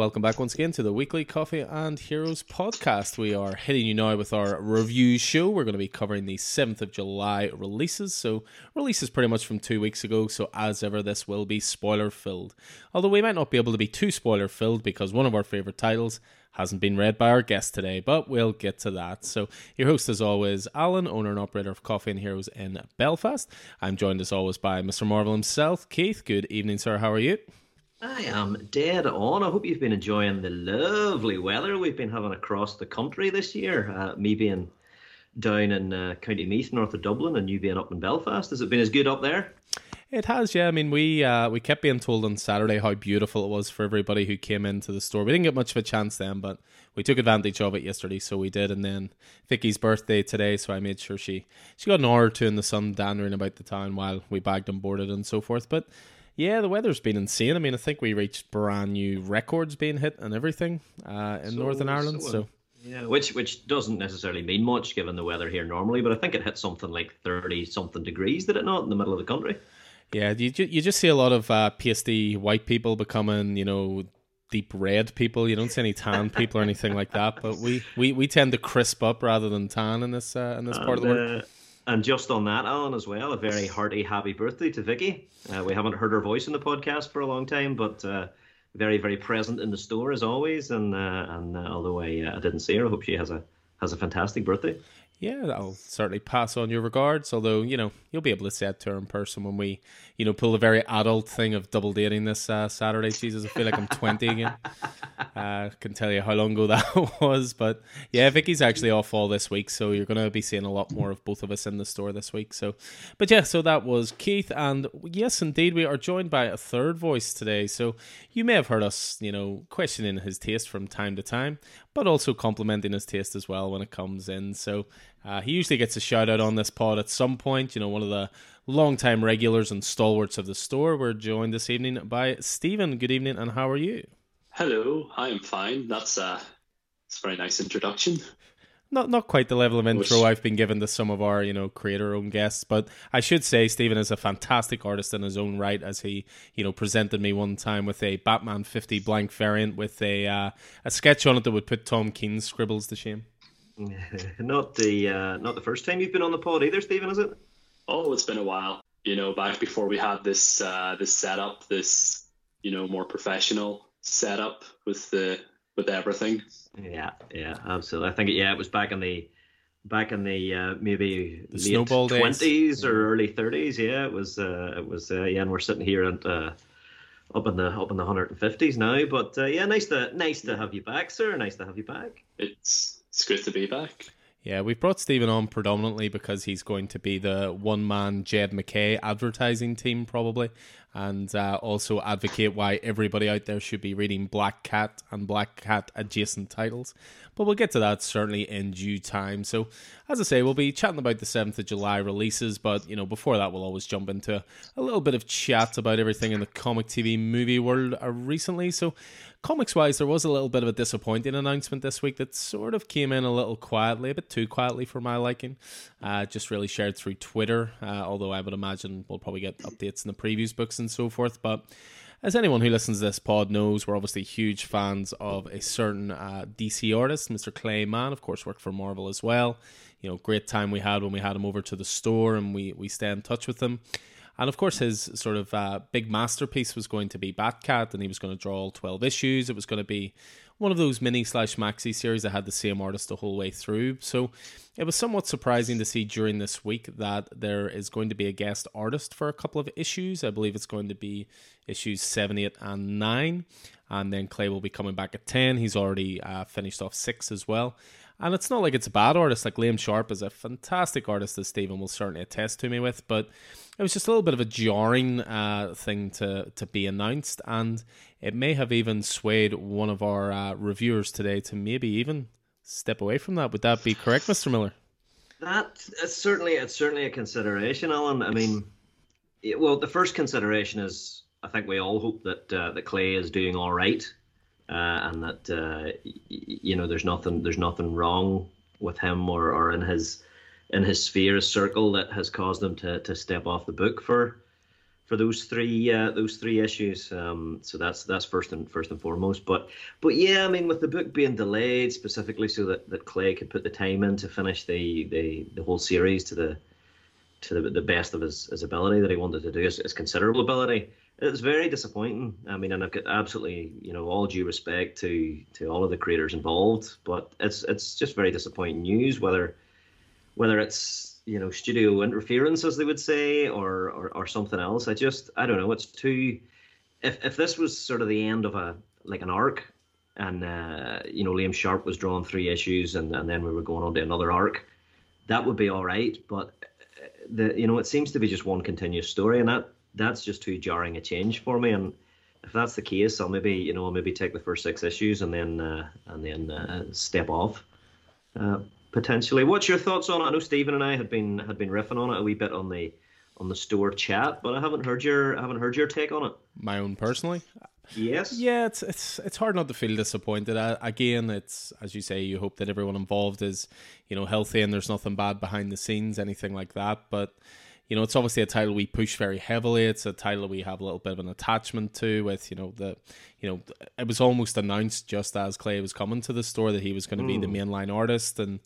Welcome back once again to the weekly Coffee and Heroes podcast. We are hitting you now with our review show. We're going to be covering the 7th of July releases. So, releases pretty much from two weeks ago. So, as ever, this will be spoiler filled. Although we might not be able to be too spoiler filled because one of our favourite titles hasn't been read by our guest today, but we'll get to that. So, your host, as always, Alan, owner and operator of Coffee and Heroes in Belfast. I'm joined, as always, by Mr. Marvel himself, Keith. Good evening, sir. How are you? I am dead on. I hope you've been enjoying the lovely weather we've been having across the country this year. Uh, me being down in uh, County Meath, north of Dublin, and you being up in Belfast. Has it been as good up there? It has, yeah. I mean, we uh, we kept being told on Saturday how beautiful it was for everybody who came into the store. We didn't get much of a chance then, but we took advantage of it yesterday, so we did. And then Vicky's birthday today, so I made sure she she got an hour or two in the sun dandering about the town while we bagged and boarded and so forth. But yeah, the weather's been insane. I mean, I think we reached brand new records being hit and everything uh, in so, Northern Ireland. So, so, yeah, which which doesn't necessarily mean much given the weather here normally, but I think it hit something like thirty something degrees. Did it not in the middle of the country? Yeah, you you just see a lot of uh, pasty white people becoming, you know, deep red people. You don't see any tan people or anything like that. But we, we, we tend to crisp up rather than tan in this uh, in this and, part of the world. And just on that, Alan, as well, a very hearty happy birthday to Vicky. Uh, we haven't heard her voice in the podcast for a long time, but uh, very, very present in the store as always. And uh, and uh, although I, uh, I didn't see her, I hope she has a has a fantastic birthday yeah, I'll certainly pass on your regards. Although you know you'll be able to say it to her in person when we, you know, pull a very adult thing of double dating this uh, Saturday. Jesus, I feel like I'm 20 again. I uh, can tell you how long ago that was, but yeah, Vicky's actually off all this week, so you're going to be seeing a lot more of both of us in the store this week. So, but yeah, so that was Keith, and yes, indeed, we are joined by a third voice today. So you may have heard us, you know, questioning his taste from time to time, but also complimenting his taste as well when it comes in. So uh, he usually gets a shout out on this pod at some point. You know, one of the long-time regulars and stalwarts of the store. We're joined this evening by Stephen. Good evening, and how are you? Hello, I am fine. That's a, that's a very nice introduction. Not not quite the level of intro I've been given to some of our you know creator own guests, but I should say Stephen is a fantastic artist in his own right. As he you know presented me one time with a Batman fifty blank variant with a uh, a sketch on it that would put Tom King's scribbles to shame. not the uh, not the first time you've been on the pod either, Stephen, is it? Oh, it's been a while. You know, back before we had this uh, this setup, this you know more professional setup with the with everything. Yeah, yeah, absolutely. I think yeah, it was back in the back in the uh, maybe the late twenties or early thirties. Yeah, it was. Uh, it was. Uh, yeah, and we're sitting here and uh, up in the up in the hundred and fifties now. But uh, yeah, nice to nice to have you back, sir. Nice to have you back. It's it's good to be back. Yeah, we've brought Stephen on predominantly because he's going to be the one man Jed MacKay advertising team, probably and uh, also advocate why everybody out there should be reading Black Cat and Black Cat adjacent titles. But we'll get to that certainly in due time. So, as I say, we'll be chatting about the 7th of July releases, but you know, before that, we'll always jump into a little bit of chat about everything in the comic TV movie world uh, recently. So, comics wise, there was a little bit of a disappointing announcement this week that sort of came in a little quietly, a bit too quietly for my liking. Uh, just really shared through Twitter, uh, although I would imagine we'll probably get updates in the previews books and so forth. But as anyone who listens to this pod knows, we're obviously huge fans of a certain uh, DC artist, Mr. Clay Mann. Of course, worked for Marvel as well. You know, great time we had when we had him over to the store and we we stay in touch with him. And of course, his sort of uh, big masterpiece was going to be Batcat, and he was going to draw all 12 issues. It was going to be one of those mini slash maxi series that had the same artist the whole way through. So it was somewhat surprising to see during this week that there is going to be a guest artist for a couple of issues. I believe it's going to be issues 7, 8, and 9. And then Clay will be coming back at 10. He's already uh, finished off 6 as well. And it's not like it's a bad artist. Like Liam Sharp is a fantastic artist, as Stephen will certainly attest to me with. But it was just a little bit of a jarring uh, thing to to be announced, and it may have even swayed one of our uh, reviewers today to maybe even step away from that. Would that be correct, Mister Miller? That it's certainly it's certainly a consideration, Alan. I mean, it, well, the first consideration is I think we all hope that uh, that Clay is doing all right uh, and that uh, you know there's nothing there's nothing wrong with him or, or in his in his sphere circle that has caused him to, to step off the book for for those three uh, those three issues. Um, so that's that's first and first and foremost. But but yeah, I mean, with the book being delayed specifically so that, that Clay could put the time in to finish the, the, the whole series to the to the, the best of his, his ability that he wanted to do, his, his considerable ability. It's very disappointing. I mean, and I've got absolutely, you know, all due respect to to all of the creators involved, but it's it's just very disappointing news. Whether whether it's you know studio interference as they would say or, or or something else. I just i don't know. It's too if if this was sort of the end of a like an arc and uh, you know liam sharp was drawing three issues and, and then we were going on to another arc that would be all right. But uh, the you know it seems to be just one continuous story and that that's just too jarring a change for me. And if that's the case i'll maybe you know maybe take the first six issues and then uh, and then uh, step off. Uh, potentially. What's your thoughts on it? I know Stephen and I had been had been riffing on it a wee bit on the on the store chat, but I haven't heard your I haven't heard your take on it. My own personally. Yes. Yeah, it's it's it's hard not to feel disappointed. Uh, again, it's as you say, you hope that everyone involved is, you know, healthy and there's nothing bad behind the scenes, anything like that. But you know, it's obviously a title we push very heavily. It's a title we have a little bit of an attachment to. With you know the, you know, it was almost announced just as Clay was coming to the store that he was going to mm. be the hmm. mainline artist, and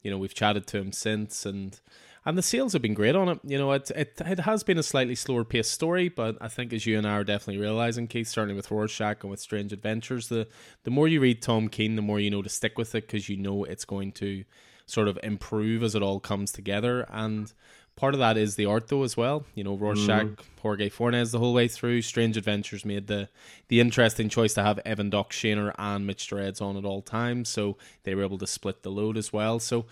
you know we've chatted to him since, and and the sales have been great on it. You know, it it it has been a slightly slower paced story, but I think as you and I are definitely realizing, Keith, certainly with Rorschach and with Strange Adventures, the the more you read Tom King, the more you know to stick with it because you know it's going to sort of improve as it all comes together and part of that is the art though as well. You know, Rorschach, mm. Jorge Fornes the whole way through. Strange Adventures made the the interesting choice to have Evan Doc Shaner and Mitch Gerads on at all times, so they were able to split the load as well. So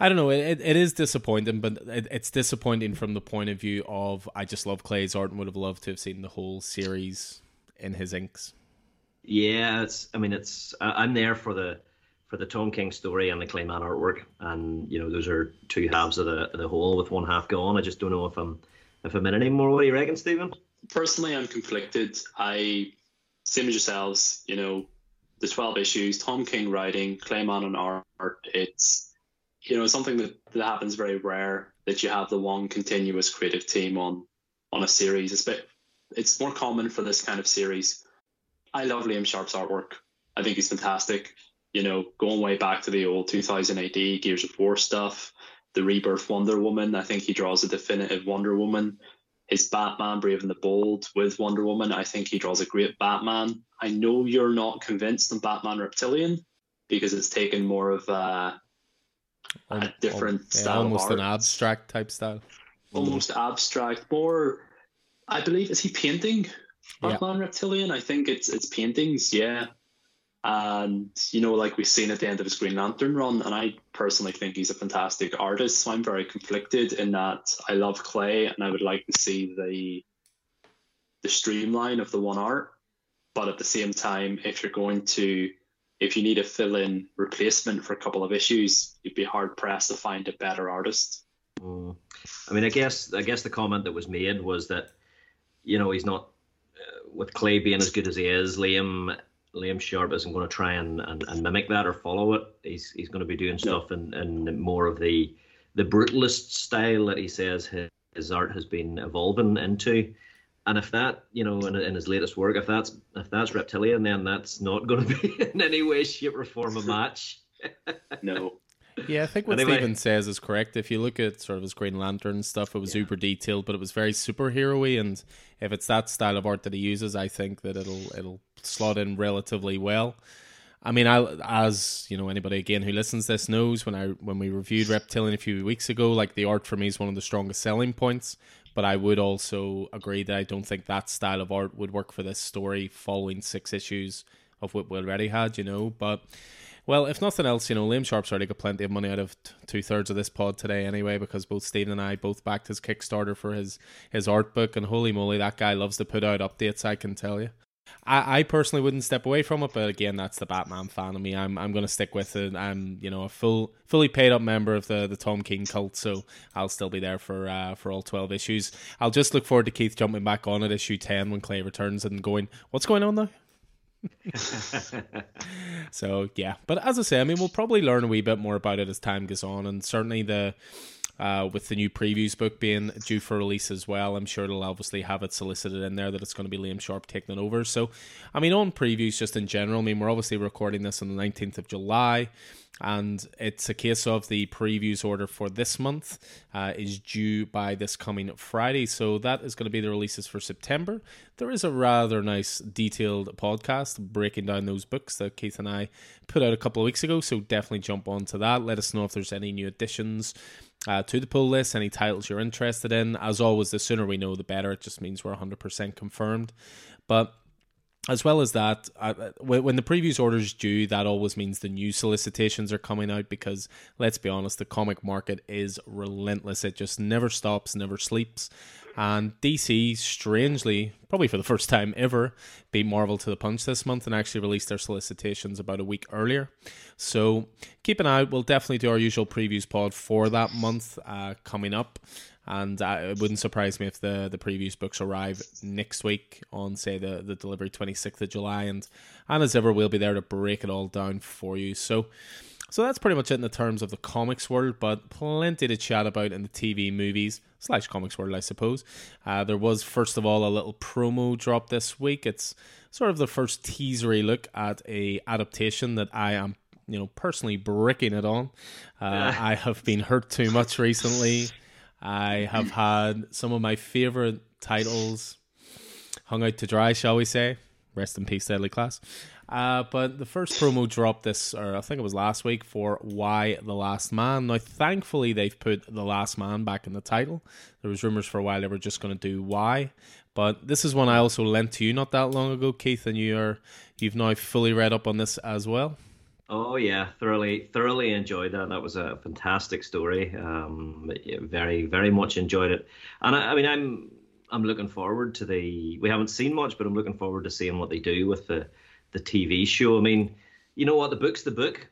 I don't know. It, it is disappointing, but it, it's disappointing from the point of view of I just love Clay's art and would have loved to have seen the whole series in his inks. Yeah, it's. I mean, it's. I'm there for the for the Tom King story and the Clay Mann artwork, and you know those are two halves of the the whole with one half gone. I just don't know if I'm if I'm in any more. What do you reckon, Stephen? Personally, I'm conflicted. I same as yourselves. You know, the twelve issues, Tom King writing, Clay Mann and art. It's you know something that, that happens very rare that you have the one continuous creative team on on a series. It's bit, it's more common for this kind of series. I love Liam Sharp's artwork. I think he's fantastic you know, going way back to the old 2000 AD Gears of War stuff, the Rebirth Wonder Woman. I think he draws a definitive Wonder Woman. His Batman, Brave and the Bold, with Wonder Woman. I think he draws a great Batman. I know you're not convinced on Batman Reptilian because it's taken more of a, a different yeah, style, almost an abstract type style, almost abstract. More, I believe, is he painting Batman yeah. Reptilian? I think it's it's paintings. Yeah, and, you know, like we've seen at the end of his Green Lantern run, and I personally think he's a fantastic artist. So I'm very conflicted in that I love Clay and I would like to see the the streamline of the one art. But at the same time, if you're going to if you need a fill-in replacement for a couple of issues, you'd be hard pressed to find a better artist. Mm. I mean, I guess I guess the comment that was made was that you know he's not uh, with Clay being as good as he is. Liam Liam Sharp isn't going to try and, and, and mimic that or follow it. He's he's going to be doing stuff no. in, in more of the the brutalist style that he says his, his art has been evolving into. And if that, you know, in, in his latest work, if that's if that's Reptilian, then that's not going to be in any way, shape, or form a match. no. Yeah, I think what anyway. Stephen says is correct. If you look at sort of his Green Lantern stuff, it was yeah. super detailed, but it was very superhero-y. And if it's that style of art that he uses, I think that it'll it'll slot in relatively well. I mean, I as you know, anybody again who listens this knows when I when we reviewed Reptilian a few weeks ago, like the art for me is one of the strongest selling points. But I would also agree that I don't think that style of art would work for this story following six issues of what we already had, you know. But well, if nothing else, you know, Liam Sharp's already got plenty of money out of t- two thirds of this pod today anyway, because both Stephen and I both backed his Kickstarter for his his art book, and holy moly, that guy loves to put out updates. I can tell you. I, I personally wouldn't step away from it, but again, that's the Batman fan of me. I'm I'm going to stick with it. I'm you know a full fully paid up member of the the Tom King cult, so I'll still be there for uh, for all twelve issues. I'll just look forward to Keith jumping back on at issue ten when Clay returns and going, "What's going on now?" so yeah, but as I say, I mean, we'll probably learn a wee bit more about it as time goes on, and certainly the uh, with the new previews book being due for release as well. I'm sure it'll obviously have it solicited in there that it's going to be Liam Sharp taking over. So, I mean, on previews just in general, I mean, we're obviously recording this on the 19th of July and it's a case of the previews order for this month uh, is due by this coming Friday. So that is going to be the releases for September. There is a rather nice detailed podcast breaking down those books that Keith and I put out a couple of weeks ago. So definitely jump onto that. Let us know if there's any new additions. Uh, to the pull list, any titles you're interested in. As always, the sooner we know, the better. It just means we're 100% confirmed. But as well as that, when the previews orders due, that always means the new solicitations are coming out because let's be honest, the comic market is relentless. It just never stops, never sleeps. And DC, strangely, probably for the first time ever, beat Marvel to the punch this month and actually released their solicitations about a week earlier. So keep an eye out. We'll definitely do our usual previews pod for that month uh, coming up and uh, it wouldn't surprise me if the the previews books arrive next week on say the the delivery 26th of July. And and as ever we'll be there to break it all down for you. So so that's pretty much it in the terms of the comics world but plenty to chat about in the TV movies slash comics world I suppose. Uh, there was first of all a little promo drop this week. It's sort of the first teasery look at a adaptation that I am you know personally bricking it on. Uh, I have been hurt too much recently I have had some of my favorite titles hung out to dry, shall we say? Rest in peace, Deadly Class. Uh, but the first promo dropped this, or I think it was last week, for Y the Last Man. Now, thankfully, they've put The Last Man back in the title. There was rumors for a while they were just going to do Y, but this is one I also lent to you not that long ago, Keith, and you are you've now fully read up on this as well. Oh yeah, thoroughly, thoroughly enjoyed that. That was a fantastic story. Um, very, very much enjoyed it. And I, I, mean, I'm, I'm looking forward to the. We haven't seen much, but I'm looking forward to seeing what they do with the, the TV show. I mean, you know what? The book's the book.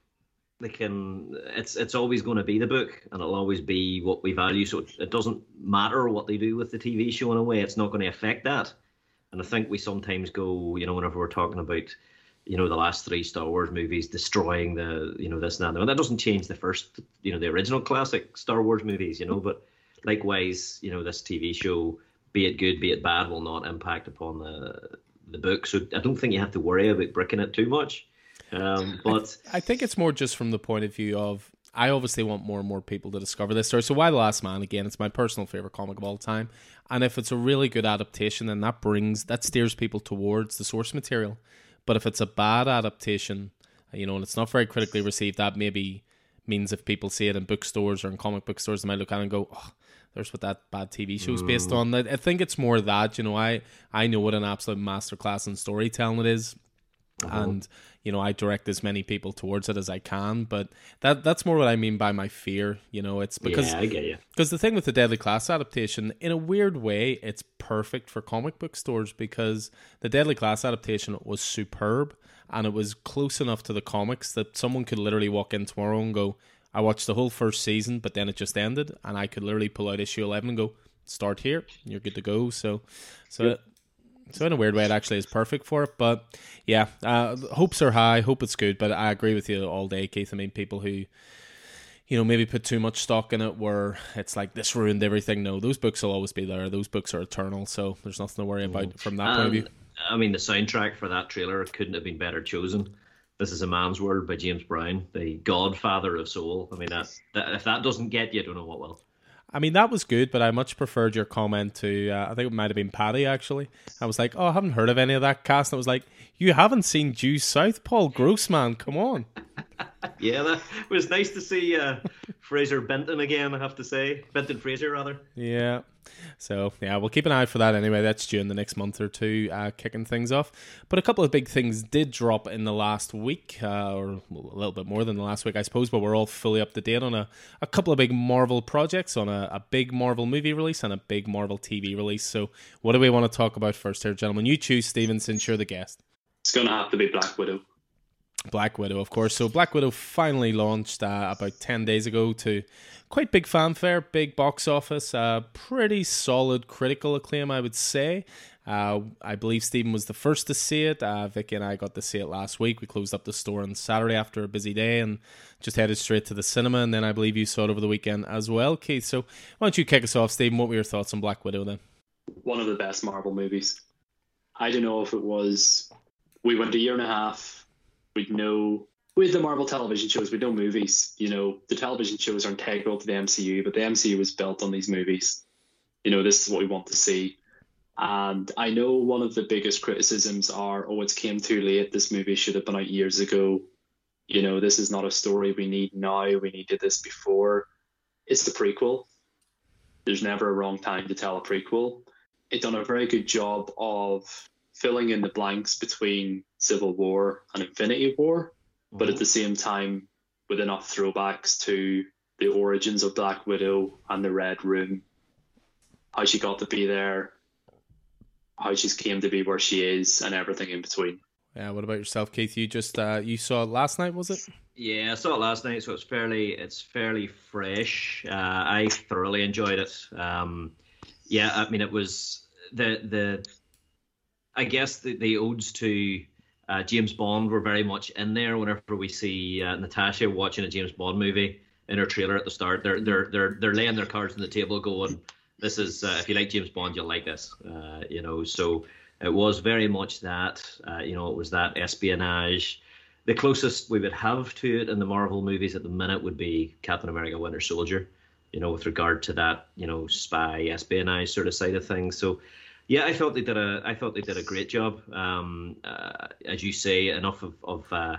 They can. It's, it's always going to be the book, and it'll always be what we value. So it, it doesn't matter what they do with the TV show in a way. It's not going to affect that. And I think we sometimes go, you know, whenever we're talking about you know the last three Star Wars movies destroying the you know this and that. And that doesn't change the first you know the original classic Star Wars movies, you know. But likewise, you know this TV show, be it good, be it bad, will not impact upon the the book. So I don't think you have to worry about bricking it too much. Um, but I, I think it's more just from the point of view of I obviously want more and more people to discover this story. So Y the Last Man again, it's my personal favorite comic of all time. And if it's a really good adaptation, then that brings that steers people towards the source material. But if it's a bad adaptation, you know, and it's not very critically received, that maybe means if people see it in bookstores or in comic book stores, they might look at it and go, oh, there's what that bad TV show's mm. based on. I think it's more that, you know, I, I know what an absolute masterclass in storytelling it is. Uh-huh. And you know I direct as many people towards it as I can. But that that's more what I mean by my fear. You know, it's because yeah, I get you. Because the thing with the Deadly Class adaptation, in a weird way, it's perfect for comic book stores because the Deadly Class adaptation was superb and it was close enough to the comics that someone could literally walk in tomorrow and go, "I watched the whole first season, but then it just ended," and I could literally pull out issue eleven and go, "Start here, you're good to go." So, so. Yep. So in a weird way, it actually is perfect for it. But yeah, uh, hopes are high. Hope it's good. But I agree with you all day, Keith. I mean, people who you know maybe put too much stock in it, where it's like this ruined everything. No, those books will always be there. Those books are eternal. So there's nothing to worry about from that point of view. I mean, the soundtrack for that trailer couldn't have been better chosen. This is a Man's World by James Brown, the godfather of soul. I mean, that, that if that doesn't get you, I don't know what will. I mean, that was good, but I much preferred your comment to, uh, I think it might have been Patty, actually. I was like, oh, I haven't heard of any of that cast. And I was like, you haven't seen Due South, Paul Grossman. Come on. Yeah, that was nice to see uh, Fraser Benton again, I have to say. Benton Fraser, rather. Yeah. So yeah, we'll keep an eye for that anyway. That's due in the next month or two, uh, kicking things off. But a couple of big things did drop in the last week, uh, or a little bit more than the last week, I suppose. But we're all fully up to date on a, a couple of big Marvel projects, on a, a big Marvel movie release and a big Marvel TV release. So what do we want to talk about first, here, gentlemen? You choose, Steven, since you're the guest. It's going to have to be Black Widow. Black Widow, of course. So Black Widow finally launched uh, about ten days ago to quite big fanfare, big box office, uh, pretty solid critical acclaim, I would say. Uh, I believe Stephen was the first to see it. Uh, Vicky and I got to see it last week. We closed up the store on Saturday after a busy day and just headed straight to the cinema. And then I believe you saw it over the weekend as well, Keith. So why don't you kick us off, Stephen? What were your thoughts on Black Widow then? One of the best Marvel movies. I don't know if it was. We went a year and a half. We'd know with the Marvel television shows, we know movies. You know, the television shows are integral to the MCU, but the MCU was built on these movies. You know, this is what we want to see. And I know one of the biggest criticisms are, oh, it's came too late. This movie should have been out years ago. You know, this is not a story we need now. We needed this before. It's the prequel. There's never a wrong time to tell a prequel. It done a very good job of filling in the blanks between Civil War and Infinity War but at the same time with enough throwbacks to the origins of Black Widow and the Red Room, how she got to be there, how she's came to be where she is, and everything in between. Yeah. What about yourself, Keith? You just uh, you saw it last night, was it? Yeah, I saw it last night, so it's fairly it's fairly fresh. Uh, I thoroughly enjoyed it. Um, yeah, I mean, it was the the I guess the, the odes to uh, James Bond were very much in there. Whenever we see uh, Natasha watching a James Bond movie in her trailer at the start, they're they're they're they're laying their cards on the table, going, "This is uh, if you like James Bond, you'll like this." Uh, you know, so it was very much that. Uh, you know, it was that espionage. The closest we would have to it in the Marvel movies at the minute would be Captain America: Winter Soldier. You know, with regard to that, you know, spy espionage sort of side of things. So yeah, I thought they did a. I thought they did a great job. Um, uh, as you say, enough of, of uh,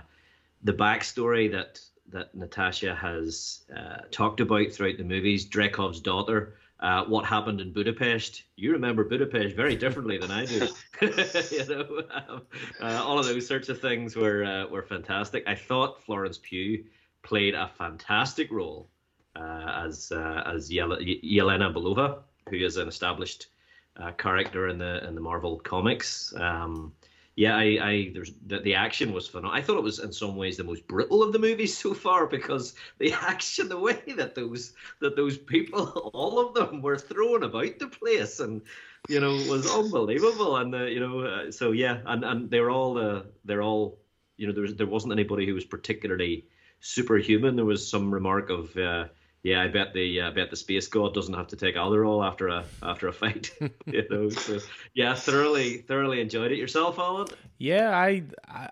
the backstory that that Natasha has uh, talked about throughout the movies. Dreykov's daughter. Uh, what happened in Budapest? You remember Budapest very differently than I do. you know, um, uh, all of those sorts of things were uh, were fantastic. I thought Florence Pugh played a fantastic role as as Yelena Belova, who is an established uh, character in the in the Marvel comics. Um, yeah, I, I there's the, the action was phenomenal. I thought it was in some ways the most brutal of the movies so far because the action, the way that those that those people, all of them, were thrown about the place, and you know was unbelievable. And the, you know, uh, so yeah, and and they're all uh, they're all you know there was, there wasn't anybody who was particularly superhuman. There was some remark of. Uh, yeah, I bet the uh, bet the space god doesn't have to take Adderall after a after a fight. you know, so yeah, thoroughly thoroughly enjoyed it yourself, Alan. Yeah, I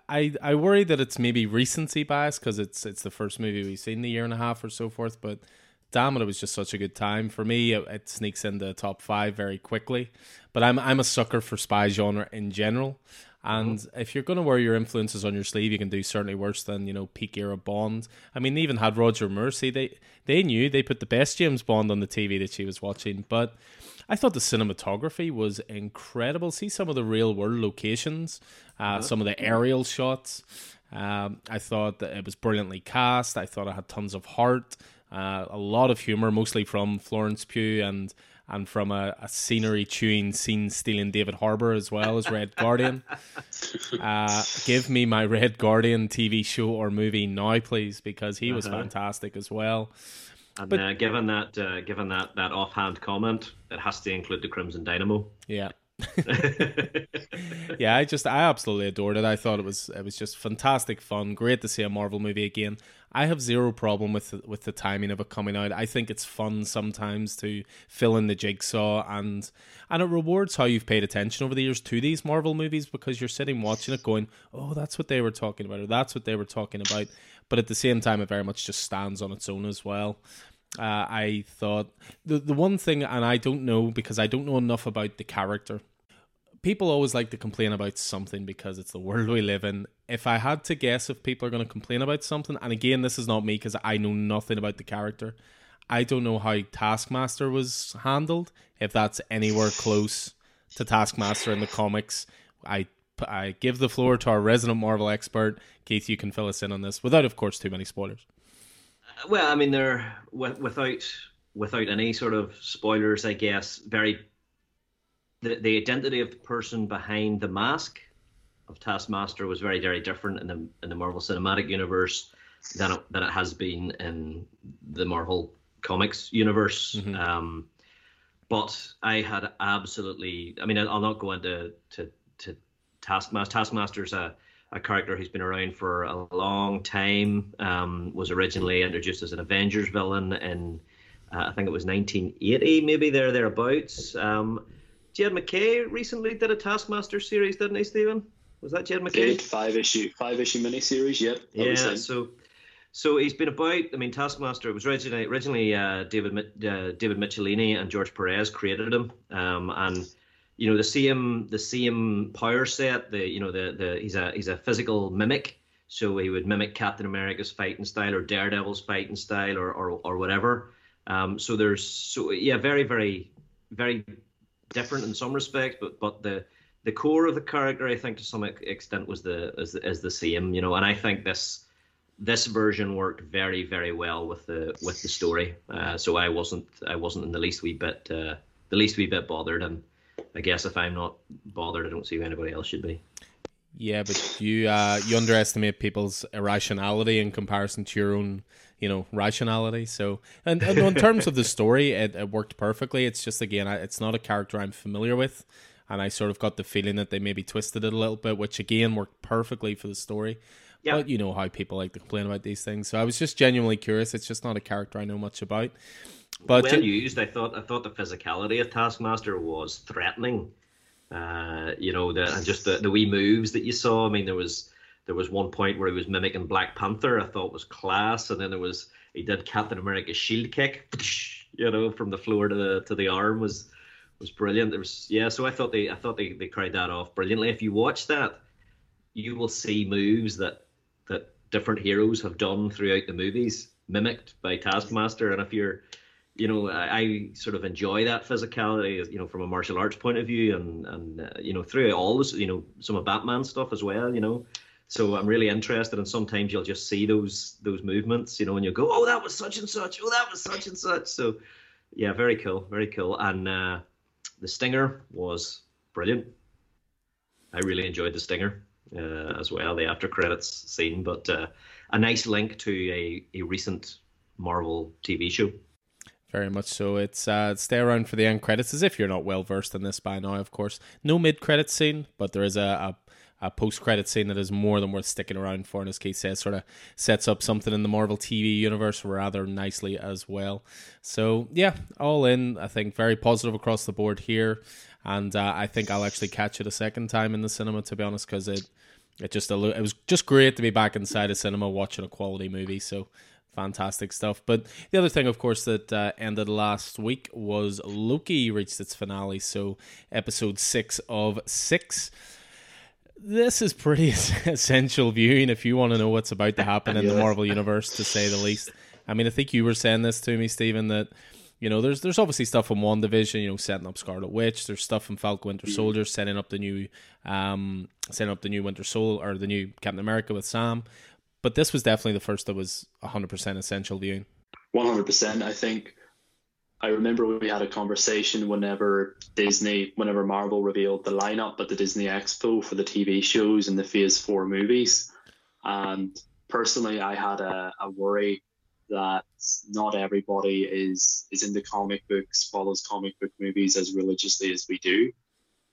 I I worry that it's maybe recency bias because it's it's the first movie we've seen in a year and a half or so forth. But damn it, it was just such a good time for me. It, it sneaks into top five very quickly. But I'm I'm a sucker for spy genre in general. And mm-hmm. if you're going to wear your influences on your sleeve, you can do certainly worse than you know peak era Bond. I mean, they even had Roger Moore. They they knew they put the best James Bond on the TV that she was watching. But I thought the cinematography was incredible. See some of the real world locations, uh, uh-huh. some of the aerial shots. Um, I thought that it was brilliantly cast. I thought it had tons of heart, uh, a lot of humor, mostly from Florence Pugh and and from a, a scenery chewing, scene stealing David Harbour as well as Red Guardian. Uh, give me my Red Guardian TV show or movie now, please, because he was uh-huh. fantastic as well. And but, uh, given that, uh, given that that offhand comment, it has to include the Crimson Dynamo. Yeah, yeah, I just I absolutely adored it. I thought it was it was just fantastic fun. Great to see a Marvel movie again. I have zero problem with with the timing of it coming out. I think it's fun sometimes to fill in the jigsaw and and it rewards how you've paid attention over the years to these Marvel movies because you're sitting watching it going, "Oh, that's what they were talking about," or "That's what they were talking about." But at the same time, it very much just stands on its own as well. Uh, I thought the the one thing, and I don't know because I don't know enough about the character people always like to complain about something because it's the world we live in. If I had to guess if people are going to complain about something, and again, this is not me because I know nothing about the character. I don't know how Taskmaster was handled. If that's anywhere close to Taskmaster in the comics, I I give the floor to our resident Marvel expert, Keith. You can fill us in on this without, of course, too many spoilers. Well, I mean, they're without without any sort of spoilers, I guess. Very the, the identity of the person behind the mask of Taskmaster was very, very different in the in the Marvel Cinematic Universe than it, than it has been in the Marvel Comics universe. Mm-hmm. Um, but I had absolutely. I mean, I'll not go into to to Taskmaster. Taskmaster's a a character who's been around for a long time. Um, was originally introduced as an Avengers villain in uh, I think it was 1980, maybe there thereabouts. Um, Jed MacKay recently did a Taskmaster series, didn't he, Stephen? Was that Jed MacKay? Did five issue five issue miniseries? Yep. Yeah. So. So he's been about. I mean, Taskmaster it was originally originally uh, David uh, David Michelinie and George Perez created him, um, and you know the same the same power set. The you know the the he's a he's a physical mimic, so he would mimic Captain America's fighting style or Daredevil's fighting style or or, or whatever. Um, so there's so yeah, very very very different in some respects, but but the the core of the character, I think, to some extent, was the is, is the same, you know. And I think this this version worked very very well with the with the story. Uh, so I wasn't I wasn't in the least wee bit uh, the least wee bit bothered. And I guess if I'm not bothered, I don't see who anybody else should be. Yeah, but you uh, you underestimate people's irrationality in comparison to your own you know rationality. So, and, and in terms of the story, it, it worked perfectly. It's just again, it's not a character I'm familiar with, and I sort of got the feeling that they maybe twisted it a little bit, which again worked perfectly for the story. Yeah. But you know how people like to complain about these things. So I was just genuinely curious. It's just not a character I know much about. But well used, I thought. I thought the physicality of Taskmaster was threatening. Uh, you know, the and just the, the wee moves that you saw. I mean, there was there was one point where he was mimicking Black Panther. I thought was class, and then there was he did Captain America's shield kick, you know, from the floor to the to the arm was was brilliant. There was yeah, so I thought they I thought they, they cried that off brilliantly. If you watch that, you will see moves that that different heroes have done throughout the movies, mimicked by Taskmaster. And if you're you know, I, I, sort of enjoy that physicality, you know, from a martial arts point of view, and and uh, you know, through all this, you know, some of Batman stuff as well, you know, so I'm really interested, and sometimes you'll just see those those movements, you know, and you'll go, "Oh, that was such and such. Oh, that was such and such." So, yeah, very cool, very cool. And uh, the stinger was brilliant. I really enjoyed the stinger uh, as well, the after credits scene, but uh, a nice link to a, a recent Marvel TV show. Very much so. It's uh, stay around for the end credits, as if you're not well versed in this by now. Of course, no mid credit scene, but there is a, a a post credit scene that is more than worth sticking around for. And as Keith says, sort of sets up something in the Marvel TV universe rather nicely as well. So yeah, all in, I think very positive across the board here, and uh, I think I'll actually catch it a second time in the cinema to be honest, because it it just it was just great to be back inside a cinema watching a quality movie. So fantastic stuff. But the other thing, of course, that uh, ended last week was Loki reached its finale. So episode six of six this is pretty essential viewing if you want to know what's about to happen in the Marvel universe, to say the least. I mean, I think you were saying this to me, Stephen, that you know, there's there's obviously stuff in WandaVision, you know, setting up Scarlet Witch. There's stuff in Falcon Winter mm. Soldier, setting up the new, um, setting up the new Winter Soul or the new Captain America with Sam. But this was definitely the first that was 100% essential viewing. 100%. I think I remember we had a conversation whenever Disney, whenever Marvel revealed the lineup at the Disney Expo for the TV shows and the Phase 4 movies. And personally, I had a, a worry that not everybody is, is into comic books, follows comic book movies as religiously as we do.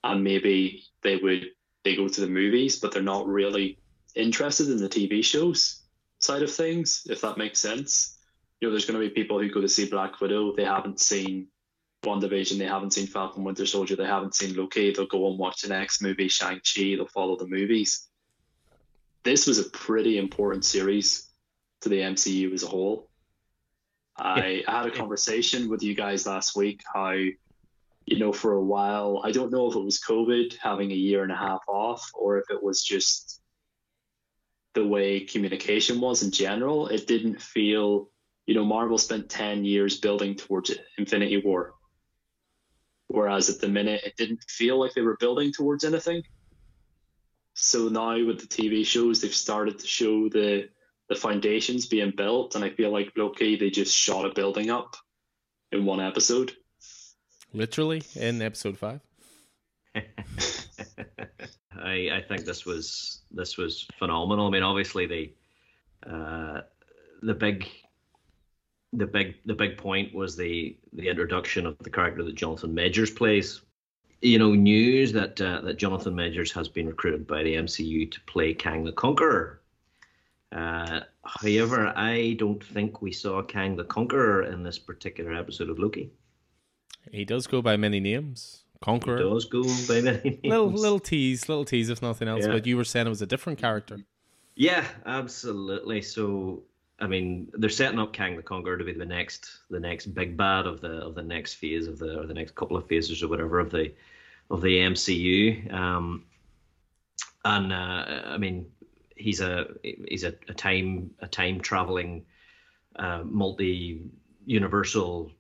And maybe they would they go to the movies, but they're not really interested in the TV shows side of things, if that makes sense you know, there's going to be people who go to see Black Widow, they haven't seen WandaVision, they haven't seen Falcon Winter Soldier, they haven't seen Loki, they'll go and watch the next movie, Shang-Chi, they'll follow the movies. This was a pretty important series to the MCU as a whole. I, I had a conversation with you guys last week how, you know, for a while, I don't know if it was COVID having a year and a half off or if it was just the way communication was in general. It didn't feel you know, Marvel spent 10 years building towards Infinity War. Whereas at the minute, it didn't feel like they were building towards anything. So now with the TV shows, they've started to show the the foundations being built, and I feel like Loki they just shot a building up in one episode. Literally in episode five. I I think this was this was phenomenal. I mean, obviously the uh, the big the big the big point was the the introduction of the character that Jonathan Majors plays. You know, news that uh, that Jonathan Majors has been recruited by the MCU to play Kang the Conqueror. Uh, however, I don't think we saw Kang the Conqueror in this particular episode of Loki. He does go by many names. Conqueror. He does go by many names. Little little tease, little tease, if nothing else. Yeah. But you were saying it was a different character. Yeah, absolutely. So, I mean, they're setting up Kang the Conqueror to be the next, the next big bad of the of the next phase of the or the next couple of phases or whatever of the of the MCU. Um, and uh, I mean, he's a he's a, a time a time traveling, uh, multi universal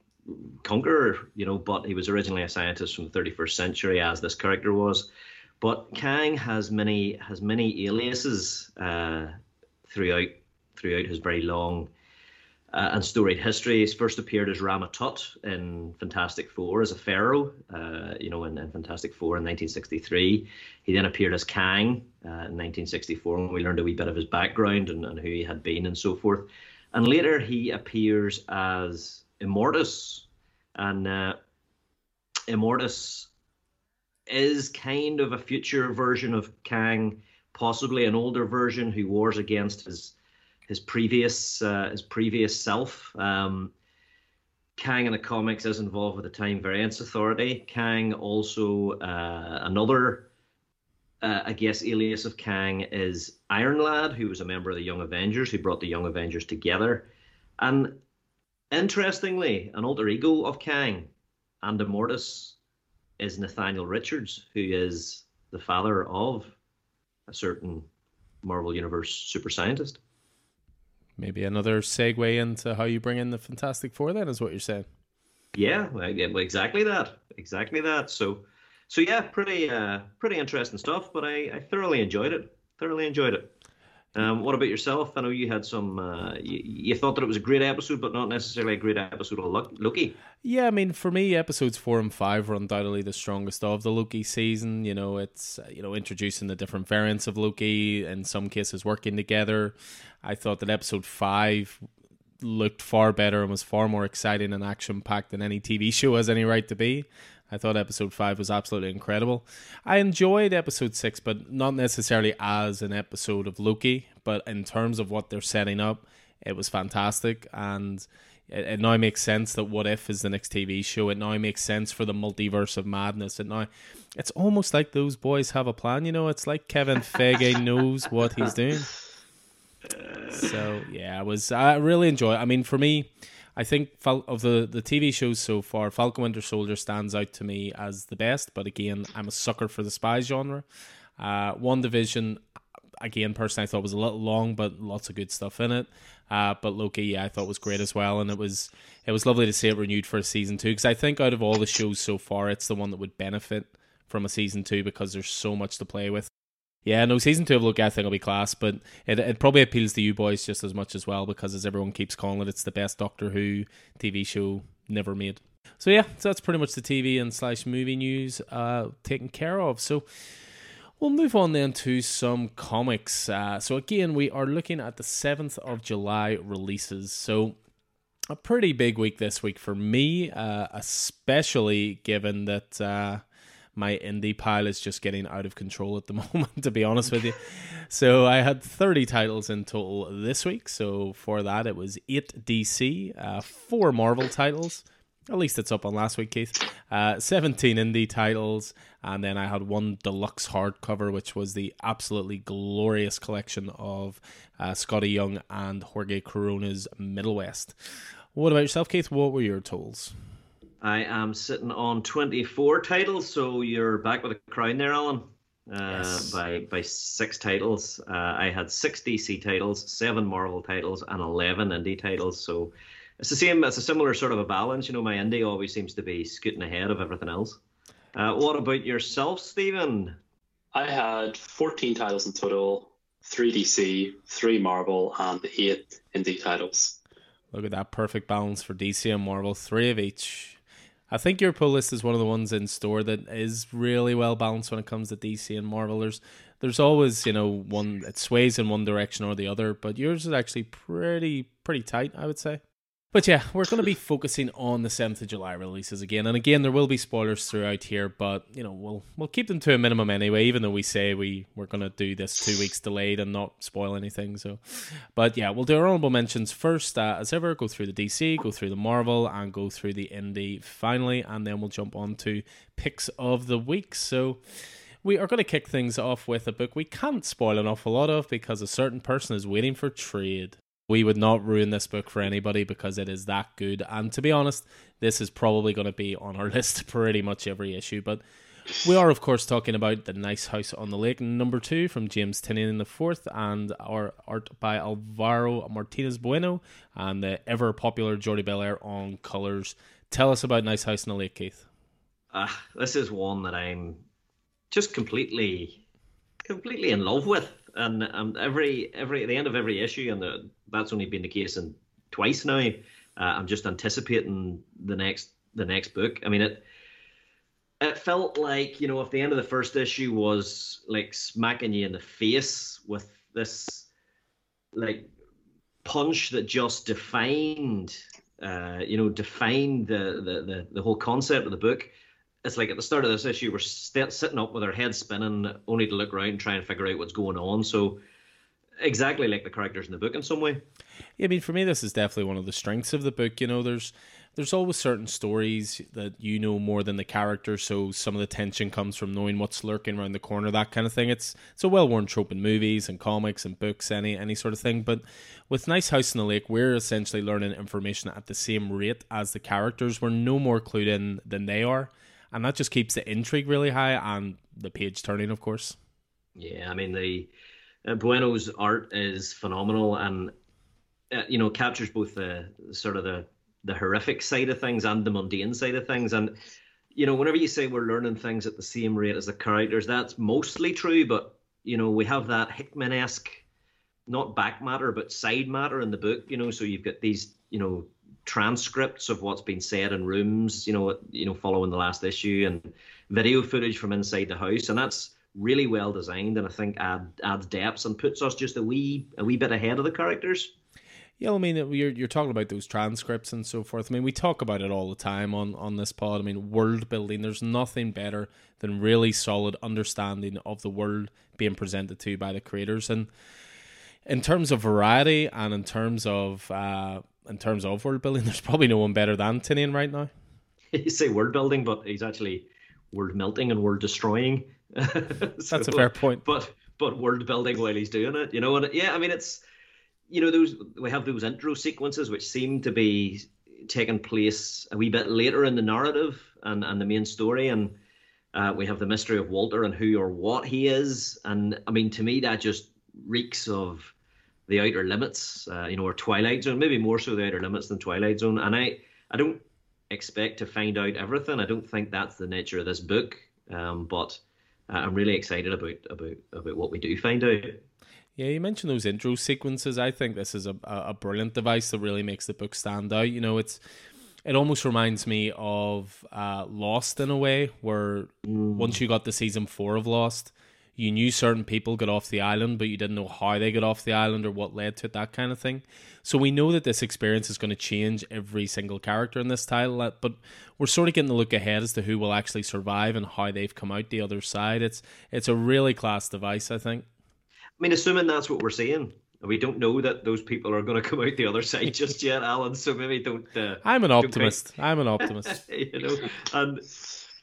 conqueror, you know. But he was originally a scientist from the 31st century, as this character was. But Kang has many has many aliases uh, throughout throughout his very long uh, and storied history. He's first appeared as Rama-Tut in Fantastic Four as a pharaoh, uh, you know, in, in, Fantastic Four in 1963. He then appeared as Kang uh, in 1964, and we learned a wee bit of his background and, and who he had been and so forth. And later he appears as Immortus, and uh, Immortus is kind of a future version of Kang, possibly an older version who wars against his his previous uh, his previous self. Um, Kang in the comics is involved with the Time Variance Authority. Kang also uh, another, uh, I guess, alias of Kang is Iron Lad, who was a member of the Young Avengers, who brought the Young Avengers together. And interestingly, an alter ego of Kang and Immortus is Nathaniel Richards, who is the father of a certain Marvel Universe super scientist. Maybe another segue into how you bring in the Fantastic Four. Then is what you're saying. Yeah, exactly that. Exactly that. So, so yeah, pretty, uh, pretty interesting stuff. But I, I thoroughly enjoyed it. Thoroughly enjoyed it. Um, what about yourself? I know you had some. Uh, you, you, thought that it was a great episode, but not necessarily a great episode of Loki. Yeah, I mean, for me, episodes four and five were undoubtedly the strongest of the Loki season. You know, it's you know introducing the different variants of Loki, in some cases working together. I thought that episode five looked far better and was far more exciting and action packed than any TV show has any right to be. I thought episode five was absolutely incredible. I enjoyed episode six, but not necessarily as an episode of Loki, but in terms of what they're setting up, it was fantastic. And it, it now makes sense that What If is the next TV show. It now makes sense for the multiverse of madness. It now, it's almost like those boys have a plan. You know, it's like Kevin Feige knows what he's doing. So yeah, I was I really enjoy. It. I mean, for me. I think of the, the TV shows so far, Falcon Winter Soldier stands out to me as the best. But again, I'm a sucker for the spy genre. Uh, Division, again, personally, I thought was a little long, but lots of good stuff in it. Uh, but Loki, yeah, I thought was great as well, and it was it was lovely to see it renewed for a season two because I think out of all the shows so far, it's the one that would benefit from a season two because there's so much to play with. Yeah, no, season two of Loki I think will be class, but it, it probably appeals to you boys just as much as well because as everyone keeps calling it, it's the best Doctor Who TV show never made. So yeah, so that's pretty much the TV and slash movie news uh, taken care of. So we'll move on then to some comics. Uh, so again, we are looking at the seventh of July releases. So a pretty big week this week for me, uh, especially given that uh, my indie pile is just getting out of control at the moment, to be honest with you. So I had 30 titles in total this week. So for that, it was 8 DC, uh, 4 Marvel titles. At least it's up on last week, Keith. Uh, 17 indie titles. And then I had one deluxe hardcover, which was the absolutely glorious collection of uh, Skottie Young and Jorge Corona's Middle West. What about yourself, Keith? What were your totals? I am sitting on 24 titles, so you're back with a crown there, Alan. Uh, yes. by by six titles. Uh, I had six DC titles, seven Marvel titles, and eleven indie titles. So it's the same. It's a similar sort of a balance. You know, my indie always seems to be scooting ahead of everything else. Uh, what about yourself, Stephen? I had 14 titles in total, three DC, three Marvel, and eight indie titles. Look at that perfect balance for DC and Marvel, three of each. I think your pull list is one of the ones in store that is really well balanced when it comes to DC and Marvel. There's there's always you know one it sways in one direction or the other, but yours is actually pretty pretty tight, I would say. But yeah, we're going to be focusing on the 7th of July releases again. And again, there will be spoilers throughout here, but you know, we'll we'll keep them to a minimum anyway, even though we say we we're going to do this 2 weeks delayed and not spoil anything. So but yeah, we'll do our honorable mentions first uh, as ever, go through the DC, go through the Marvel and go through the indie finally, and then we'll jump on to picks of the week. So we are going to kick things off with a book we can't spoil an awful lot of because a certain person is waiting for trade we would not ruin this book for anybody because it is that good. And to be honest, this is probably going to be on our list pretty much every issue. But we are, of course, talking about The Nice House on the Lake, number two from James Tynion the fourth, and our art by Alvaro Martinez Bueno, and the ever popular Jordi Bellaire on colours. Tell us about Nice House on the Lake, Keith. Uh, this is one that I'm just completely, completely in love with and um, every every at the end of every issue, and the, that's only been the case in twice now. Uh, I'm just anticipating the next the next book. I mean it. It felt like you know if the end of the first issue was like smacking you in the face with this like punch that just defined uh, you know defined the, the the the whole concept of the book it's like at the start of this issue, we're st- sitting up with our heads spinning, only to look around and try and figure out what's going on. So, exactly like the characters in the book in some way. Yeah, I mean, for me, this is definitely one of the strengths of the book. You know, there's there's always certain stories that you know more than the character, so some of the tension comes from knowing what's lurking around the corner, that kind of thing. It's it's a well worn trope in movies and comics and books, any any sort of thing. But with Nice House in the Lake, we're essentially learning information at the same rate as the characters. We're no more clued in than they are and that just keeps the intrigue really high and the page turning, of course. Yeah, I mean the uh, Bueno's art is phenomenal, and uh, you know captures both the sort of the the horrific side of things and the mundane side of things, and you know whenever you say we're learning things at the same rate as the characters, that's mostly true, but you know we have that Hickman esque, not back matter but side matter in the book, you know, so you've got these you know transcripts of what's been said in rooms, you know, you know, following the last issue, and video footage from inside the house, and that's really well designed, and I think add, adds depth and puts us just a wee a wee bit ahead of the characters. Yeah, I mean, you're you're talking about those transcripts and so forth. I mean, we talk about it all the time on on this pod. I mean, world building. There's nothing better than really solid understanding of the world being presented to you by the creators, and in terms of variety and in terms of uh, in terms of world building, there's probably no one better than Tynion right now. You say world building, but he's actually world melting and world destroying. so, That's a fair point. But but world building while he's doing it, you know. And yeah, I mean, it's you know those we have those intro sequences which seem to be taking place a wee bit later in the narrative and and the main story, and uh, we have the mystery of Walter and who or what he is, and I mean, to me, that just reeks of the outer limits, uh, you know, or Twilight Zone, maybe more so the outer limits than Twilight Zone. And I, I don't expect to find out everything. I don't think that's the nature of this book. Um, but uh, I'm really excited about about about what we do find out. Yeah, you mentioned those intro sequences. I think this is a a brilliant device that really makes the book stand out. You know, it's it almost reminds me of uh, Lost in a way, where mm. once you got the season four of Lost, you knew certain people got off the island, but you didn't know how they got off the island or what led to it, that kind of thing. So we know that this experience is going to change every single character in this title, uh, but we're sort of getting a look ahead as to who will actually survive and how they've come out the other side. It's it's a really class device, I think. I mean, assuming that's what we're seeing, we don't know that those people are going to come out the other side just yet, Alan. So maybe don't. Uh, I'm an optimist. I'm an optimist. you know, and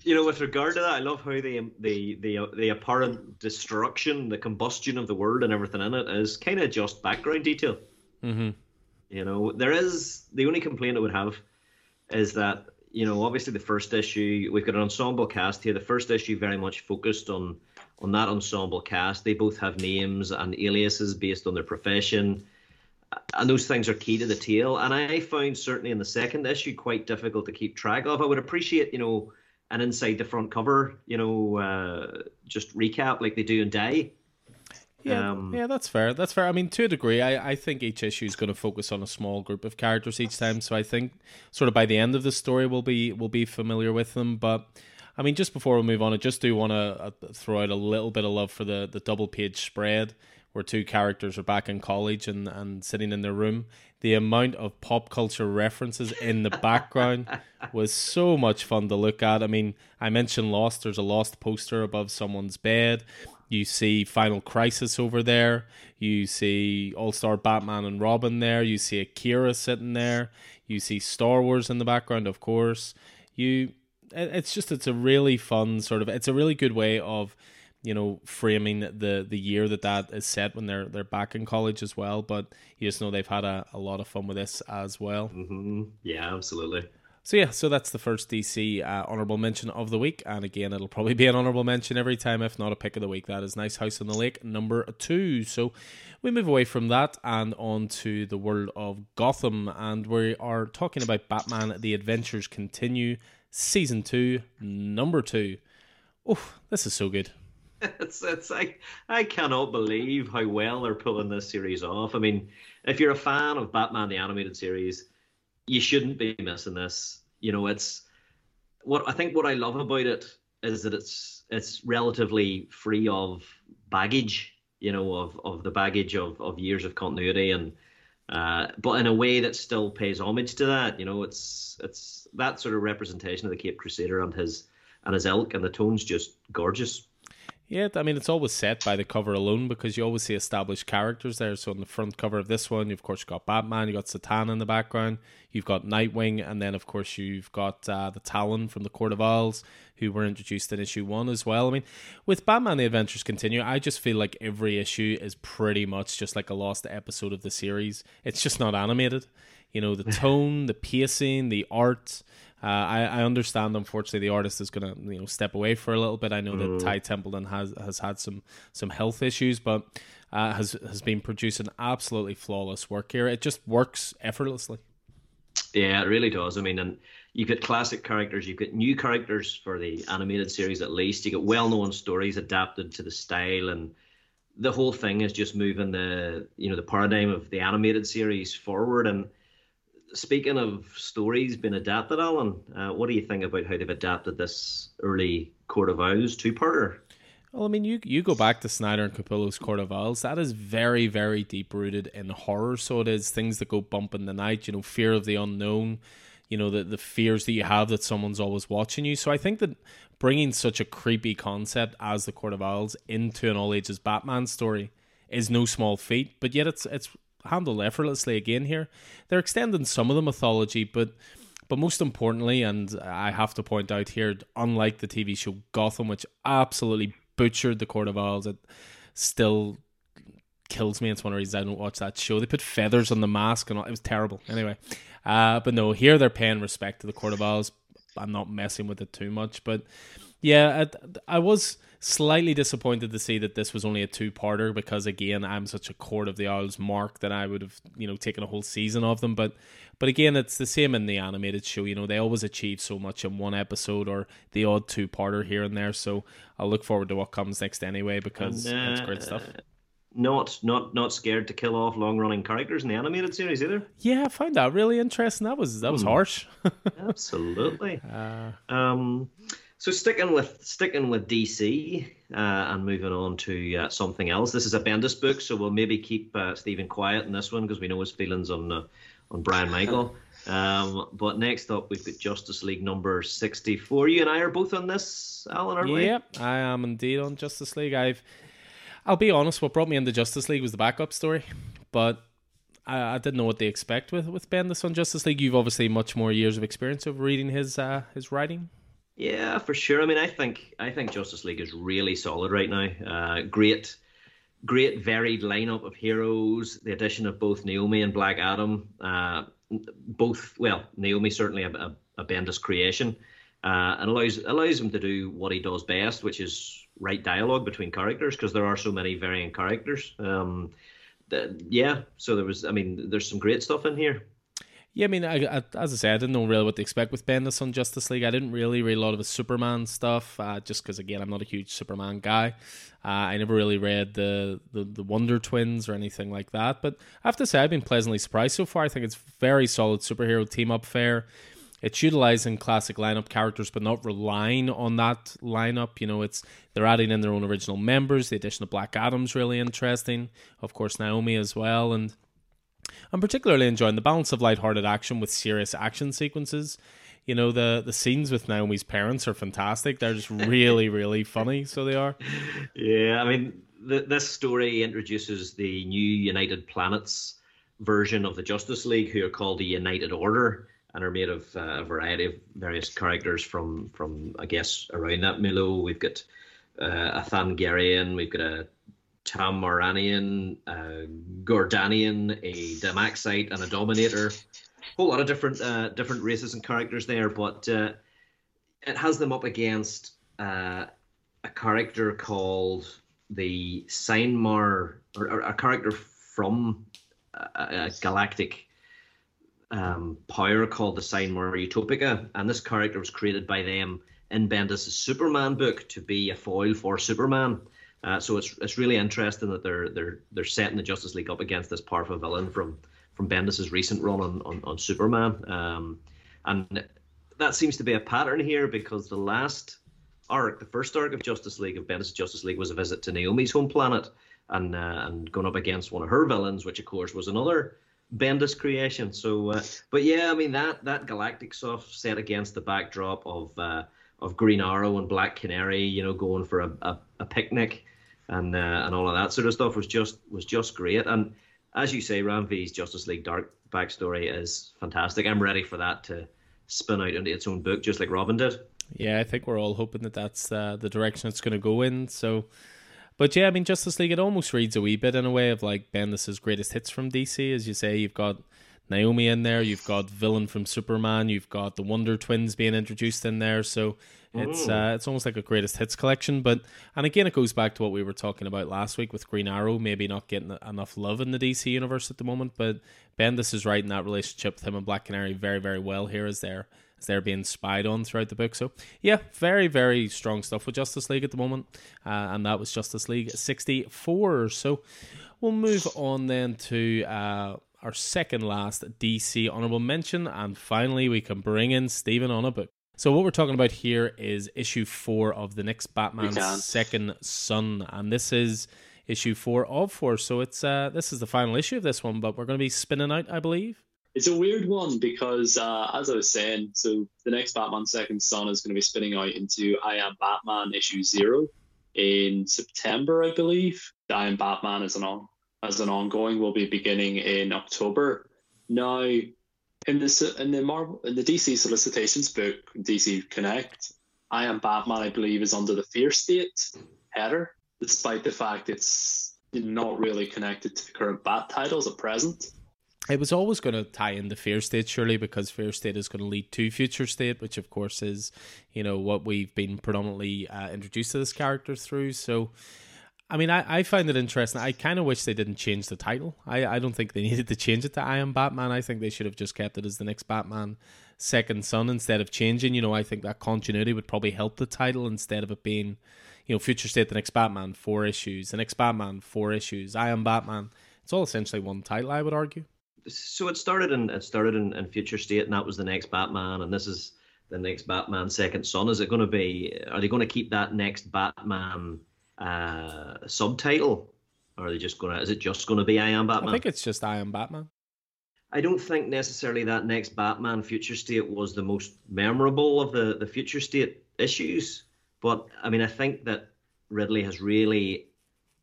you know, with regard to that, I love how the the the the apparent destruction, the combustion of the world, and everything in it is kind of just background detail. Mm-hmm. You know, there is the only complaint I would have is that you know, obviously the first issue we've got an ensemble cast here. The first issue very much focused on on that ensemble cast. They both have names and aliases based on their profession. And those things are key to the tale. And I found certainly in the second issue quite difficult to keep track of. I would appreciate, you know, an inside the front cover, you know, uh, just recap like they do in Die. Yeah, um, yeah, that's fair. That's fair. I mean, to a degree, I, I think each issue is going to focus on a small group of characters each time. So I think, sort of by the end of the story, we'll be we'll be familiar with them. But I mean, just before we move on, I just do want to uh, throw out a little bit of love for the the double page spread where two characters are back in college and, and sitting in their room. The amount of pop culture references in the background was so much fun to look at. I mean, I mentioned Lost. There's a Lost poster above someone's bed. You see Final Crisis over there. You see All Star Batman and Robin there. You see Akira sitting there. You see Star Wars in the background, of course. You, it's just it's a really fun sort of. It's a really good way of, you know, framing the the year that that is set when they're they're back in college as well. But you just know they've had a, a lot of fun with this as well. Mm-hmm. Yeah, absolutely. So yeah, so that's the first DC uh, honorable mention of the week, and again, it'll probably be an honorable mention every time, if not a pick of the week. That is Nice House on the Lake number two. So we move away from that and on to the world of Gotham, and we are talking about Batman: The Adventures Continue, season two, number two. Oh, this is so good. It's it's I I cannot believe how well they're pulling this series off. I mean, if you're a fan of Batman the animated series you shouldn't be missing this. You know, it's what I think what I love about it is that it's it's relatively free of baggage, you know, of, of the baggage of, of years of continuity and uh, but in a way that still pays homage to that. You know, it's it's that sort of representation of the Cape Crusader and his and his ilk, and the tone's just gorgeous. Yeah, I mean, it's always set by the cover alone because you always see established characters there. So, on the front cover of this one, you've, of course, got Batman, you've got Satan in the background, you've got Nightwing, and then, of course, you've got uh, the Talon from the Court of Owls, who were introduced in issue one as well. I mean, with Batman The Adventures Continue, I just feel like every issue is pretty much just like a lost episode of the series. It's just not animated. You know, the tone, the pacing, the art uh, I, I understand, unfortunately, the artist is going to you know step away for a little bit. I know mm. that Ty Templeton has has had some some health issues, but uh, has has been producing absolutely flawless work here. It just works effortlessly. Yeah, it really does. I mean, and you've got classic characters, you've got new characters for the animated series at least. You get well-known stories adapted to the style, and the whole thing is just moving the you know the paradigm of the animated series forward and speaking of stories being adapted, Alan, uh, what do you think about how they've adapted this early Court of Owls two-parter? Well, I mean, you you go back to Snyder and Capullo's Court of Owls. That is very, very deep rooted in horror. So it is things that go bump in the night. You know, fear of the unknown. You know, the the fears that you have that someone's always watching you. So I think that bringing such a creepy concept as the Court of Owls into an all ages Batman story is no small feat. But yet it's it's handled effortlessly again here. They're extending some of the mythology, but but most importantly, and I have to point out here, unlike the TV show Gotham, which absolutely butchered the Court of Owls, it still kills me. It's one of the reasons I don't watch that show. They put feathers on the mask and all. it was terrible. Anyway, uh, but no, here they're paying respect to the Court of Owls. I'm not messing with it too much, but yeah, I, I was slightly disappointed to see that this was only a two-parter because again, I'm such a Court of the Owls mark that I would have you know taken a whole season of them. But but again, it's the same in the animated show. You know, they always achieve so much in one episode or the odd two-parter here and there. So I'll look forward to what comes next anyway because and, uh, it's great stuff not not not scared to kill off long running characters in the animated series either. Yeah, I found that really interesting. That was that was hmm. harsh. Absolutely. Uh, um, so sticking with sticking with DC uh, and moving on to uh, something else. This is a Bendis book, so we'll maybe keep uh, Stephen quiet in this one because we know his feelings on uh, on Brian Michael. Um, but next up, we've got Justice League number sixty-four. You and I are both on this, Alan, aren't we? Yep, I am indeed on Justice League. I've, I'll be honest. What brought me into Justice League was the backup story, but I, I didn't know what they expect with with Bendis on Justice League. You've obviously much more years of experience of reading his uh, his writing. Yeah, for sure. I mean, I think I think Justice League is really solid right now. Uh, great, great varied lineup of heroes. The addition of both Naomi and Black Adam. Uh, both well, Naomi certainly a, a, a Bendis creation, uh, and allows allows him to do what he does best, which is write dialogue between characters because there are so many varying characters. Um, yeah, so there was. I mean, there's some great stuff in here. Yeah, I mean, I, I, as I said, I didn't know really what to expect with Bendis on Justice League. I didn't really read a lot of his Superman stuff, uh, just because again, I'm not a huge Superman guy. Uh, I never really read the, the, the Wonder Twins or anything like that. But I have to say, I've been pleasantly surprised so far. I think it's very solid superhero team up fair. it's utilizing classic lineup characters, but not relying on that lineup. You know, it's they're adding in their own original members. The addition of Black Adam's really interesting. Of course, Naomi as well, and I'm particularly enjoying the balance of light-hearted action with serious action sequences. You know, the the scenes with Naomi's parents are fantastic. They're just really, really funny. So they are. Yeah, I mean, the, this story introduces the new United Planets version of the Justice League, who are called the United Order and are made of uh, a variety of various characters from from I guess around that milieu. We've got uh, a Thangarian, we've got a Tamaranian, a Gordanian, a Daxamite, and a Dominator. A whole lot of different uh, different races and characters there, but uh, it has them up against uh, a character called the Synmar, or, or a character from a, a galactic um, power called the Synmar Utopica, and this character was created by them in Bendis' Superman book to be a foil for Superman. Uh, so it's it's really interesting that they're they're they're setting the Justice League up against this powerful villain from from Bendis' recent run on on, on Superman, um, and that seems to be a pattern here because the last arc, the first arc of Justice League of Bendis' Justice League was a visit to Naomi's home planet and uh, and going up against one of her villains, which of course was another Bendis creation. So, uh, but yeah, I mean that that galactic stuff set against the backdrop of uh, of Green Arrow and Black Canary, you know, going for a, a, a picnic and uh, and all of that sort of stuff was just was just great. And as you say, Ram V's Justice League Dark backstory is fantastic. I'm ready for that to spin out into its own book, just like Robin did. Yeah, I think we're all hoping that that's uh, the direction it's going to go in. So but yeah, I mean, Justice League, it almost reads a wee bit in a way of like Bendis's greatest hits from DC. As you say, you've got Naomi in there, you've got Villain from Superman, you've got the Wonder Twins being introduced in there. So it's uh, it's almost like a greatest hits collection. But and again, it goes back to what we were talking about last week with Green Arrow, maybe not getting enough love in the DC universe at the moment. But Bendis is writing that relationship with him and Black Canary very, very well here as they're as they're being spied on throughout the book. So yeah, very very strong stuff with Justice League at the moment, uh, and that was Justice League sixty four. So we'll move on then to. Uh, our second last DC honorable mention, and finally we can bring in Stephen on a book. So what we're talking about here is issue four of the next Batman Second Son, and this is issue four of four. So it's uh, this is the final issue of this one, but we're going to be spinning out, I believe. It's a weird one because, uh, as I was saying, so the next Batman Second Son is going to be spinning out into I Am Batman issue zero in September, I believe. I Am Batman is an on as an ongoing will be beginning in October. Now, in the in the Marvel in the DC solicitations book, DC Connect, I Am Batman, I believe, is under the Fear State header, despite the fact it's not really connected to the current Bat titles at present it was always going to tie into Fear State, surely, because Fear State is going to lead to Future State, which, of course, is you know what we've been predominantly uh, introduced to this character through. So, I mean, I, I find it interesting. I kind of wish they didn't change the title. I, I don't think they needed to change it to I Am Batman. I think they should have just kept it as the next Batman Second Son instead of changing. You know, I think that continuity would probably help the title instead of it being, you know, Future State, the next Batman, four issues, the next Batman, four issues, I Am Batman. It's all essentially one title, I would argue so it started in it started in, in Future State, and that was the next Batman, and this is the next Batman Second Son. Is it going to be? Are they going to keep that next Batman uh, subtitle, or are they just going to? Is it just going to be I Am Batman? I think it's just I Am Batman. I don't think necessarily that next Batman Future State was the most memorable of the the Future State issues, but I mean, I think that Ridley has really,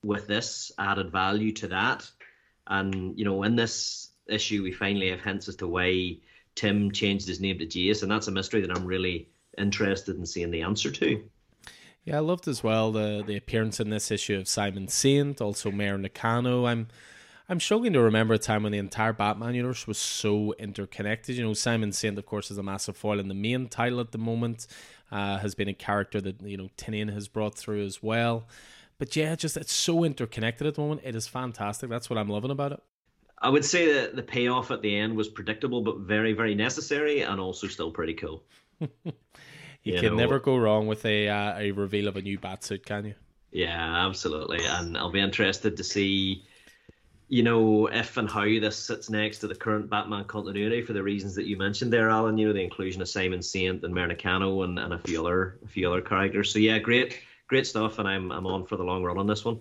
with this, added value to that. And you know, in this issue, we finally have hints as to why Tim changed his name to Jace, and that's a mystery that I'm really interested in seeing the answer to. Yeah, I loved as well the the appearance in this issue of Simon Saint, also Mayor Nakano. I'm I'm struggling to remember a time when the entire Batman universe was so interconnected. You know, Simon Saint, of course, is a massive foil in the main title at the moment. Uh, has been a character that you know Tynion has brought through as well. But yeah, just it's so interconnected at the moment. It is fantastic. That's what I'm loving about it. I would say that the payoff at the end was predictable, but very, very necessary, and also still pretty cool. you, you, can know, never go wrong with a uh, a reveal of a new bat suit, can you? Yeah, absolutely. And I'll be interested to see, you know, if and how this sits next to the current Batman continuity for the reasons that you mentioned there, Alan. You know, the inclusion of Simon Saint and Mayor Nakano and, and a few other a few other characters. So yeah, great great stuff, and I'm I'm on for the long run on this one.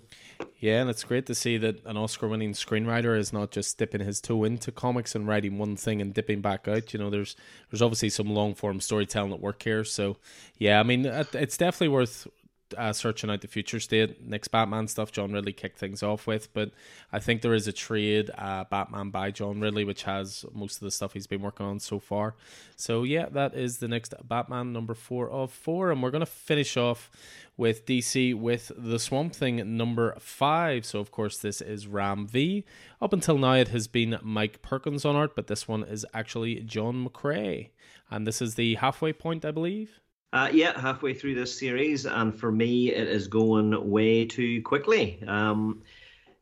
Yeah, and it's great to see that an Oscar-winning screenwriter is not just dipping his toe into comics and writing one thing and dipping back out. You know, there's there's obviously some long-form storytelling at work here. So, yeah, I mean, it's definitely worth uh, searching out the future state next Batman stuff. John Ridley kicked things off with, but I think there is a trade uh, Batman by John Ridley, which has most of the stuff he's been working on so far. So yeah, that is the next Batman number four of four, and we're gonna finish off with DC with the Swamp Thing number five. So of course this is Ram V. Up until now it has been Mike Perkins on art, but this one is actually John McCrea, and this is the halfway point, I believe. Uh, yeah, halfway through this series, and for me, it is going way too quickly. Um,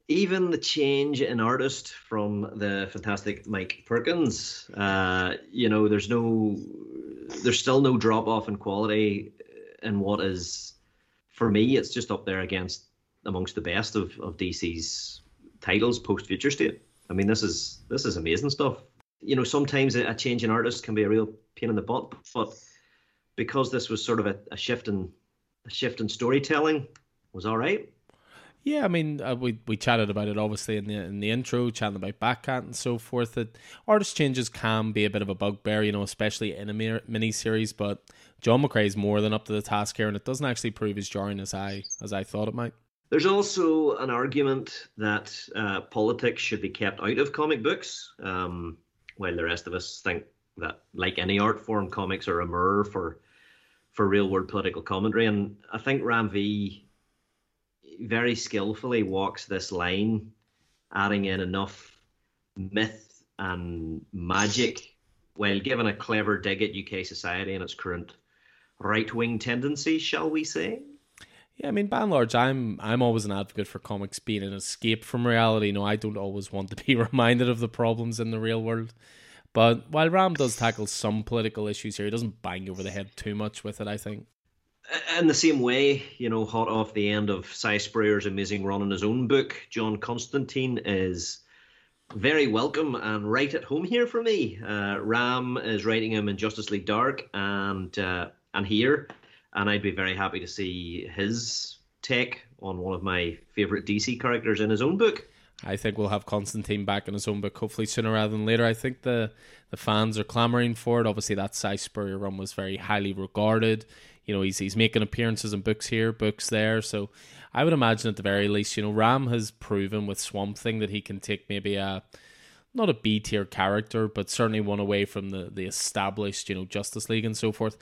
even the change in artist from the fantastic Mike Perkins, uh, you know, there's no, there's still no drop off in quality in what is, for me, it's just up there against amongst the best of, of DC's titles post Future State. I mean, this is this is amazing stuff. You know, sometimes a, a change in artist can be a real pain in the butt, but because this was sort of a, a shift in a shift in storytelling was all right. Yeah, I mean, uh, we we chatted about it obviously in the in the intro, chatting about Batcat and so forth. That artist changes can be a bit of a bugbear, you know, especially in a mini series. But John McCrea is more than up to the task here, and it doesn't actually prove as jarring as I as I thought it might. There's also an argument that uh, politics should be kept out of comic books, um, while the rest of us think that, like any art form, comics are a mirror for for real world political commentary. And I think Ram V very skillfully walks this line, adding in enough myth and magic while giving a clever dig at UK society and its current right wing tendencies, shall we say? Yeah, I mean, by and large, I'm I'm always an advocate for comics being an escape from reality. Know, I don't always want to be reminded of the problems in the real world. But while Ram does tackle some political issues here, he doesn't bang over the head too much with it, I think. In the same way, you know, hot off the end of Si Spurrier's amazing run in his own book, John Constantine is very welcome and right at home here for me. Uh, Ram is writing him in Justice League Dark and uh, and here, and I'd be very happy to see his take on one of my favorite DC characters in his own book. I think we'll have Constantine back in his own book hopefully sooner rather than later. I think the the fans are clamoring for it. Obviously, that Si Spurrier run was very highly regarded. You know, he's he's making appearances in books here, books there. So I would imagine at the very least, you know, Ram has proven with Swamp Thing that he can take maybe a not a B tier character, but certainly one away from the the established, you know, Justice League and so forth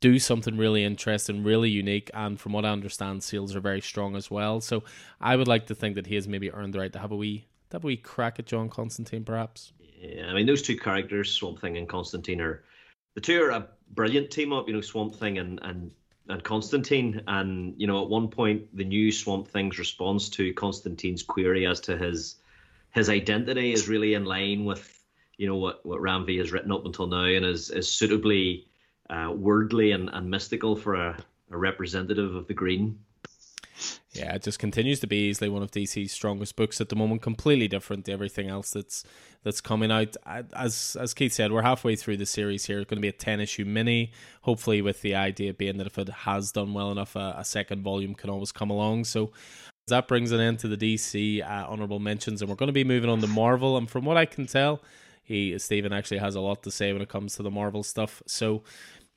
do something really interesting, really unique, and from what I understand, seals are very strong as well. So I would like to think that he has maybe earned the right to have a wee, have a wee crack at John Constantine, perhaps. Yeah, I mean those two characters, Swamp Thing and Constantine, are the two are a brilliant team up. You know, Swamp Thing and and and Constantine, and you know, at one point, the new Swamp Thing's response to Constantine's query as to his his identity is really in line with you know what what Ram V has written up until now, and is is suitably uh, wordly and, and mystical for a, a representative of the green. Yeah, it just continues to be easily one of DC's strongest books at the moment. Completely different to everything else that's that's coming out. As as Keith said, we're halfway through the series here. It's going to be a ten issue mini. Hopefully, with the idea being that if it has done well enough, a, a second volume can always come along. So that brings an end to the DC uh, honorable mentions, and we're going to be moving on to Marvel. And from what I can tell, he Stephen actually has a lot to say when it comes to the Marvel stuff. So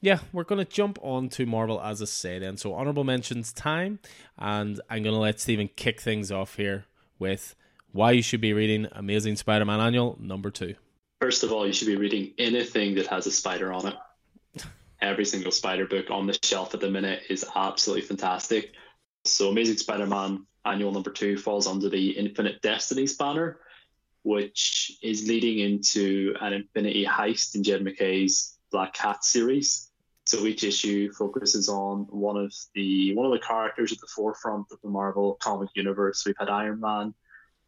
yeah, we're going to jump on to Marvel as I say then. So, honorable mentions time, and I'm going to let Stephen kick things off here with why you should be reading Amazing Spider Man Annual number two. First of all, you should be reading anything that has a spider on it. Every single spider book on the shelf at the minute is absolutely fantastic. So, Amazing Spider Man Annual number two falls under the Infinite Destinies banner, which is leading into an Infinity heist in Jed MacKay's Black Cat series. So each issue focuses on one of the one of the characters at the forefront of the Marvel comic universe. We've had Iron Man,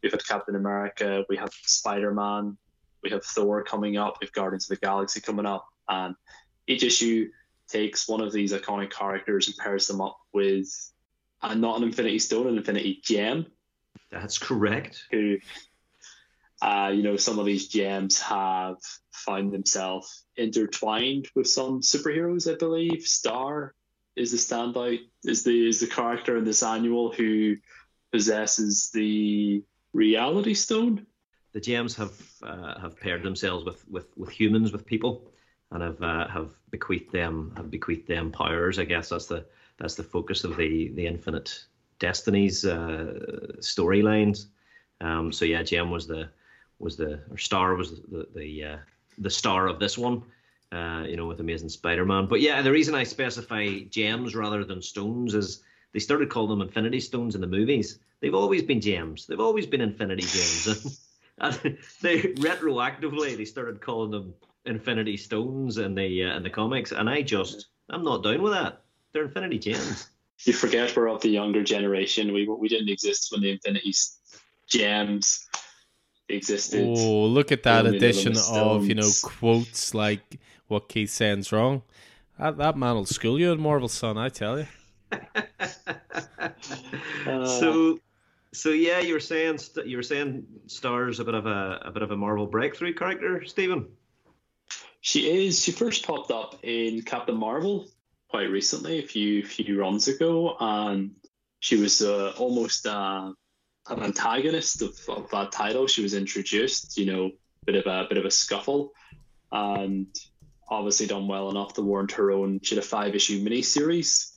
we've had Captain America, we have Spider Man, we have Thor coming up, we've Guardians of the Galaxy coming up, and each issue takes one of these iconic characters and pairs them up with a not an Infinity Stone, an Infinity Gem. That's correct. Who Uh, you know, some of these gems have found themselves intertwined with some superheroes. I believe Star is the standout. Is the is the character in this annual who possesses the Reality Stone. The gems have uh, have paired themselves with, with, with humans, with people, and have uh, have bequeathed them have bequeathed them powers. I guess that's the that's the focus of the the Infinite Destinies uh, storylines. Um, so yeah, Gem was the was the or Star was the the uh, the star of this one. Uh, you know, with Amazing Spider-Man. But yeah, the reason I specify gems rather than stones is they started calling them Infinity Stones in the movies. They've always been gems. They've always been Infinity Gems. and they retroactively they started calling them Infinity Stones in the uh, in the comics, and I just I'm not down with that. They're Infinity Gems. You forget we're of the younger generation. We we didn't exist when the Infinity Gems existed. Oh, look at that addition of you know quotes like what Keith saying's wrong. That, that man will school you in Marvel Son, I tell you. uh, so, so yeah, you were saying you were saying Star's a bit of a a bit of a Marvel breakthrough character, Stephen. She is. She first popped up in Captain Marvel quite recently, a few few runs ago, and she was uh, almost uh, an antagonist of, of that title. She was introduced, you know, bit of a bit of a scuffle, and obviously done well enough to warrant her own. She had a five issue miniseries,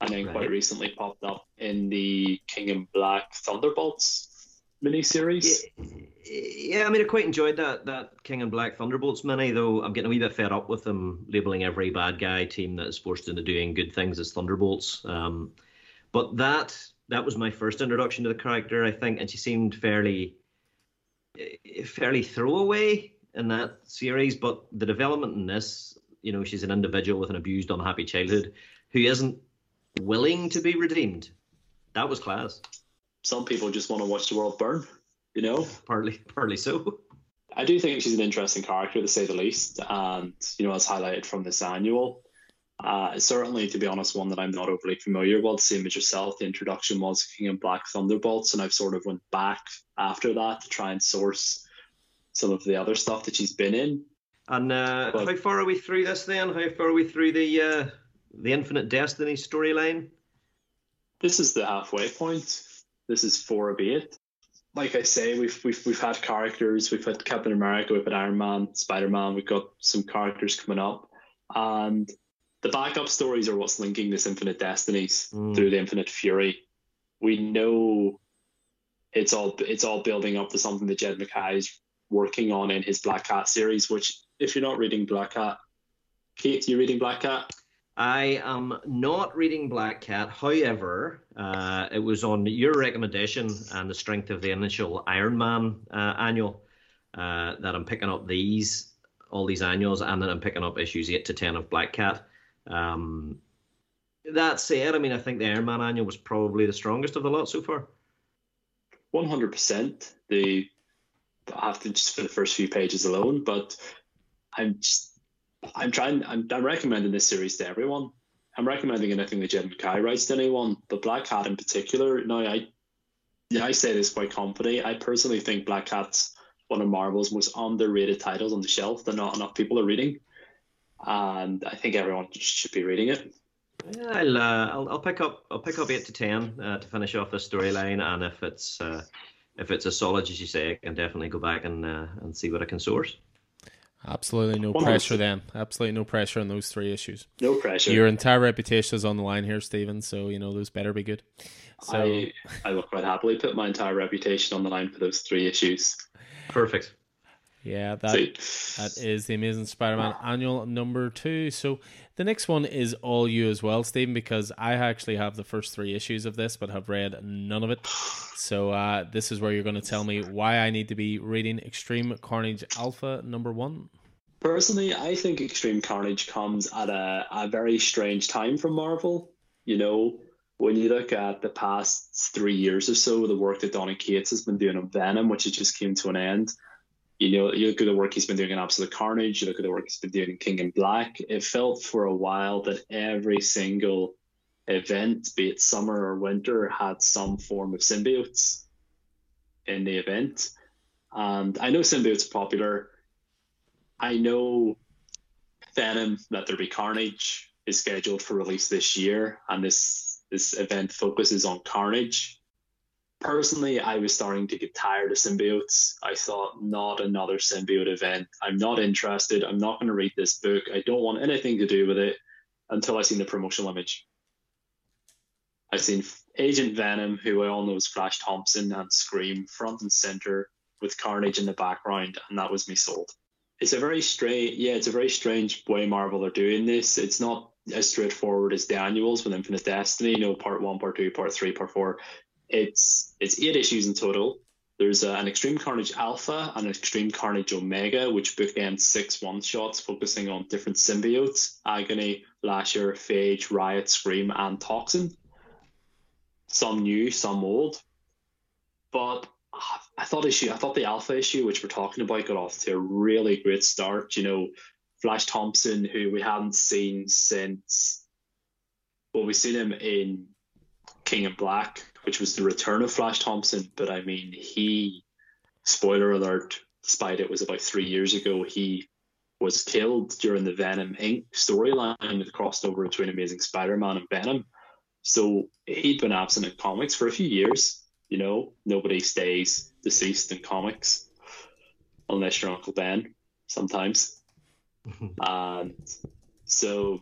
and then right. quite recently popped up in the King in Black Thunderbolts miniseries. Yeah, yeah, I mean, I quite enjoyed that that King in Black Thunderbolts mini, though I'm getting a wee bit fed up with them labeling every bad guy team that is forced into doing good things as Thunderbolts. Um, but that that was my first introduction to the character, I think, and she seemed fairly eh, fairly throwaway in that series. But the development in this, you know, she's an individual with an abused, unhappy childhood who isn't willing to be redeemed. That was class. Some people just want to watch the world burn, you know. Partly, partly so. I do think she's an interesting character to say the least, and you know, as highlighted from this annual, uh, certainly, to be honest, one that I'm not overly familiar with. Same as yourself, the introduction was King in Black Thunderbolts, and I've sort of went back after that to try and source some of the other stuff that she's been in. And uh, but, how far are we through this then? How far are we through the uh, the Infinite Destiny storyline? This is the halfway point. This is four of eight. Like I say, we've we've we've had characters. We've had Captain America. We've had Iron Man, Spider Man. We've got some characters coming up, and the backup stories are what's linking this Infinite Destinies mm. through the Infinite Fury. We know it's all it's all building up to something that Jed MacKay is working on in his Black Cat series. Which, if you're not reading Black Cat, Kate, you're reading Black Cat? I am not reading Black Cat. However, uh, it was on your recommendation and the strength of the initial Iron Man uh, annual uh, that I'm picking up these, all these annuals, and then I'm picking up issues 8 to 10 of Black Cat. Um, that said, I mean, I think the Iron Man annual was probably the strongest of the lot so far. 100%. The I have to just for the first few pages alone, but I'm just I'm trying. I'm, I'm recommending this series to everyone. I'm recommending anything that Jed MacKay writes to anyone, but Black Cat in particular. Now, I yeah, I say this quite confidently. I personally think Black Cat's one of Marvel's most underrated titles on the shelf that not enough people are reading, and I think everyone should be reading it. Yeah, I'll, uh, I'll, I'll pick up I'll pick up eight to ten uh, to finish off the storyline, and if it's uh, if it's as solid as you say, I can definitely go back and uh, and see what I can source. Absolutely no pressure then. Absolutely no pressure on those three issues. No pressure. Your entire reputation is on the line here, Stephen. So you know those better be good. So I, I will quite happily put my entire reputation on the line for those three issues. Perfect. Yeah, that that is the Amazing Spider-Man annual number two. So the next one is all you as well, Stephen, because I actually have the first three issues of this, but have read none of it. So uh, this is where you're going to tell me why I need to be reading Extreme Carnage Alpha number one. Personally, I think Extreme Carnage comes at a, a very strange time for Marvel. You know, when you look at the past three years or so, the work that Donny Cates has been doing on Venom, which has just came to an end you know, you look at the work he's been doing in Absolute Carnage, you look at the work he's been doing in King in Black, it felt for a while that every single event, be it summer or winter, had some form of symbiotes in the event. And I know symbiote's are popular. I know Venom, Let There Be Carnage, is scheduled for release this year, and this this event focuses on Carnage. Personally, I was starting to get tired of symbiotes. I thought, not another symbiote event. I'm not interested. I'm not going to read this book. I don't want anything to do with it until I seen the promotional image. I seen Agent Venom, who I all know is Flash Thompson, and Scream front and center with Carnage in the background, and that was me sold. It's a very strange, yeah, it's a very strange way Marvel are doing this. It's not as straightforward as the annuals with Infinite Destiny, you know, part one, part two, part three, part four. It's it's eight issues in total. There's an Extreme Carnage Alpha and an Extreme Carnage Omega, which bookend six one shots focusing on different symbiotes Agony, Lasher, Phage, Riot, Scream, and Toxin. Some new, some old. But I thought issue, I thought the Alpha issue, which we're talking about, got off to a really great start. You know, Flash Thompson, who we hadn't seen since, well, we've seen him in King in Black, which was the return of Flash Thompson. But I mean, he, spoiler alert, despite it was about three years ago, he was killed during the Venom Inc. storyline that crossed over between Amazing Spider Man and Venom. So he'd been absent in comics for a few years. You know, nobody stays deceased in comics unless you're Uncle Ben sometimes. and so,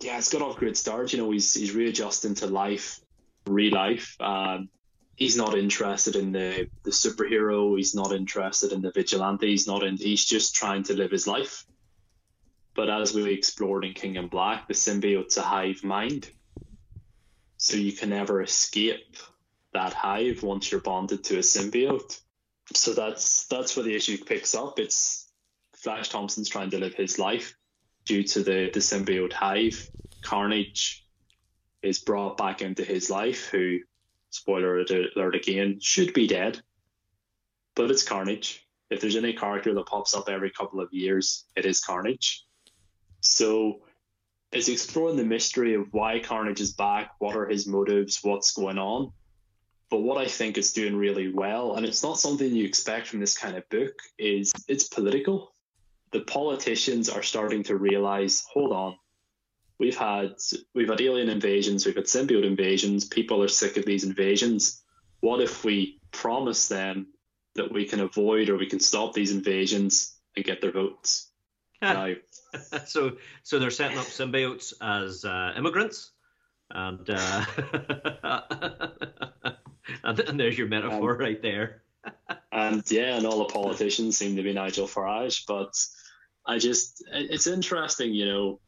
yeah, it's got off great start. You know, he's he's readjusting to life real life. Um, he's not interested in the, the superhero. He's not interested in the vigilante. He's not in. He's just trying to live his life. But as we explored in King and Black, the symbiote's a hive mind, so you can never escape that hive once you're bonded to a symbiote. So that's that's where the issue picks up. It's Flash Thompson's trying to live his life due to the the symbiote hive. Carnage is brought back into his life, who, spoiler alert again, should be dead. But it's Carnage. If there's any character that pops up every couple of years, it is Carnage. So it's exploring the mystery of why Carnage is back, what are his motives, what's going on. But what I think is doing really well, and it's not something you expect from this kind of book, is it's political. The politicians are starting to realize, hold on, we've had we've had alien invasions, we've had symbiote invasions. People are sick of these invasions. What if we promise them that we can avoid or we can stop these invasions and get their votes? now, so, so they're setting up symbiotes as uh, immigrants, and, uh, and and there's your metaphor um, right there. and yeah, and all the politicians seem to be Nigel Farage, but I just it's interesting, you know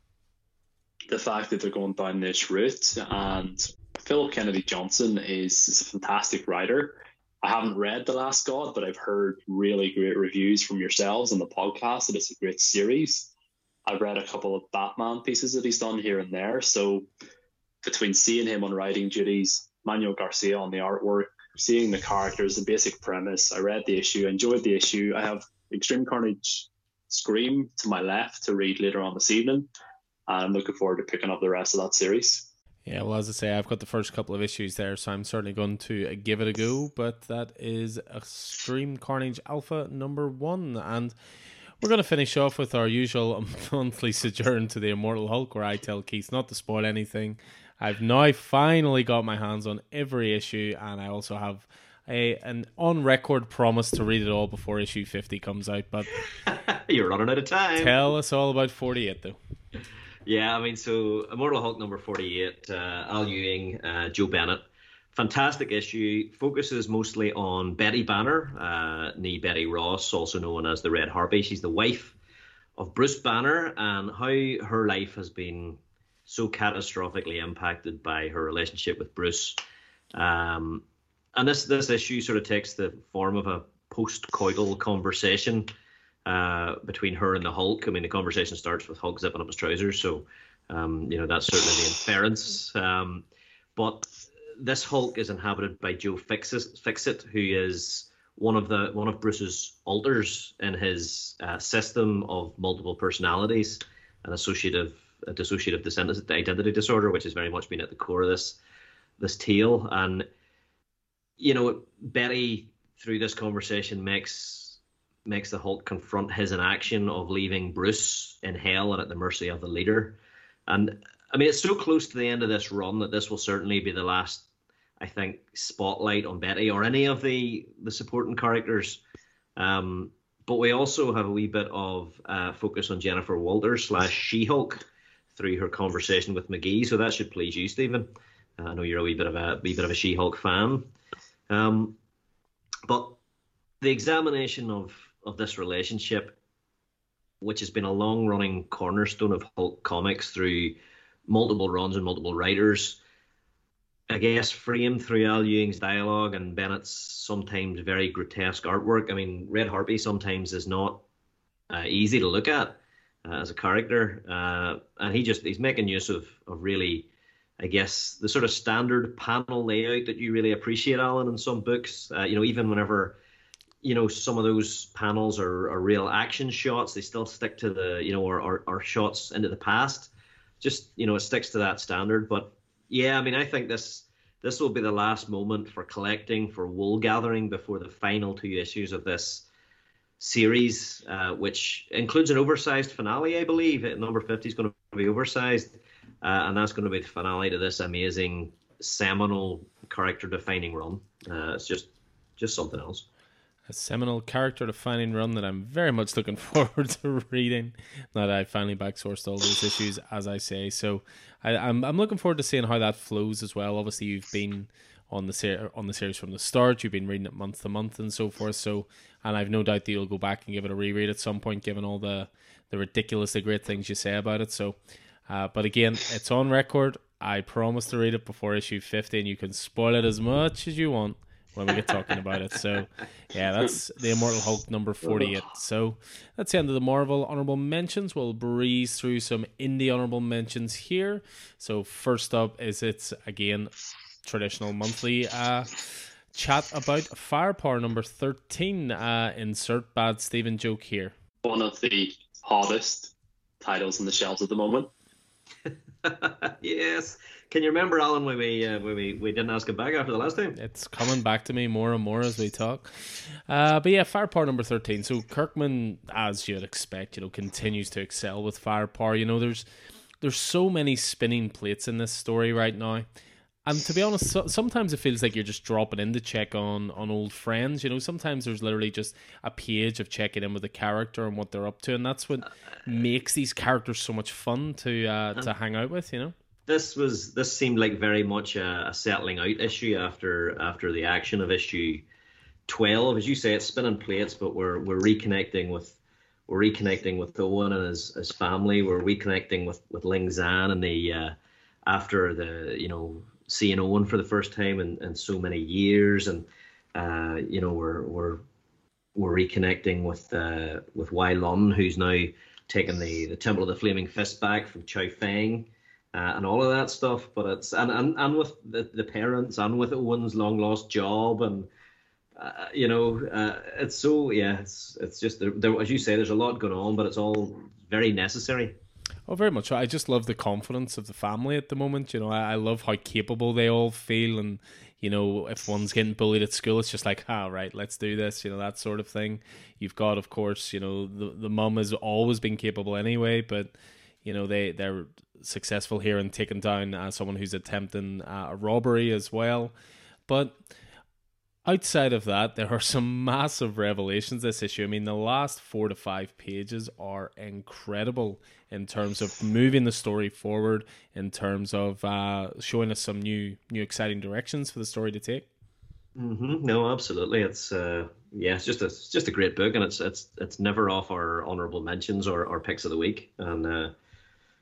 the fact that they're going down this route. And Philip Kennedy Johnson is, is a fantastic writer. I haven't read The Last God, but I've heard really great reviews from yourselves on the podcast that it's a great series. I've read a couple of Batman pieces that he's done here and there. So between seeing him on writing duties, Manuel Garcia on the artwork, seeing the characters, the basic premise, I read the issue, enjoyed the issue. I have Extreme Carnage Scream to my left to read later on this evening. Uh, I'm looking forward to picking up the rest of that series. Yeah, well, as I say, I've got the first couple of issues there, so I'm certainly going to give it a go. But that is Extreme Carnage Alpha number one. And we're going to finish off with our usual monthly sojourn to the Immortal Hulk, where I tell Keith not to spoil anything. I've now finally got my hands on every issue, and I also have a an on record promise to read it all before issue 50 comes out. But you're running out of time. Tell us all about 48, though. Yeah, I mean, so Immortal Hulk number 48, uh, Al Ewing, uh, Joe Bennett. Fantastic issue. Focuses mostly on Betty Banner, uh, nee Betty Ross, also known as the Red Harpy. She's the wife of Bruce Banner, and how her life has been so catastrophically impacted by her relationship with Bruce. Um, and this this issue sort of takes the form of a post-coital conversation uh, between her and the Hulk. I mean, the conversation starts with Hulk zipping up his trousers, so um, you know that's certainly the inference. Um, but this Hulk is inhabited by Joe Fixit, Fixit, who is one of the one of Bruce's alters in his uh, system of multiple personalities and associative dissociative identity disorder, which has very much been at the core of this this tale. And you know, Betty through this conversation makes makes the Hulk confront his inaction of leaving Bruce in hell and at the mercy of the leader. And I mean, it's so close to the end of this run that this will certainly be the last, I think, spotlight on Betty or any of the the supporting characters. Um, but we also have a wee bit of uh, focus on Jennifer Walters slash She Hulk through her conversation with McGee, so that should please you, Stephen. Uh, I know you're a wee bit of a wee bit of a She Hulk fan. Um, but the examination of of this relationship, which has been a long running cornerstone of Hulk comics through multiple runs and multiple writers, I guess framed through Al Ewing's dialogue and Bennett's sometimes very grotesque artwork. I mean, Red Harpy sometimes is not uh, easy to look at uh, as a character, uh, and he just he's making use of of really, I guess, the sort of standard panel layout that you really appreciate, Alan, in some books. Uh, you know, even whenever you know some of those panels are, are real action shots, they still stick to the you know or, shots into the past. Just you know, it sticks to that standard, but yeah, I mean, I think this this will be the last moment for collecting for wool gathering before the final two issues of this series, uh, which includes an oversized finale, I believe. Number fifty is going to be oversized, uh, and that's going to be the finale to this amazing seminal character-defining run. Uh, it's just just something else a seminal character defining run that I'm very much looking forward to reading. Now that I finally backsourced all those issues, as I say. So I, am I'm, I'm looking forward to seeing how that flows as well. Obviously, you've been on the ser- on the series from the start. You've been reading it month to month and so forth. So, and I've no doubt that you'll go back and give it a reread at some point, given all the the ridiculously great things you say about it. So, uh, but again, it's on record. I promise to read it before issue 50, and you can spoil it as much as you want when we get talking about it. So, yeah, that's the Immortal Hulk number 48. So, that's the end of the Marvel honorable mentions. We'll breeze through some indie honorable mentions here. So, first up is it's again traditional monthly uh, chat about Firepower number 13. Uh, insert bad Stephen joke here. One of the hardest titles on the shelves at the moment. yes. Can you remember, Alan, when we uh, when we, we didn't ask him back after the last time? It's coming back to me more and more as we talk. Uh, but yeah, Firepower number thirteen. So Kirkman, as you'd expect, you know, continues to excel with Firepower. You know, there's there's so many spinning plates in this story right now. And to be honest, so, sometimes it feels like you're just dropping in to check on on old friends. You know, sometimes there's literally just a page of checking in with the character and what they're up to, and that's what makes these characters so much fun to uh, to hang out with. You know this was this seemed like very much a, a, settling out issue after after the action of issue twelve. As you say, it's spinning plates, but we're we're reconnecting with we're reconnecting with Owen and his, his family. We're reconnecting with with Ling Zan and the uh, after the you know seeing Owen for the first time in, in so many years, and uh, you know we're we're we're reconnecting with uh, with Wai Lun, who's now taken the the Temple of the Flaming Fist back from Chow Feng uh, and all of that stuff. But it's and and, and with the, the parents and with Owen's long lost job and. Uh, you know, uh, it's so yeah. It's it's just there, there, as you say. There's a lot going on, but it's all very necessary. Oh, very much. I just love the confidence of the family at the moment. You know, I, I love how capable they all feel, and you know, if one's getting bullied at school, it's just like, ah, right, let's do this. You know, that sort of thing. You've got, of course, you know, the the mum has always been capable anyway, but you know they they're successful here in taking down uh, someone who's attempting uh, a robbery as well. But outside of that, there are some massive revelations this issue. I mean, the last four to five pages are incredible in terms of moving the story forward, in terms of uh, showing us some new, new exciting directions for the story to take. Mm-hmm. No, absolutely. It's uh, yeah, it's just a it's just a great book, and it's it's it's never off our honorable mentions or, or picks of the week, and uh,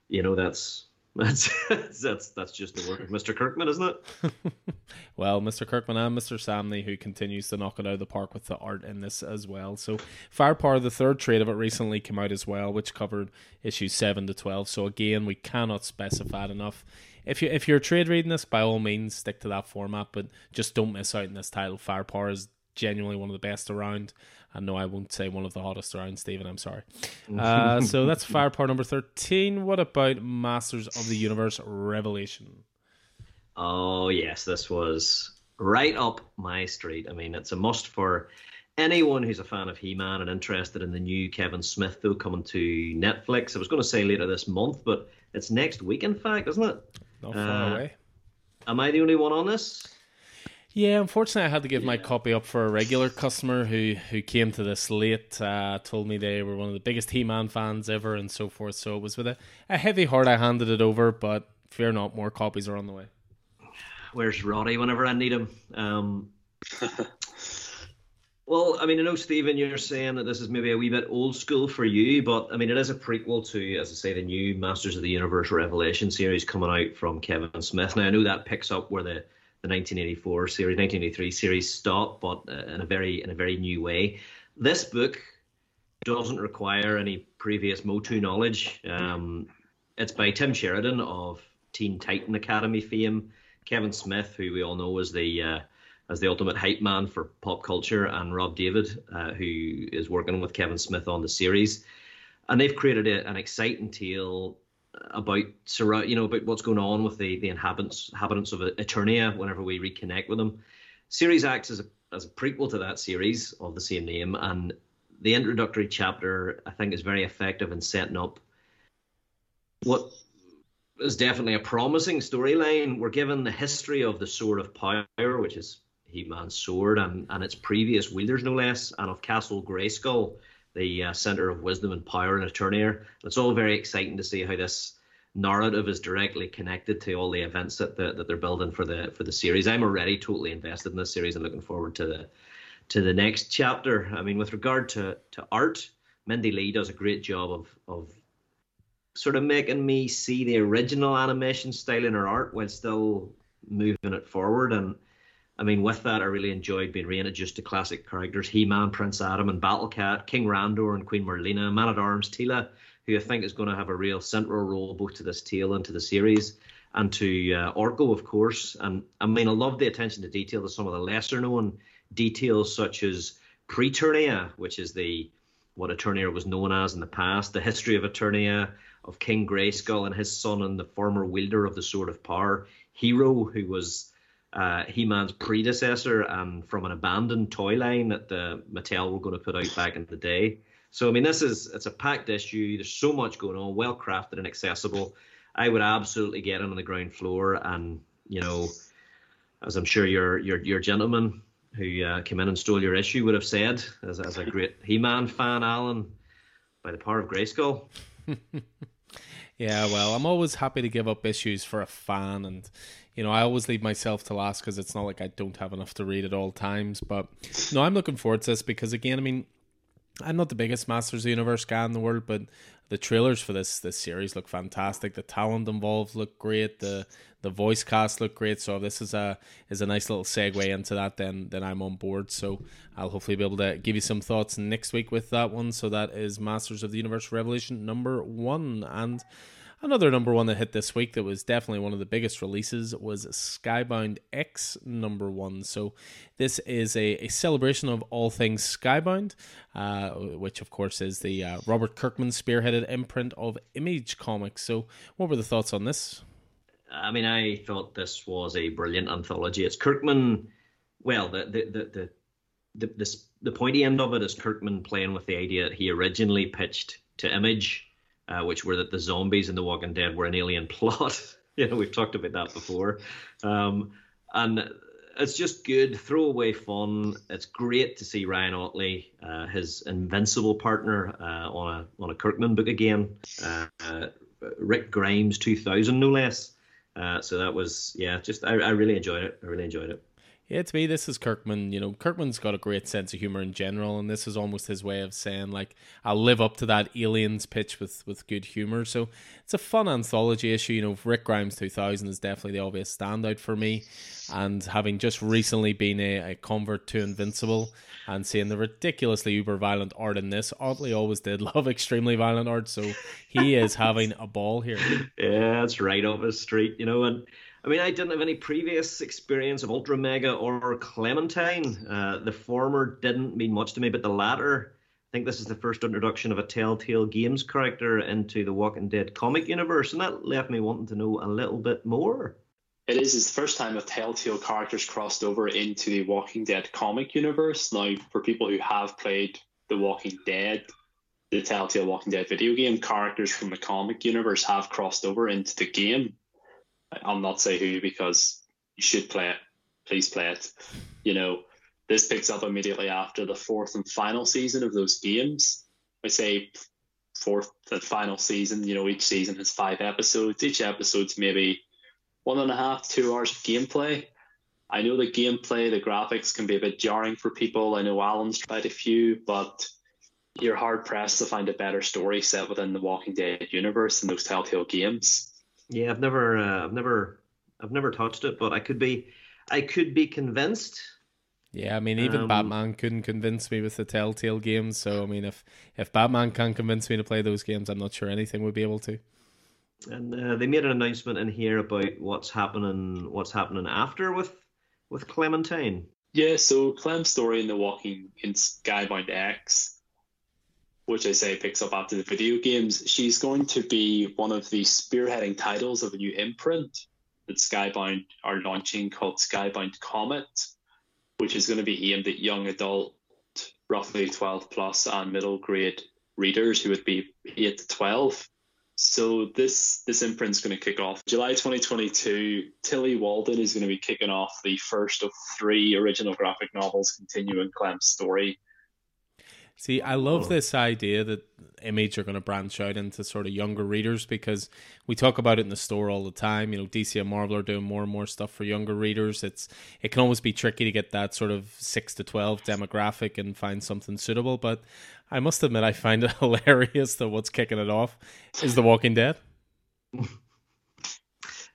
you know that's that's that's that's just the work of Mr. Kirkman, isn't it? well, Mr. Kirkman and Mr. Samney, who continues to knock it out of the park with the art in this as well. So, Firepower, the third trade of it recently came out as well, which covered issues seven to twelve. So again, we cannot specify enough. If you if you're trade reading this, by all means stick to that format, but just don't miss out in this title. Firepower is genuinely one of the best around. And no, I won't say one of the hottest around, Stephen. I'm sorry. Uh, so that's Fire Firepower number 13. What about Masters of the Universe Revelation? Oh, yes. This was right up my street. I mean, it's a must for anyone who's a fan of He-Man and interested in the new Kevin Smith though coming to Netflix, I was going to say later this month, but it's next week, in fact, isn't it? Not far uh, away. Am I the only one on this? Yeah, unfortunately, I had to give my copy up for a regular customer who who came to this late. Uh, told me they were one of the biggest He-Man fans ever, and so forth. So it was with a, a heavy heart I handed it over, but fear not, more copies are on the way. Where's Roddy? Whenever I need him. Um, well, I mean, I know Stephen, you're saying that this is maybe a wee bit old school for you, but I mean, it is a prequel to, as I say, the new Masters of the Universe Revelation series coming out from Kevin Smith. Now, I know that picks up where the the 1984 series, 1983 series stop, but uh, in a very in a very new way. This book doesn't require any previous MOTU knowledge. Um, it's by Tim Sheridan of Teen Titan Academy fame, Kevin Smith, who we all know as the uh, as the ultimate hype man for pop culture, and Rob David, uh, who is working with Kevin Smith on the series. And they've created a, an exciting tale about you know about what's going on with the the inhabitants inhabitants of Eternia whenever we reconnect with them. Series acts as a as a prequel to that series of the same name, and the introductory chapter I think is very effective in setting up what is definitely a promising storyline. We're given the history of the Sword of Power, which is He-Man's sword, and, and its previous wielders, no less, and of Castle Grayskull, the uh, center of wisdom and power in Eternia. It's all very exciting to see how this narrative is directly connected to all the events that the, that they're building for the for the series. I'm already totally invested in this series and looking forward to the to the next chapter. I mean, with regard to to art, Mindy Lee does a great job of of sort of making me see the original animation style in her art while still moving it forward and I mean, with that, I really enjoyed being reintroduced to classic characters He Man, Prince Adam, and Battle Cat, King Randor, and Queen Marlena, Man at Arms, Teela, who I think is going to have a real central role both to this tale and to the series, and to uh, Orko, of course. And I mean, I love the attention to detail to some of the lesser known details, such as Preternia, which is the what Eternia was known as in the past, the history of Eternia, of King Grayskull and his son, and the former wielder of the Sword of Power, Hero, who was uh, He-Man's predecessor and from an abandoned toy line that the Mattel were going to put out back in the day. So I mean, this is it's a packed issue. There's so much going on, well crafted and accessible. I would absolutely get in on the ground floor, and you know, as I'm sure your your your gentleman who uh, came in and stole your issue would have said, as, as a great He-Man fan, Alan, by the power of Grayskull. yeah, well, I'm always happy to give up issues for a fan, and you know, I always leave myself to last because it's not like I don't have enough to read at all times. But no, I'm looking forward to this because again, I mean, I'm not the biggest Masters of the Universe guy in the world, but the trailers for this this series look fantastic. The talent involved look great. The the voice cast look great. So this is a is a nice little segue into that. Then then I'm on board. So I'll hopefully be able to give you some thoughts next week with that one. So that is Masters of the Universe Revelation number one and. Another number one that hit this week that was definitely one of the biggest releases was Skybound X number one. So this is a, a celebration of all things Skybound, uh, which of course is the uh, Robert Kirkman spearheaded imprint of Image Comics. So what were the thoughts on this? I mean, I thought this was a brilliant anthology. It's Kirkman. Well, the the the the the, the, the pointy end of it is Kirkman playing with the idea that he originally pitched to Image uh, which were that the zombies in The Walking Dead were an alien plot. you know, we've talked about that before. Um, and it's just good throwaway fun. It's great to see Ryan Ottley, uh, his invincible partner, uh, on a on a Kirkman book again. Uh, uh Rick Grimes, two thousand no less. Uh, so that was yeah, just I, I really enjoyed it. I really enjoyed it. Yeah, to me, this is Kirkman. You know, Kirkman's got a great sense of humor in general, and this is almost his way of saying, like, I'll live up to that aliens pitch with with good humor. So it's a fun anthology issue. You know, Rick Grimes 2000 is definitely the obvious standout for me, and having just recently been a, a convert to Invincible and seeing the ridiculously uber violent art in this, Ottley always did love extremely violent art, so he is having a ball here. Yeah, it's right up his street, you know, and I mean, I didn't have any previous experience of Ultra Mega or Clementine. Uh, the former didn't mean much to me, but the latter, I think this is the first introduction of a Telltale Games character into the Walking Dead comic universe, and that left me wanting to know a little bit more. it is is the first time a Telltale characters crossed over into the Walking Dead comic universe. Now, for people who have played The Walking Dead, the Telltale Walking Dead video game, characters from the comic universe have crossed over into the game. I'll not say who because you should play it. Please play it. You know, this picks up immediately after the fourth and final season of those games. I say fourth and final season. You know, each season has five episodes. Each episode's maybe one and a half, two hours of gameplay. I know the gameplay, the graphics can be a bit jarring for people. I know Alan's tried a few, but you're hard pressed to find a better story set within the Walking Dead universe than those Telltale games. Yeah, I've never, uh, I've never, I've never touched it, but I could be, I could be convinced. Yeah, I mean, even um, Batman couldn't convince me with the Telltale games. So, I mean, if if Batman can't convince me to play those games, I'm not sure anything would be able to. And uh, they made an announcement in here about what's happening, what's happening after with with Clementine. Yeah, so Clem's story in the Walking in Skybound X, which I say picks up after the video games, she's going to be one of the spearheading titles of a new imprint that Skybound are launching called Skybound Comet, which is going to be aimed at young adult, roughly 12 plus and middle grade readers who would be 8 to 12. So this this imprint's going to kick off July 2022. Tillie Walden is going to be kicking off the first of three original graphic novels continuing Clem's story. See, I love oh. this idea that Image are going to branch out into sort of younger readers because we talk about it in the store all the time. You know, DC and Marvel are doing more and more stuff for younger readers. It's it can always be tricky to get that sort of six to twelve demographic and find something suitable. But I must admit, I find it hilarious that what's kicking it off is The Walking Dead.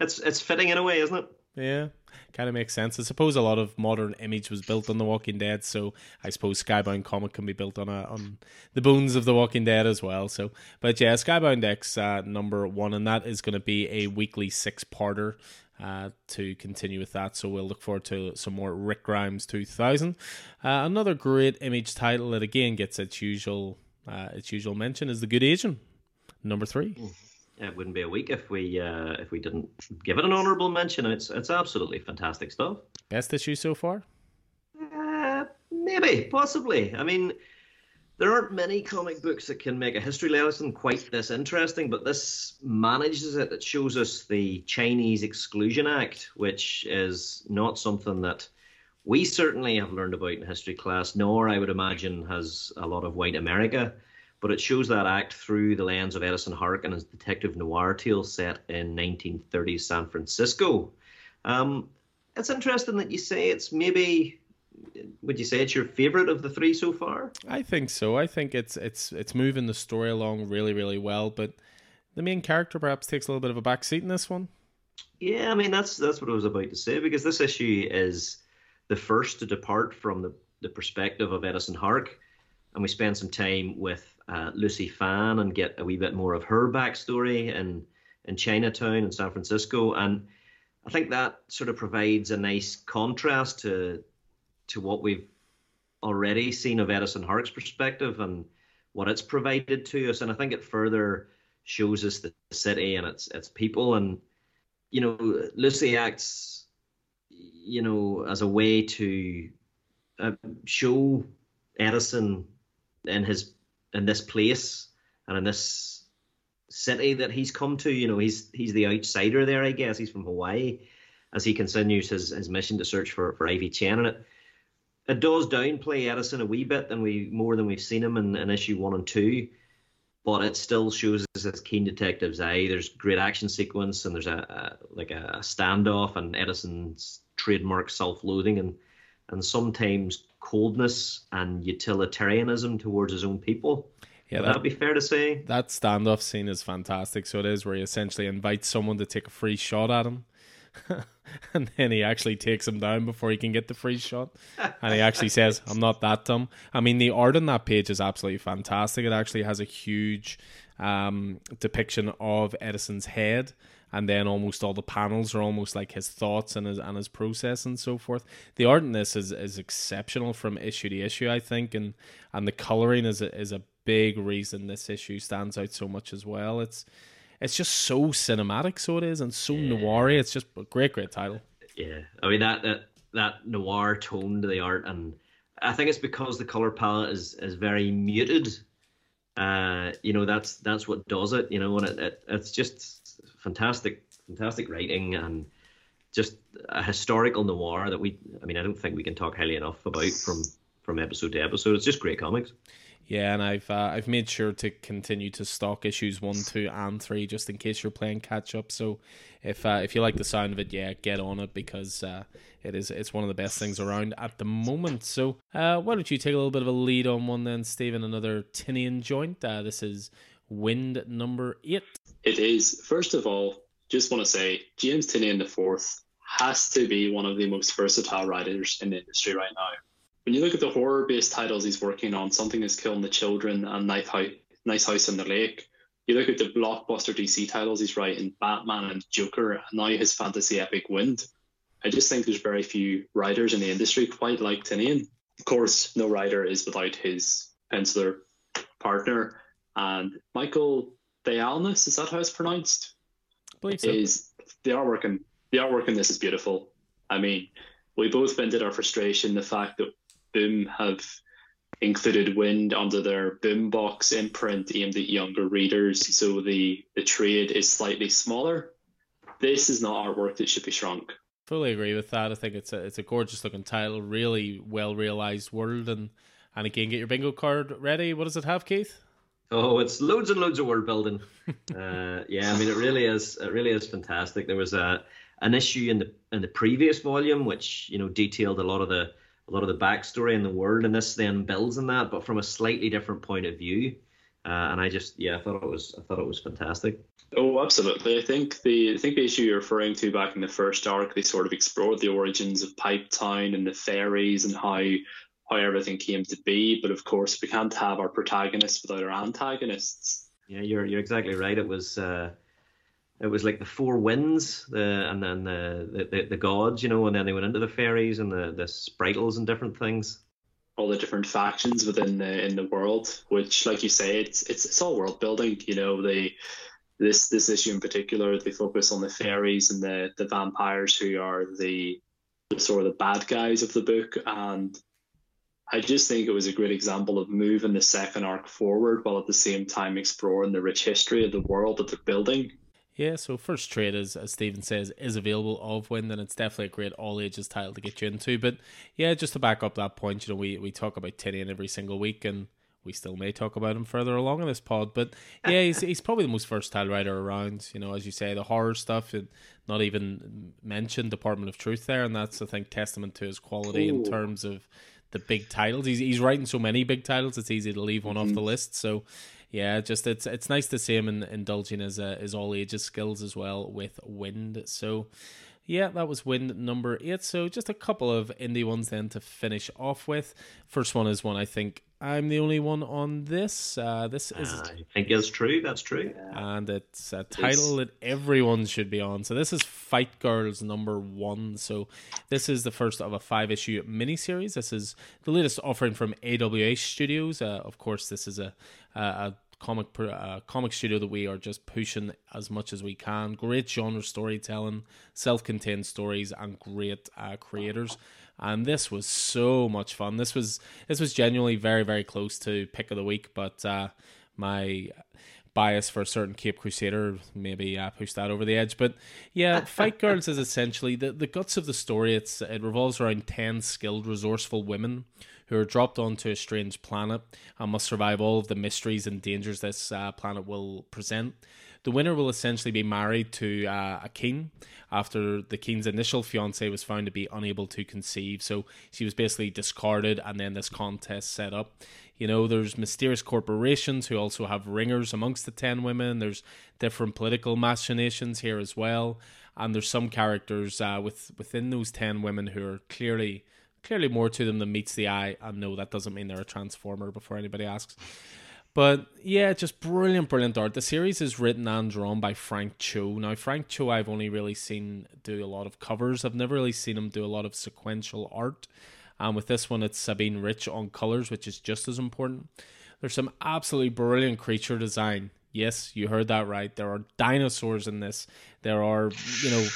it's it's fitting in a way, isn't it? Yeah, kind of makes sense. I suppose a lot of modern image was built on The Walking Dead, so I suppose Skybound Comet can be built on a, on the bones of The Walking Dead as well. So, but yeah, Skybound X uh, number one, and that is going to be a weekly six parter. Uh, to continue with that, so we'll look forward to some more Rick Grimes 2000. Uh, another great image title that again gets its usual uh, its usual mention is The Good Asian, number three. Mm it wouldn't be a week if we uh, if we didn't give it an honourable mention. It's it's absolutely fantastic stuff. Best issue so far? Uh, maybe, possibly. I mean, there aren't many comic books that can make a history lesson quite this interesting, but this manages it. It shows us the Chinese Exclusion Act, which is not something that we certainly have learned about in history class, nor I would imagine has a lot of white America but it shows that act through the lens of Edison Hark and his detective noir tale set in 1930s San Francisco. Um, it's interesting that you say it's maybe. Would you say it's your favorite of the three so far? I think so. I think it's it's it's moving the story along really really well, but the main character perhaps takes a little bit of a backseat in this one. Yeah, I mean that's that's what I was about to say because this issue is the first to depart from the the perspective of Edison Hark, and we spend some time with uh, Lucy Fan and get a wee bit more of her backstory in in Chinatown and San Francisco, and I think that sort of provides a nice contrast to to what we've already seen of Edison Hark's perspective and what it's provided to us, and I think it further shows us the city and its its people, and you know Lucy acts, you know, as a way to uh, show Edison in his in this place and in this city that he's come to. You know, he's he's the outsider there, I guess. He's from Hawaii as he continues his, his mission to search for, for Ivy Chen. And it it does downplay Edison a wee bit than we more than we've seen him in, in issue one and two. But it still shows us this keen detective's eye. There's great action sequence and there's a, a like a standoff and Edison's trademark self-loathing and and sometimes coldness and utilitarianism towards his own people. Yeah, that, would be fair to say. That standoff scene is fantastic. So it is where he essentially invites someone to take a free shot at him. and then he actually takes him down before he can get the free shot. And he actually says, I'm not that dumb. I mean, the art on that page is absolutely fantastic. It actually has a huge um, depiction of Edison's head and then almost all the panels are almost like his thoughts and his and his process and so forth. The art in this is, is exceptional from issue to issue, I think, and and the coloring is a, is a big reason this issue stands out so much as well. It's it's just so cinematic, so it is, and so yeah. noir. It's just a great, great title. Yeah, I mean that that that noir tone to the art, and I think it's because the color palette is is very muted. Uh, you know, that's that's what does it. You know, and it, it it's just fantastic, fantastic writing and just a historical noir that we. I mean, I don't think we can talk highly enough about from from episode to episode. It's just great comics. Yeah, and I've uh, I've made sure to continue to stock issues one, two, and three just in case you're playing catch up. So if uh, if you like the sound of it, yeah, get on it because uh, it is it's one of the best things around at the moment. So uh, why don't you take a little bit of a lead on one then, Stephen? Another Tynion joint. Uh, this is Wynd number eight. It is. First of all, just want to say James Tynion the fourth has to be one of the most versatile writers in the industry right now when you look at the horror based titles he's working on, Something is Killing the Children and Nice House, nice House in the Lake, you look at the blockbuster DC titles he's writing, Batman and Joker, and now his fantasy epic Wynd. I just think there's very few writers in the industry quite like Tynion. Of course, no writer is without his penciler partner. And Michael Dialynas, is that how it's pronounced? I believe so. Is the artwork in the artwork in this is beautiful. I mean, we both vented our frustration the fact that Boom have included Wynd under their Boombox imprint aimed at younger readers, so the, the trade is slightly smaller. This is not artwork that should be shrunk. Fully agree with that. I think it's a it's a gorgeous looking title, really well realized world, and and again, get your bingo card ready. What does it have, Keith? Oh, it's loads and loads of world building. uh, yeah, I mean, it really is. It really is fantastic. There was a an issue in the in the previous volume which you know detailed a lot of the a lot of the backstory in the world, and this then builds on that, but from a slightly different point of view. Uh, and I just, yeah, I thought it was, I thought it was fantastic. Oh, absolutely. I think the, I think the issue you're referring to back in the first arc, they sort of explored the origins of Pipe Town and the fairies and how, how everything came to be. But of course, we can't have our protagonists without our antagonists. Yeah, you're, you're exactly right. It was, uh, it was like the four winds, the and then the, the the gods, you know, and then they went into the fairies and the the spritles and different things. All the different factions within the in the world, which, like you say, it's it's it's all world building. You know, they this this issue in particular, they focus on the fairies and the the vampires who are the, the sort of the bad guys of the book, and I just think it was a great example of moving the second arc forward while at the same time exploring the rich history of the world that they're building yeah, so first trade is as Stephen says is available of Wynd, and it's definitely a great all ages title to get you into. But yeah, just to back up that point, you know, we, we talk about Tynion every single week and we still may talk about him further along in this pod. But yeah, he's he's probably the most versatile writer around. You know, as you say, the horror stuff, and not even mentioned Department of Truth there, and that's I think testament to his quality Ooh. in terms of the big titles. He's he's writing so many big titles, it's easy to leave one mm-hmm. off the list. So yeah, just it's it's nice to see him in, indulging his uh, his all ages skills as well with Wynd. So yeah, that was Wynd number eight. So just a couple of indie ones then to finish off with. First one is one I think I'm the only one on this. Uh, this is I think is true. That's true. And it's a title that everyone should be on. So this is Fight Girls number one. So this is the first of a five issue miniseries. This is the latest offering from AWA Studios. Uh, of course, this is a, a, a comic uh, comic studio that we are just pushing as much as we can. Great genre storytelling, self-contained stories, and great uh, creators. And this was so much fun. This was this was genuinely very very close to pick of the week, but uh, my bias for a certain Cape Crusader maybe uh, pushed that over the edge. But yeah, Fight Girls is essentially the, the guts of the story. It's it revolves around ten skilled, resourceful women who are dropped onto a strange planet and must survive all of the mysteries and dangers this uh, planet will present. The winner will essentially be married to uh, a king after the king's initial fiance was found to be unable to conceive. So she was basically discarded, and then this contest set up. You know, there's mysterious corporations who also have ringers amongst the 10 women. There's different political machinations here as well. And there's some characters uh, with within those 10 women who are clearly clearly more to them than meets the eye. And no, that doesn't mean they're a transformer before anybody asks. But yeah, just brilliant, brilliant art. The series is written and drawn by Frank Cho. Now, Frank Cho, I've only really seen do a lot of covers. I've never really seen him do a lot of sequential art. And with this one, it's Sabine Rich on colors, which is just as important. There's some absolutely brilliant creature design Yes, you heard that right. There are dinosaurs in this. There are, you know,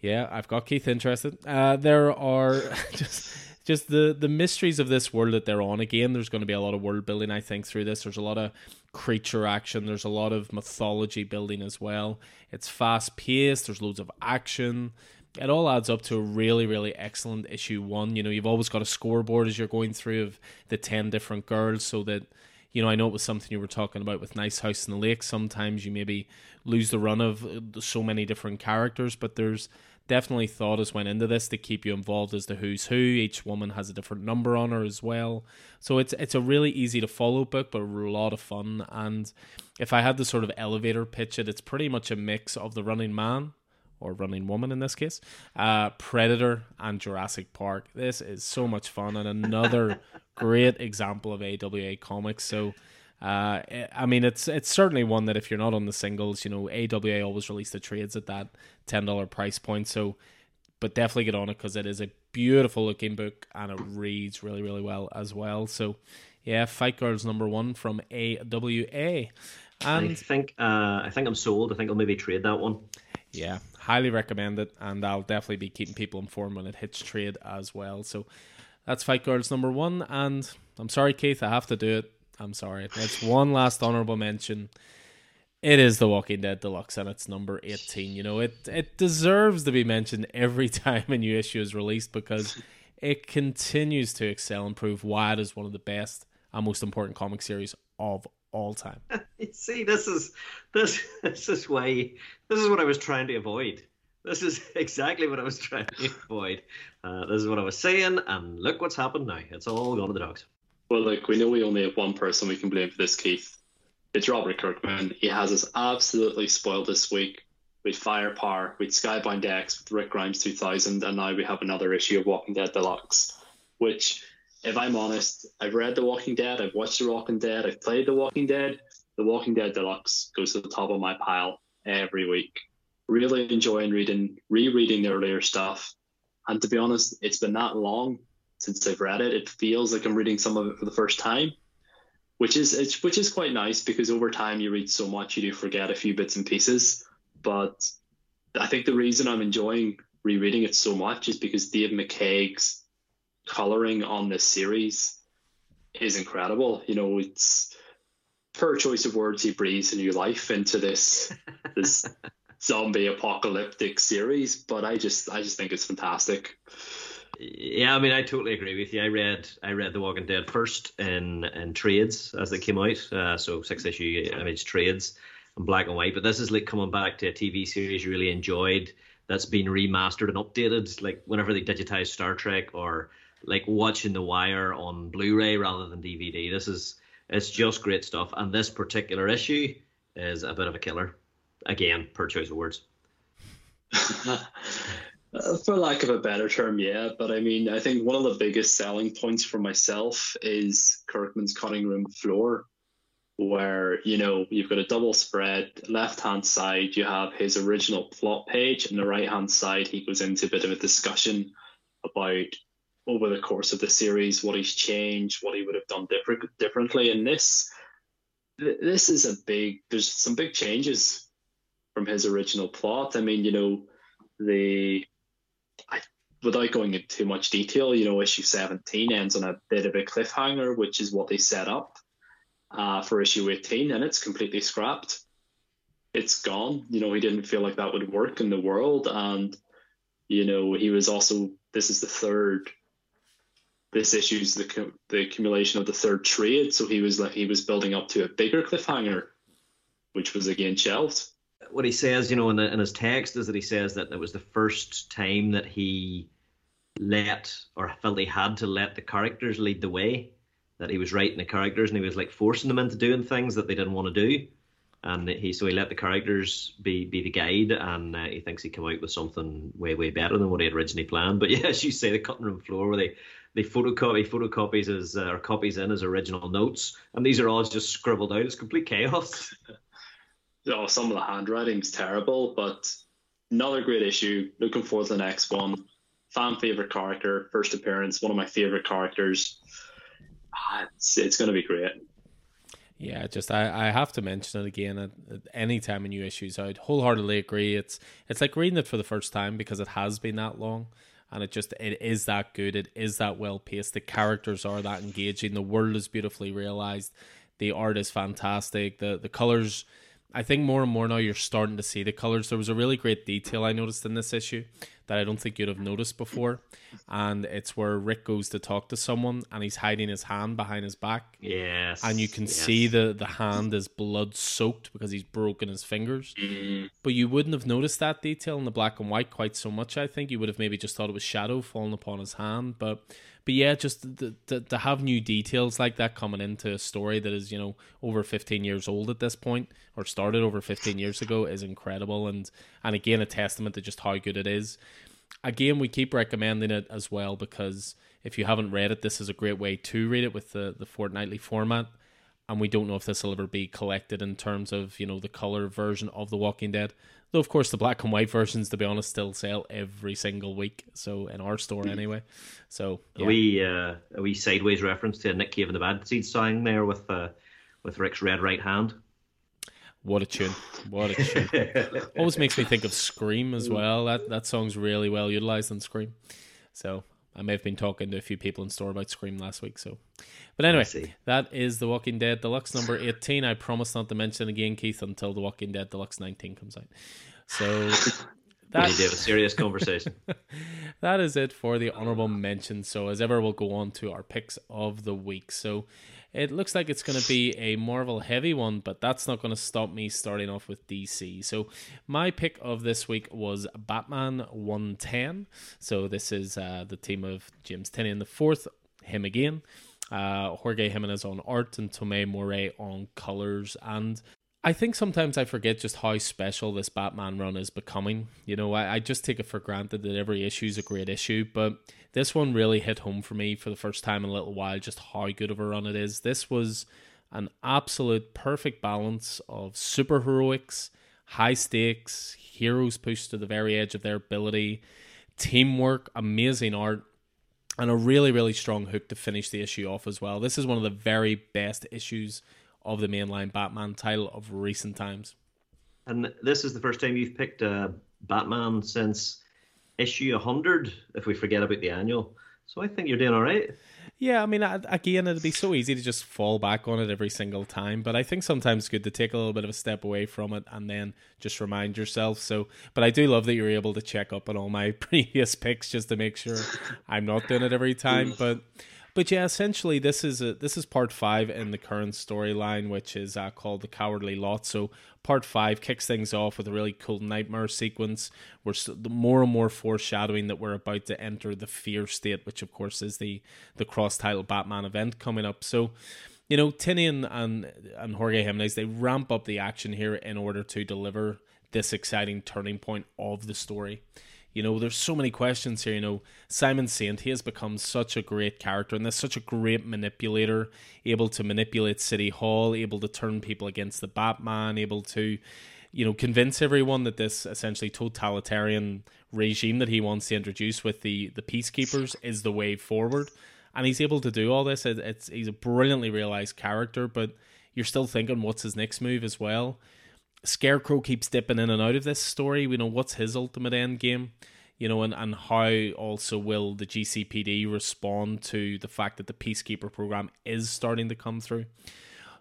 yeah, I've got Keith interested. Uh, there are just just the the mysteries of this world that they're on. Again, there's going to be a lot of world building, I think, through this. There's a lot of creature action. There's a lot of mythology building as well. It's fast paced. There's loads of action. It all adds up to a really, really excellent issue one. You know, you've always got a scoreboard as you're going through of the ten different girls, so that you know, I know it was something you were talking about with Nice House in the Lake. Sometimes you maybe lose the run of uh, so many different characters, but there's definitely thought as went into this to keep you involved as to who's who. Each woman has a different number on her as well. So it's it's a really easy to follow book, but a lot of fun. And if I had to sort of elevator pitch it, it's pretty much a mix of the running man or running woman in this case, uh, Predator and Jurassic Park. This is so much fun and another great example of AWA comics. So uh, I mean, it's it's certainly one that if you're not on the singles, you know, AWA always release the trades at that ten dollar price point. So, but definitely get on it because it is a beautiful looking book and it reads really really well as well. So, yeah, Fight Girls number one from AWA. And I think uh, I think I'm sold. I think I'll maybe trade that one. Yeah, highly recommend it, and I'll definitely be keeping people informed when it hits trade as well. So that's Fight Girls number one, and I'm sorry, Keith, I have to do it. I'm sorry. That's one last honorable mention. It is The Walking Dead Deluxe, and it's number 18. You know, it it deserves to be mentioned every time a new issue is released because it continues to excel and prove why it is one of the best and most important comic series of all time. See, this is this this is why this is what I was trying to avoid. This is exactly what I was trying to avoid. Uh, this is what I was saying, and look what's happened now. It's all gone to the dogs. Well, look, we know we only have one person we can blame for this, Keith. It's Robert Kirkman. He has us absolutely spoiled this week with Firepower, with Skybound X, with Rick Grimes 2000, and now we have another issue of Walking Dead Deluxe, which, if I'm honest, I've read The Walking Dead, I've watched The Walking Dead, I've played The Walking Dead. The Walking Dead Deluxe goes to the top of my pile every week. Really enjoying reading, rereading the earlier stuff. And to be honest, it's been that long since I've read it. It feels like I'm reading some of it for the first time, which is which is quite nice because over time you read so much you do forget a few bits and pieces. But I think the reason I'm enjoying rereading it so much is because Dave McCaig's coloring on this series is incredible. You know, it's per choice of words he breathes a new life into this this zombie apocalyptic series. But I just I just think it's fantastic. Yeah, I mean, I totally agree with you. I read I read The Walking Dead first in in trades as they came out, uh, so six issue image trades in black and white. But this is like coming back to a TV series you really enjoyed that's been remastered and updated. Like whenever they digitize Star Trek or like watching The Wire on Blu-ray rather than DVD. This is it's just great stuff. And this particular issue is a bit of a killer. Again, per choice of words. Uh, for lack of a better term, yeah. But I mean, I think one of the biggest selling points for myself is Kirkman's cutting room floor, where you know you've got a double spread. Left hand side, you have his original plot page, and the right hand side, he goes into a bit of a discussion about over the course of the series what he's changed, what he would have done different differently. And this, this is a big. There's some big changes from his original plot. I mean, you know, the I, without going into too much detail, you know, issue 17 ends on a bit of a cliffhanger, which is what they set up uh, for issue 18, and it's completely scrapped. It's gone. You know, he didn't feel like that would work in the world. And, you know, he was also, this is the third, this issue is the, the accumulation of the third trade. So he was like, he was building up to a bigger cliffhanger, which was again shelved what he says, you know, in, the, in his text is that he says that it was the first time that he let or felt he had to let the characters lead the way. That he was writing the characters and he was like forcing them into doing things that they didn't want to do, and he so he let the characters be be the guide, and uh, he thinks he came out with something way way better than what he had originally planned. But yeah, as you say, the cutting room floor where they they photocopy photocopies his uh, or copies in his original notes, and these are all just scribbled out. It's complete chaos. oh, some of the handwriting's terrible, but another great issue. Looking forward to the next one. Fan favorite character, first appearance, one of my favorite characters. Ah, it's it's going to be great. Yeah, just I, I have to mention it again at, at any time a new issue's out. Wholeheartedly agree. It's it's like reading it for the first time because it has been that long and it just it is that good. It is that well paced. The characters are that engaging. The world is beautifully realized. The art is fantastic. The the colors I think more and more now you're starting to see the colors. There was a really great detail I noticed in this issue that I don't think you'd have noticed before, and it's where Rick goes to talk to someone and he's hiding his hand behind his back. Yes, and you can yes. see the the hand is blood soaked because he's broken his fingers. Mm. But you wouldn't have noticed that detail in the black and white quite so much. I think you would have maybe just thought it was shadow falling upon his hand, but but yeah, just to, to, to have new details like that coming into a story that is you know over 15 years old at this point or started over 15 years ago is incredible and and again a testament to just how good it is. Again, we keep recommending it as well because if you haven't read it, this is a great way to read it with the the fortnightly format. And we don't know if this will ever be collected in terms of you know the color version of The Walking Dead. Though of course the black and white versions, to be honest, still sell every single week. So in our store anyway. So yeah. a wee uh, a wee sideways reference to Nick Cave and the Bad Seeds song there with uh, with Rick's red right hand. What a tune! What a tune! Always makes me think of Scream as well. That that song's really well utilized in Scream. So I may have been talking to a few people in store about Scream last week. So, but anyway, that is The Walking Dead Deluxe number eighteen. I promise not to mention again, Keith, until The Walking Dead Deluxe nineteen comes out. So. That, we need to have a serious conversation. that is it for the honorable mention. So, as ever, we'll go on to our picks of the week. So, it looks like it's going to be a Marvel heavy one, but that's not going to stop me starting off with DC. So, my pick of this week was Batman 110. So, this is uh, the team of James Tynion the fourth, him again. Uh, Jorge Jimenez on art and Tomeu Morey on colors. And I think sometimes I forget just how special this Batman run is becoming. You know, I, I just take it for granted that every issue is a great issue, but this one really hit home for me for the first time in a little while, just how good of a run it is. This was an absolute perfect balance of superheroics, high stakes, heroes pushed to the very edge of their ability, teamwork, amazing art, and a really, really strong hook to finish the issue off as well. This is one of the very best issues of the mainline Batman title of recent times. And this is the first time you've picked a Batman since issue 100, if we forget about the annual. So I think you're doing all right. Yeah, I mean, again, it'd be so easy to just fall back on it every single time, but I think sometimes it's good to take a little bit of a step away from it and then just remind yourself. So, but I do love that you're able to check up on all my previous picks just to make sure I'm not doing it every time. But but yeah, essentially, this is a this is part five in the current storyline, which is uh, called the Cowardly Lot. So part five kicks things off with a really cool nightmare sequence. We're more and more foreshadowing that we're about to enter the Fear State, which of course is the the cross title Batman event coming up. So you know, Tynion and and Jorge Jimenez they ramp up the action here in order to deliver this exciting turning point of the story. You know, there's so many questions here. You know, Simon Saint, he has become such a great character and there's such a great manipulator, able to manipulate City Hall, able to turn people against the Batman, able to, you know, convince everyone that this essentially totalitarian regime that he wants to introduce with the, the peacekeepers is the way forward. And he's able to do all this. It, it's he's a brilliantly realized character, but you're still thinking what's his next move as well. Scarecrow keeps dipping in and out of this story. We know what's his ultimate end game, you know, and, and how also will the GCPD respond to the fact that the Peacekeeper program is starting to come through.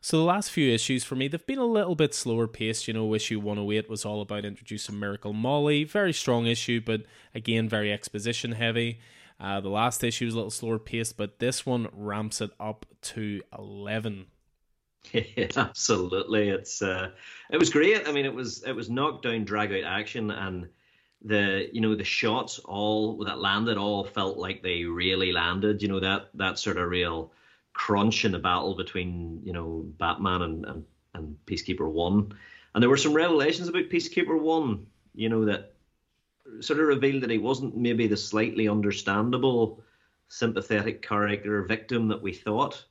So the last few issues for me, they've been a little bit slower paced. You know, issue 108 was all about introducing Miracle Molly. Very strong issue, but again, very exposition heavy. Uh, the last issue was a little slower paced, but this one ramps it up to 11 yeah, absolutely. It's uh, it was great. I mean, it was it was knockdown, drag out action, and the you know the shots all that landed all felt like they really landed. You know that that sort of real crunch in the battle between you know Batman and and, and Peacekeeper One, and there were some revelations about Peacekeeper One. You know that sort of revealed that he wasn't maybe the slightly understandable, sympathetic character victim that we thought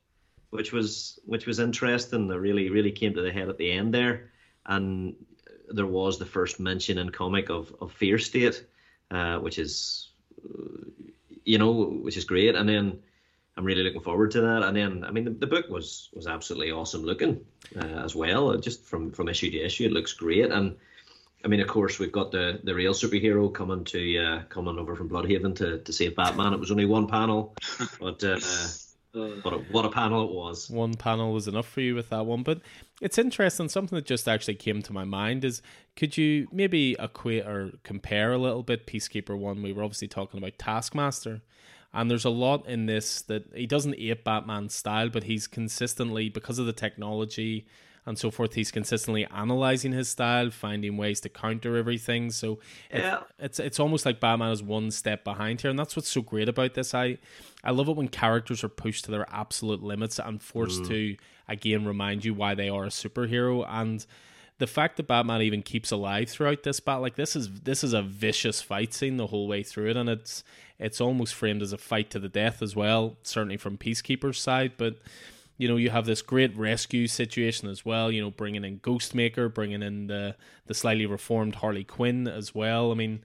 which was which was interesting. That really really came to the head at the end there, and there was the first mention in comic of of Fear State, uh, which is you know which is great. And then I'm really looking forward to that. And then, I mean, the, the book was was absolutely awesome looking uh, as well. Just from from issue to issue, it looks great. And I mean, of course, we've got the the real superhero coming to uh, coming over from Blüdhaven to to save Batman. It was only one panel, but. Uh, Mm. what a, what a panel it was. One panel was enough for you with that one. But it's interesting. Something that just actually came to my mind is could you maybe equate or compare a little bit Peacekeeper 1? We were obviously talking about Taskmaster. And there's a lot in this that he doesn't ape Batman's style, but he's consistently, because of the technology and so forth, he's consistently analyzing his style, finding ways to counter everything. So yeah. it, it's it's almost like Batman is one step behind here, and that's what's so great about this. I I love it when characters are pushed to their absolute limits and forced mm. to again remind you why they are a superhero and the fact that Batman even keeps alive throughout this battle, like this is this is a vicious fight scene the whole way through it, and it's it's almost framed as a fight to the death as well, certainly from Peacekeeper's side. But you know, you have this great rescue situation as well. You know, bringing in Ghostmaker, bringing in the the slightly reformed Harley Quinn as well. I mean,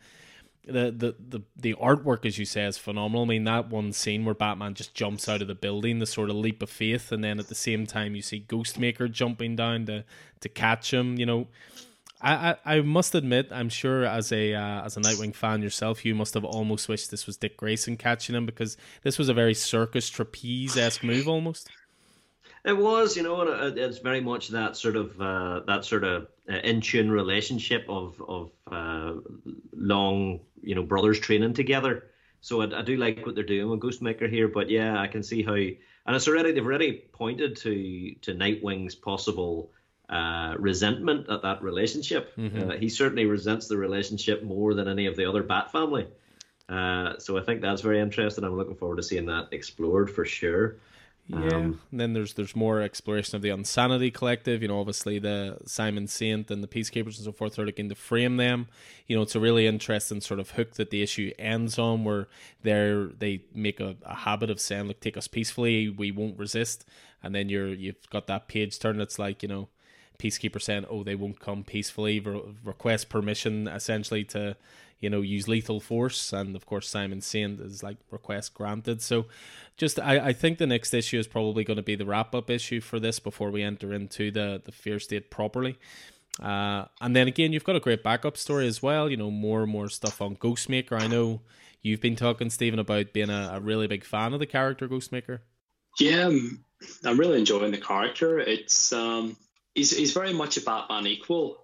the, the the the artwork, as you say, is phenomenal. I mean, that one scene where Batman just jumps out of the building, the sort of leap of faith, and then at the same time you see Ghostmaker jumping down to to catch him. You know, I, I, must admit, I'm sure as a uh, as a Nightwing fan yourself, you must have almost wished this was Dick Grayson catching him because this was a very circus trapeze esque move almost. It was, you know, and it's very much that sort of uh, that sort of uh, in tune relationship of of uh, long, you know, brothers training together. So I, I, do like what they're doing with Ghostmaker here, but yeah, I can see how, and it's already they've already pointed to to Nightwing's possible uh, resentment at that relationship. Mm-hmm. Uh, he certainly resents the relationship more than any of the other Bat family. Uh, so I think that's very interesting. I'm looking forward to seeing that explored for sure. Yeah. Um, and then there's there's more exploration of the Unsanity Collective. You know, obviously the Simon Saint and the Peacekeepers and so forth are looking to frame them. You know, it's a really interesting sort of hook that the issue ends on, where they they make a, a habit of saying, "Look, take us peacefully. We won't resist." And then you're you've got that page turn. It's like you know, Peacekeeper saying, "Oh, they won't come peacefully." Re- request permission essentially to you know, use lethal force. And of course, Simon Saint is like request granted. So just, I, I think the next issue is probably going to be the wrap up issue for this before we enter into the, the fear state properly. Uh, and then again, you've got a great backup story as well. You know, more and more stuff on Ghostmaker. I know you've been talking, Stephen, about being a, a really big fan of the character Ghostmaker. Yeah, I'm really enjoying the character. It's um, he's he's very much a Batman equal.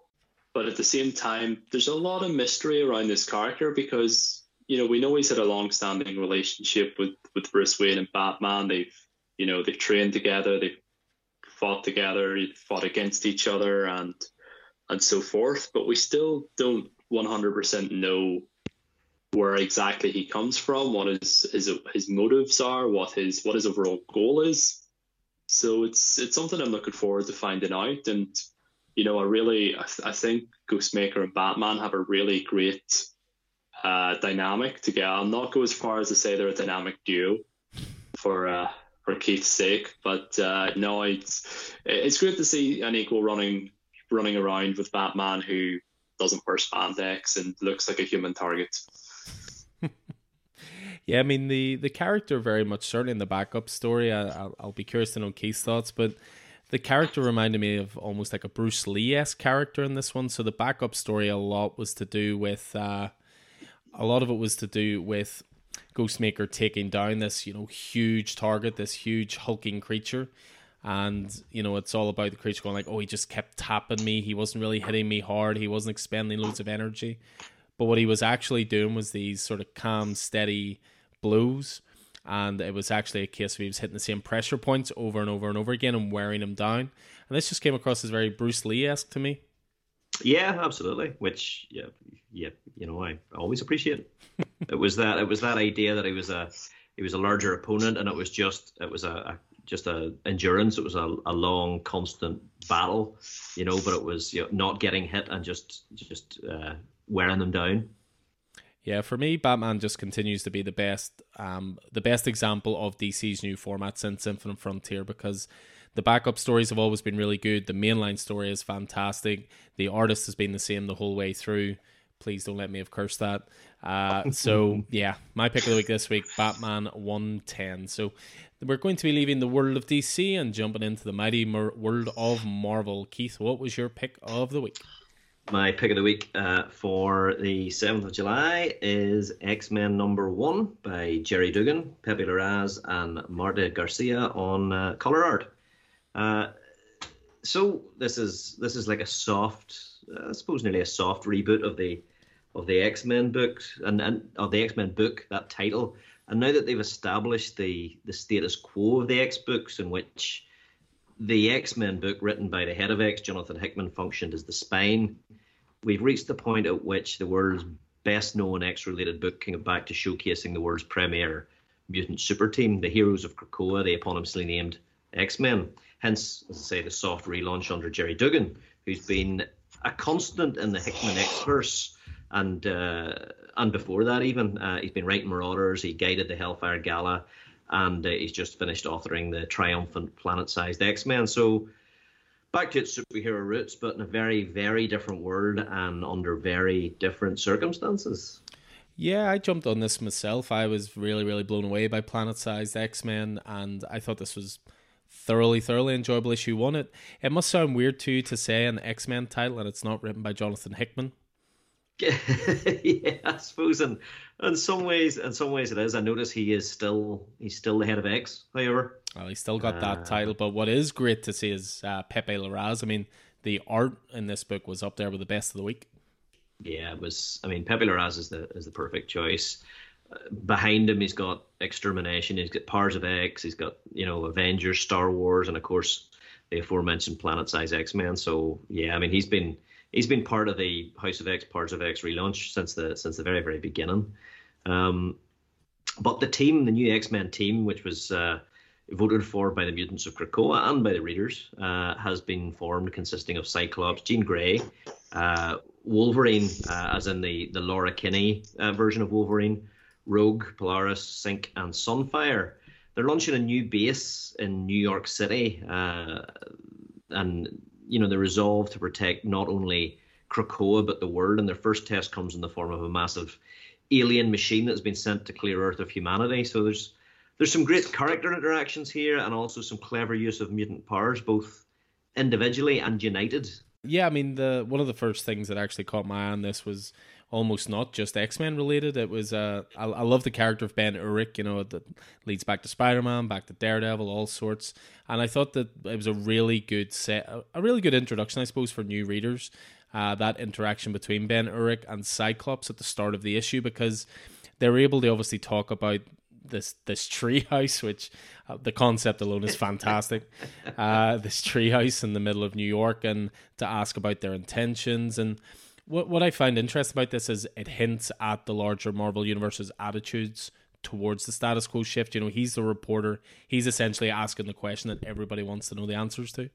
But at the same time, there's a lot of mystery around this character because you know we know he's had a long-standing relationship with with Bruce Wayne and Batman. They've you know they've trained together, they've fought together, fought against each other, and and so forth. But we still don't 100% know where exactly he comes from, what his his his motives are, what his what his overall goal is. So it's it's something I'm looking forward to finding out. And you know, I really, I, I think Ghostmaker and Batman have a really great uh, dynamic together. I'll not go as far as to say they're a dynamic duo for uh, for Keith's sake, but uh, no, it's it's great to see an equal running running around with Batman who doesn't wear spandex and looks like a human target. yeah, I mean the the character very much certainly in the backup story. I, will I'll be curious to know Keith's thoughts, but the character reminded me of almost like a Bruce Lee esque character in this one. So the backup story a lot was to do with uh, a lot of it was to do with Ghostmaker taking down this you know huge target, this huge hulking creature, and you know it's all about the creature going like, oh, he just kept tapping me. He wasn't really hitting me hard. He wasn't expending loads of energy, but what he was actually doing was these sort of calm, steady blows and it was actually a case of he was hitting the same pressure points over and over and over again and wearing him down. And this just came across as very Bruce Lee esque to me. Yeah, absolutely. Which yeah, yeah, you know, I always appreciate it. it was that it was that idea that he was a he was a larger opponent, and it was just it was a, a just a endurance. It was a, a long, constant battle, you know. But it was you know, not getting hit and just just uh, wearing them down. Yeah, for me, Batman just continues to be the best, um, the best example of DC's new format since Infinite Frontier because the backup stories have always been really good. The mainline story is fantastic. The artist has been the same the whole way through. Please don't let me have cursed that. Uh, so yeah, my pick of the week this week, Batman 110. So we're going to be leaving the world of DC and jumping into the mighty mer- world of Marvel. Keith, what was your pick of the week? My pick of the week uh, for the 7th of July is X Men number one by Gerry Duggan, Pepe Larraz, and Marta Garcia on uh, color art. Uh, so this is this is like a soft, uh, I suppose, nearly a soft reboot of the of the X Men books and, and of the X Men book that title. And now that they've established the the status quo of the X books, in which the X Men book written by the head of X, Jonathan Hickman, functioned as the spine, we've reached the point at which the world's best known X related book go back to showcasing the world's premier mutant super team, the heroes of Krakoa, the eponymously named X Men. Hence, as I say, the soft relaunch under Gerry Duggan, who's been a constant in the Hickman X verse and uh, and before that even uh, he's been writing Marauders. He guided the Hellfire Gala, and uh, he's just finished authoring the triumphant planet-sized X-Men. So back to its superhero roots, but in a very very different world and under very different circumstances. Yeah, I jumped on this myself. I was really really blown away by planet-sized X-Men, and I thought this was thoroughly, thoroughly enjoyable issue one. It it must sound weird too to say an X Men title and it's not written by Jonathan Hickman. yeah, I suppose in in some ways, in some ways it is. I notice he is still he's still the head of X. However, well, he's still got that uh, title. But what is great to see is uh, Pepe Larraz. I mean, the art in this book was up there with the best of the week. Yeah, it was. I mean, Pepe Larraz is the is the perfect choice. Uh, behind him, he's got Extermination. He's got Powers of X. He's got you know Avengers, Star Wars, and of course the aforementioned Planet Size X Men. So yeah, I mean he's been he's been part of the House of X, Parts of X relaunch since the since the very very beginning. Um, but the team, the new X Men team, which was uh, voted for by the mutants of Krakoa and by the readers, uh, has been formed, consisting of Cyclops, Jean Grey, uh, Wolverine, uh, as in the the Laura Kinney uh, version of Wolverine, Rogue, Polaris, Synch, and Sunfire. They're launching a new base in New York City, uh, and you know, the resolve to protect not only Krakoa but the world. And their first test comes in the form of a massive alien machine that's been sent to clear Earth of humanity. So there's there's some great character interactions here, and also some clever use of mutant powers, both individually and united. Yeah, I mean the one of the first things that actually caught my eye on this was almost not just X Men related. It was uh, I, I love the character of Ben Urich, you know, that leads back to Spider Man, back to Daredevil, all sorts. And I thought that it was a really good set, a really good introduction, I suppose, for new readers. Uh, that interaction between Ben Urich and Cyclops at the start of the issue because they're able to obviously talk about this this treehouse, which uh, the concept alone is fantastic. uh, this treehouse in the middle of New York, and to ask about their intentions and what what I find interesting about this is it hints at the larger Marvel universe's attitudes towards the status quo shift. You know, he's the reporter. He's essentially asking the question that everybody wants to know the answers to.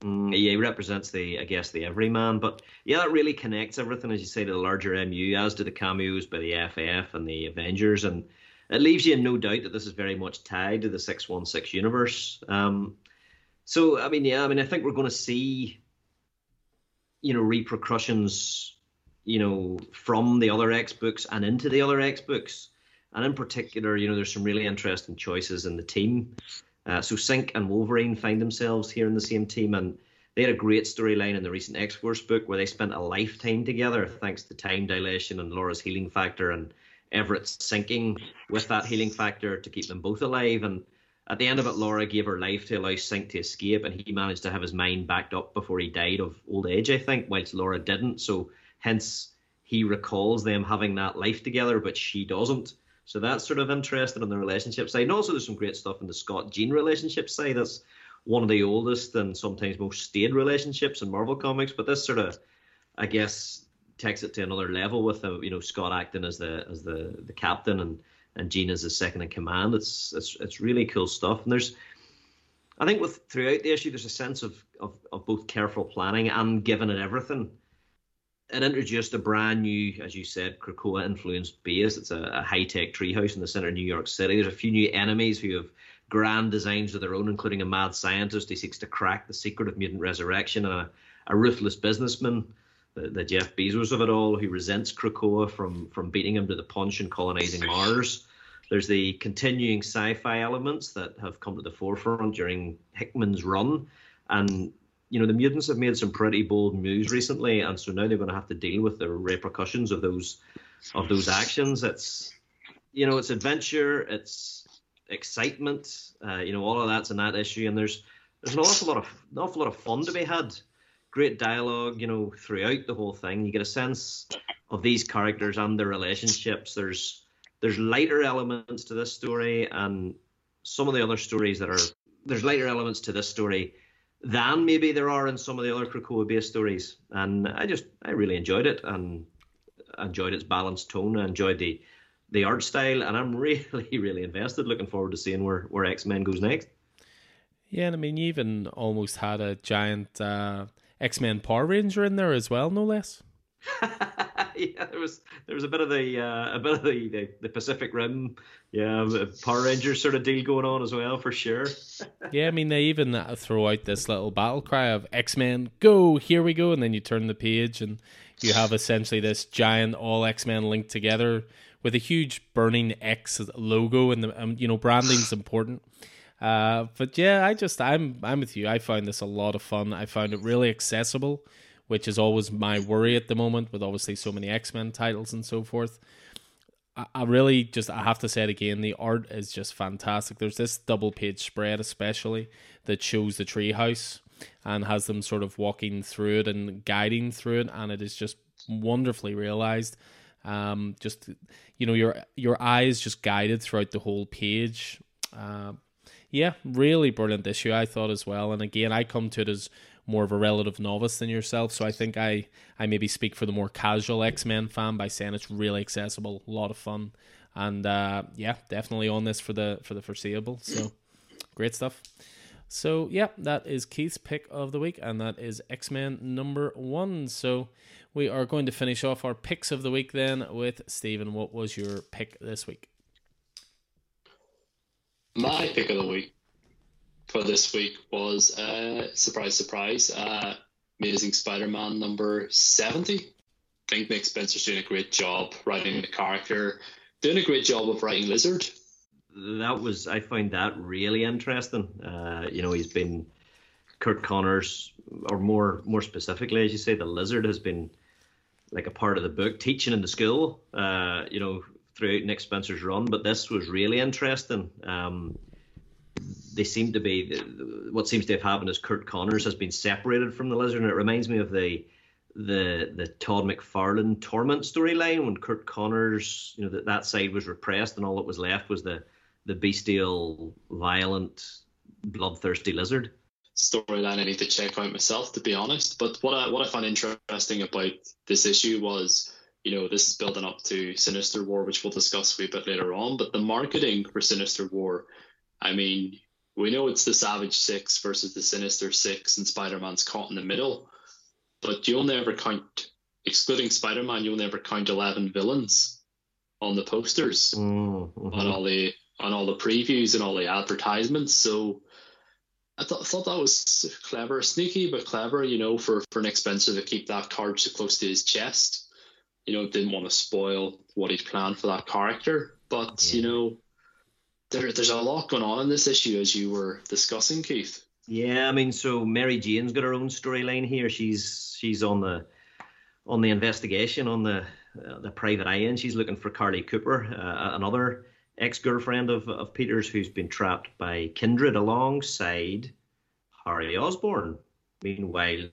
Mm, yeah, he represents the, I guess, the everyman. But yeah, that really connects everything, as you say, to the larger MU, as do the cameos by the FF and the Avengers, and it leaves you in no doubt that this is very much tied to the six one six universe. Um, so, I mean, yeah, I mean, I think we're going to see you know repercussions you know from the other X books and into the other X books, and in particular, you know, there's some really interesting choices in the team. Uh, so Synch and Wolverine find themselves here in the same team, and they had a great storyline in the recent X Force book where they spent a lifetime together, thanks to time dilation and Laura's healing factor, and Everett's syncing with that healing factor to keep them both alive. And at the end of it, Laura gave her life to allow Synch to escape, and he managed to have his mind backed up before he died of old age, I think, whilst Laura didn't. So, hence, he recalls them having that life together, but she doesn't. So that's sort of interesting on the relationship side. And also, there's some great stuff in the Scott Jean relationship side. That's one of the oldest and sometimes most staid relationships in Marvel Comics. But this sort of, I guess, takes it to another level with uh, you know Scott acting as the as the the captain and and Jean is his second in command. It's it's it's really cool stuff. And there's, I think, with throughout the issue, there's a sense of of, of both careful planning and giving it everything. It introduced a brand new, as you said, Krakoa influenced base. It's a, a high tech treehouse in the center of New York City. There's a few new enemies who have grand designs of their own, including a mad scientist who seeks to crack the secret of mutant resurrection and a, a ruthless businessman the, the Jeff Bezos of it all, who resents Krakoa from from beating him to the punch and colonizing Mars. There's the continuing sci-fi elements that have come to the forefront during Hickman's run, and you know the mutants have made some pretty bold moves recently, and so now they're going to have to deal with the repercussions of those of those actions. It's you know it's adventure, it's excitement, uh, you know all of that's in that issue, and there's there's an awful lot of an awful lot of fun to be had. Great dialogue, you know, throughout the whole thing. You get a sense of these characters and their relationships. There's there's lighter elements to this story, and some of the other stories that are there's lighter elements to this story than maybe there are in some of the other Krakoa based stories. And I just I really enjoyed it and enjoyed its balanced tone. I enjoyed the the art style, and I'm really really invested. Looking forward to seeing where where X Men goes next. Yeah, and I mean, you even almost had a giant uh, X Men Power Ranger in there as well, no less. yeah, there was there was a bit of the uh, a bit of the, the, the Pacific Rim, yeah, Power Rangers sort of deal going on as well for sure. yeah, I mean they even throw out this little battle cry of X Men go, here we go, and then you turn the page and you have essentially this giant all X Men linked together with a huge burning X logo, and the um, you know branding's important. Uh, but yeah, I just I'm I'm with you. I find this a lot of fun. I found it really accessible which is always my worry at the moment with obviously so many X Men titles and so forth. I, I really just I have to say it again. The art is just fantastic. There's this double page spread, especially that shows the treehouse and has them sort of walking through it and guiding through it, and it is just wonderfully realized. Um, just you know, your your eyes just guided throughout the whole page. Uh, yeah, really brilliant issue I thought as well. And again, I come to it as more of a relative novice than yourself. So I think I, I maybe speak for the more casual X Men fan by saying it's really accessible, a lot of fun, and uh, yeah, definitely on this for the for the foreseeable. So great stuff. So yeah, that is Keith's pick of the week, and that is X Men number one. So we are going to finish off our picks of the week then with Stephen. What was your pick this week? My pick of the week for this week was uh, surprise, surprise, uh, Amazing Spider-Man number seventy. I think Nick Spencer's doing a great job writing the character, doing a great job of writing Lizard. That was I find that really interesting. Uh, you know, he's been Curt Connors, or more more specifically, as you say, the Lizard has been like a part of the book, teaching in the school. Uh, you know, throughout Nick Spencer's run, but this was really interesting. Um, they seem to be what seems to have happened is Curt Connors has been separated from the lizard, and it reminds me of the the the Todd McFarlane Torment storyline when Curt Connors, you know, that that side was repressed and all that was left was the the bestial, violent, bloodthirsty lizard. Storyline I need to check out myself, to be honest. But what I what I found interesting about this issue was, you know, this is building up to Sinister War, which we'll discuss a wee bit later on. But the marketing for Sinister War, I mean, we know it's the Savage Six versus the Sinister Six, and Spider Man's caught in the middle. But you'll never count, excluding Spider Man, you'll never count eleven villains on the posters, mm-hmm. on all the on all the previews and all the advertisements. So I thought, thought that was clever, sneaky but clever. You know, for for Nick Spencer to keep that card so close to his chest. You know, didn't want to spoil what he'd planned for that character, but yeah. you know there, there's a lot going on in this issue as you were discussing, Keith. Yeah, I mean, so Mary Jane's got her own storyline here. She's she's on the on the investigation on the uh, the private eye and she's looking for Carlie Cooper, uh, another ex girlfriend of of Peter's who's been trapped by Kindred alongside Harry Osborn. Meanwhile,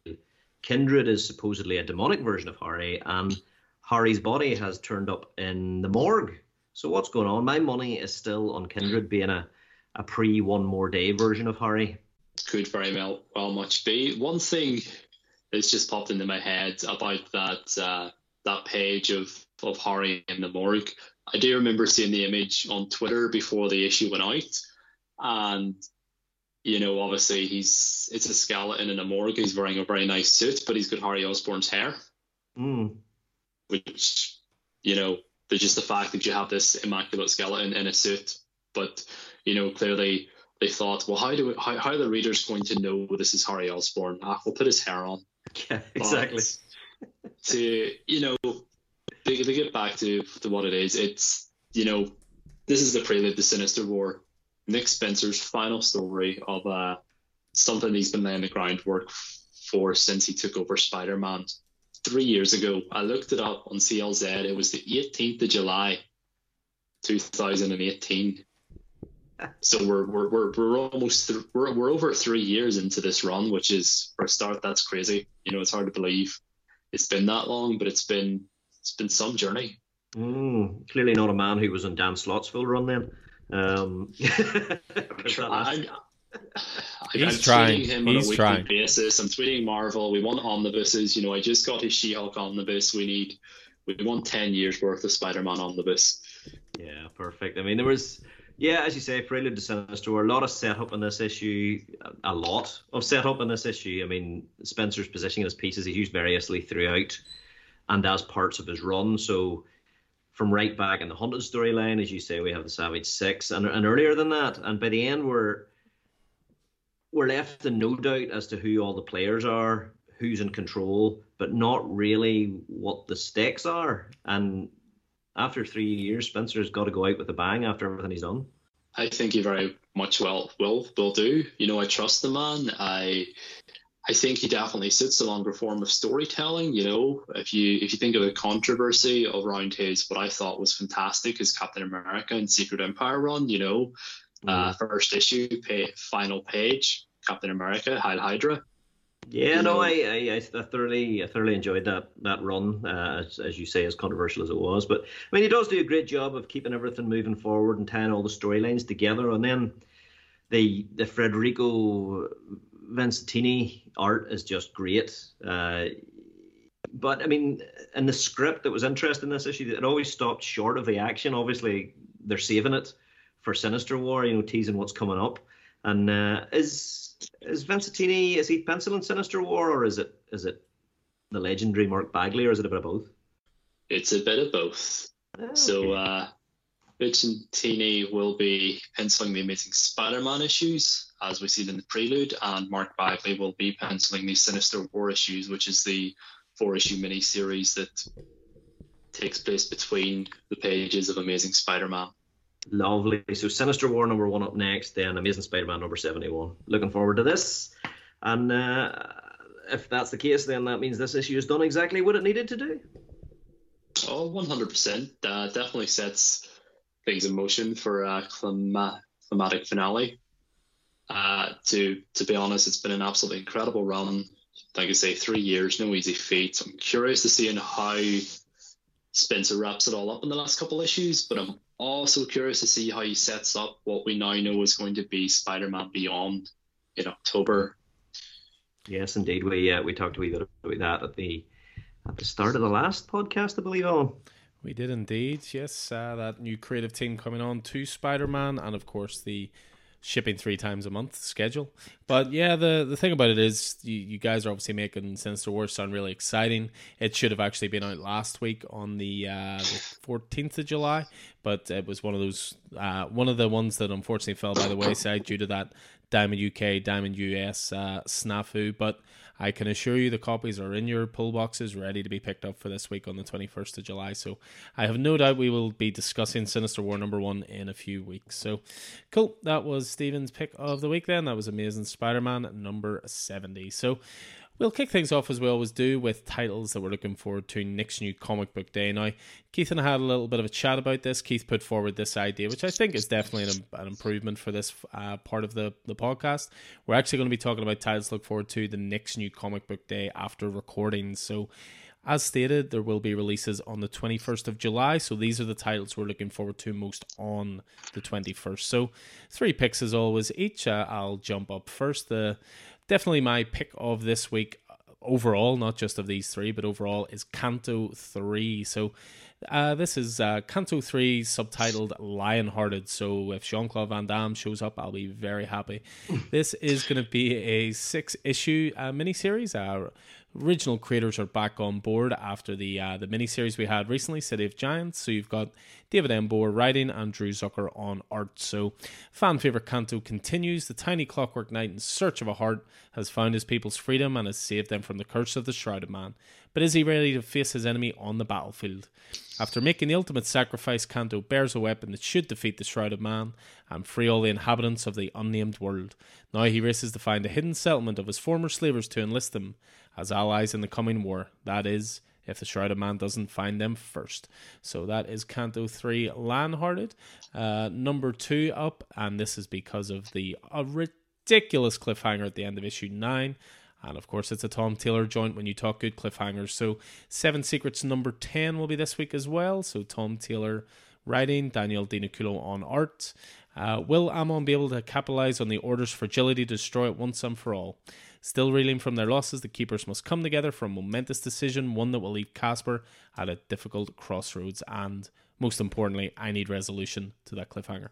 Kindred is supposedly a demonic version of Harry, and Harry's body has turned up in the morgue so what's going on? My money is still on Kindred being a, a pre one more day version of Harry. Could very well well much be. One thing that's just popped into my head about that uh, that page of, of Harry in the morgue. I do remember seeing the image on Twitter before the issue went out. And you know, obviously he's it's a skeleton in a morgue. He's wearing a very nice suit, but he's got Harry Osborn's hair. Mm. Which, you know, there's just the fact that you have this immaculate skeleton in a suit, but you know clearly they thought, well, how do we, how, how are the readers going to know this is Harry Osborn? Ah, we'll put his hair on. Yeah, exactly. to you know, to, to get back to to what it is, it's you know, this is the prelude to Sinister War. Nick Spencer's final story of uh, something he's been laying the groundwork for since he took over Spider Man three years ago. I looked it up on CLZ. It was the 18th of July, 2018. So we're we're we're, we're almost th- we're we're over three years into this run, which is for a start. That's crazy. You know, it's hard to believe it's been that long, but it's been it's been some journey. Mm, clearly not a man who was on Dan Slott's full run then. Um, I, He's I'm trying. tweeting him He's on a weekly trying. basis. I'm tweeting Marvel. We want omnibuses. You know, I just got his She-Hulk omnibus. We need, we want ten years worth of Spider-Man omnibus. Yeah, perfect. I mean, there was, yeah, as you say, Prelude to Sinister War, a lot of setup in this issue, a lot of setup in this issue. I mean, Spencer's positioning his pieces he's used variously throughout and as parts of his run. So, from right back in the Hunted storyline, as you say, we have the Savage Six, and, and earlier than that. And by the end, we're we're left in no doubt as to who all the players are, who's in control, but not really what the stakes are. And after three years, Spencer's got to go out with a bang after everything he's done. I think he very much well will will do. You know, I trust the man. I I think he definitely suits the longer form of storytelling. You know, if you if you think of the controversy around his what I thought was fantastic his Captain America and Secret Empire run. You know, uh, first issue, pay, final page, Captain America, Heil Hydra. Yeah, You no, know- I, I, I thoroughly, I thoroughly enjoyed that that run. Uh, as, as you say, as controversial as it was, but I mean, he does do a great job of keeping everything moving forward and tying all the storylines together. And then the the Federico Vincentini art is just great. Uh, but I mean, in the script that was interesting this issue, it always stopped short of the action. Obviously, they're saving it for Sinister War, you know, teasing what's coming up. And uh, is is Vincentini is he penciling Sinister War or is it is it the legendary Mark Bagley or is it a bit of both? It's a bit of both. So okay. uh, Vicentini will be penciling the Amazing Spider-Man issues, as we see in the prelude, and Mark Bagley will be penciling the Sinister War issues, which is the four-issue mini series that takes place between the pages of Amazing Spider-Man. Lovely. So Sinister War number one up next, then Amazing Spider-Man number seventy-one. Looking forward to this. And uh, if that's the case, then that means this issue has done exactly what it needed to do. Oh, 100%. Uh, definitely sets things in motion for a clima- climatic finale. Uh, to to be honest, it's been an absolutely incredible run. Like I say, three years, no easy feat. I'm curious to see in how Spencer wraps it all up in the last couple issues, but I'm also curious to see how he sets up what we now know is going to be Spider-Man Beyond in October. Yes, indeed. We uh, we talked a wee bit about that at the at the start of the last podcast, I believe. On We did indeed, yes. Uh, that new creative team coming on to Spider Man, and of course the shipping three times a month schedule. But yeah, the the thing about it is, you, you guys are obviously making Sinister Wars sound really exciting. It should have actually been out last week on the uh, fourteenth of July, but it was one of those uh, one of the ones that unfortunately fell by the wayside due to that Diamond UK, Diamond US uh, snafu. But I can assure you the copies are in your pull boxes ready to be picked up for this week on the 21st of July. So I have no doubt we will be discussing Sinister War number one in a few weeks. So cool. That was Steven's pick of the week then. That was Amazing Spider Man number 70. So We'll kick things off as we always do with titles that we're looking forward to next new comic book day. Now, Keith and I had a little bit of a chat about this. Keith put forward this idea, which I think is definitely an, an improvement for this uh, part of the, the podcast. We're actually going to be talking about titles to look forward to the next new comic book day after recording. So, as stated, there will be releases on the 21st of July. So these are the titles we're looking forward to most on the 21st. So three picks as always each. Uh, I'll jump up first. The definitely my pick of this week overall, not just of these three, but overall is Canto 3. So uh, this is uh, Canto 3 subtitled Lionhearted. So if Jean Claude Van Damme shows up, I'll be very happy. this is going to be a six issue uh, miniseries. Uh, original creators are back on board after the uh, the miniseries we had recently, City of Giants. So you've got David M. Booher writing and Drew Zucker on art. So fan favorite Canto continues. The tiny clockwork knight in search of a heart has found his people's freedom and has saved them from the curse of the Shrouded Man. but is he ready to face his enemy on the battlefield? After making the ultimate sacrifice, Canto bears a weapon that should defeat the Shrouded Man and free all the inhabitants of the unnamed world. Now he races to find a hidden settlement of his former slavers to enlist them as allies in the coming war. That is, if the Shrouded Man doesn't find them first. So that is Canto 3 Lionhearted. Uh, number 2 up, and this is because of the uh, ridiculous cliffhanger at the end of issue 9. And of course, it's a Tom Taylor joint when you talk good cliffhangers. So, Seven Secrets number 10 will be this week as well. So, Tom Taylor writing, Daniel Di Nicuolo on art. Uh, will Amon be able to capitalize on the Order's fragility to destroy it once and for all? Still reeling from their losses, the keepers must come together for a momentous decision, one that will leave Caspar at a difficult crossroads. And most importantly, I need resolution to that cliffhanger.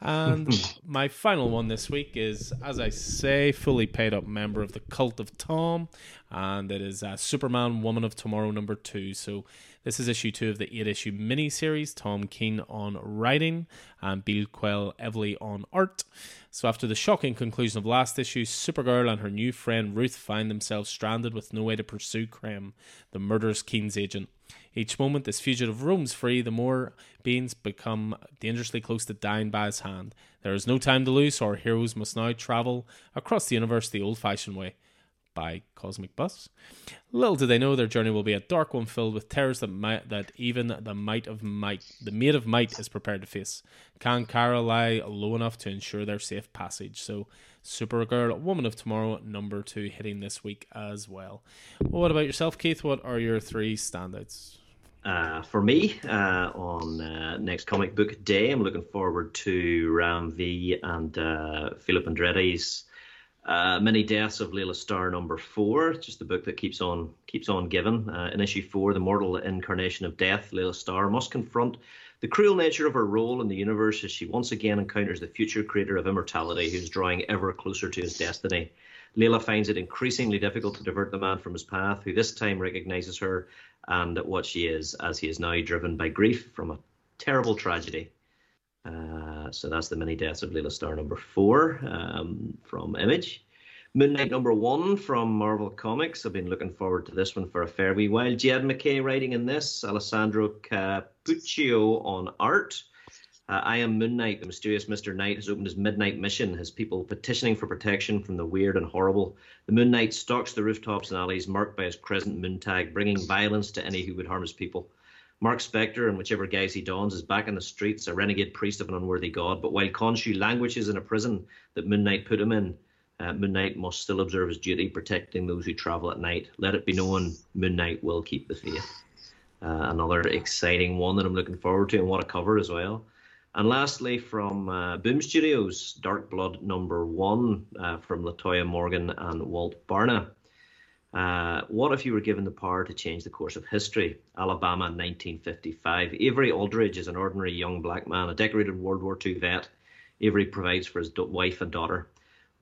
And my final one this week is, as I say, fully paid up member of the Cult of Tom, and it is uh, Superman Woman of Tomorrow number two. So this is issue two of the eight issue mini series. Tom King on writing um, and Bilquis Evely on art. So after the shocking conclusion of last issue, Supergirl and her new friend Ruth find themselves stranded with no way to pursue Krem, the murderous Keen's agent. Each moment this fugitive roams free, the more beings become dangerously close to dying by his hand. There is no time to lose, so our heroes must now travel across the universe the old fashioned way by Cosmic Bus. Little do they know their journey will be a dark one filled with terrors that might, that even the might of might, the maid of might, is prepared to face. Can Kara lie low enough to ensure their safe passage? So, Supergirl, Woman of Tomorrow, number two, hitting this week as well. what about yourself, Keith? What are your three standouts? Uh, for me, uh, on uh, next comic book day, I'm looking forward to Ram V and uh, Filipe Andrade's uh, Many Deaths of Laila Starr number four. just the book that keeps on keeps on giving. Uh, in issue four, the mortal incarnation of death, Laila Starr must confront the cruel nature of her role in the universe as she once again encounters the future creator of immortality, who's drawing ever closer to his destiny. Laila finds it increasingly difficult to divert the man from his path, who this time recognizes her and what she is, as he is now driven by grief from a terrible tragedy. Uh, so that's the mini deaths of Laila Starr number four um, from Image. Moon Knight number one from Marvel Comics. I've been looking forward to this one for a fair wee while. Jed MacKay writing in this, Alessandro Cappuccio on art. Uh, I am Moon Knight. The mysterious Mr. Knight has opened his midnight mission, his people petitioning for protection from the weird and horrible. The Moon Knight stalks the rooftops and alleys marked by his crescent moon tag, bringing violence to any who would harm his people. Mark Spector, in whichever guise he dons, is back in the streets, a renegade priest of an unworthy god. But while Khonshu languishes in a prison that Moon Knight put him in, uh, Moon Knight must still observe his duty, protecting those who travel at night. Let it be known, Moon Knight will keep the faith. Uh, another exciting one that I'm looking forward to, and what a cover as well. And lastly, from uh, Boom Studios, Dark Blood number one uh, from Latoya Morgan and Walt Barna. Uh, what if you were given the power to change the course of history? Alabama, 1955. Avery Aldridge is an ordinary young black man, a decorated World War II vet. Avery provides for his wife and daughter.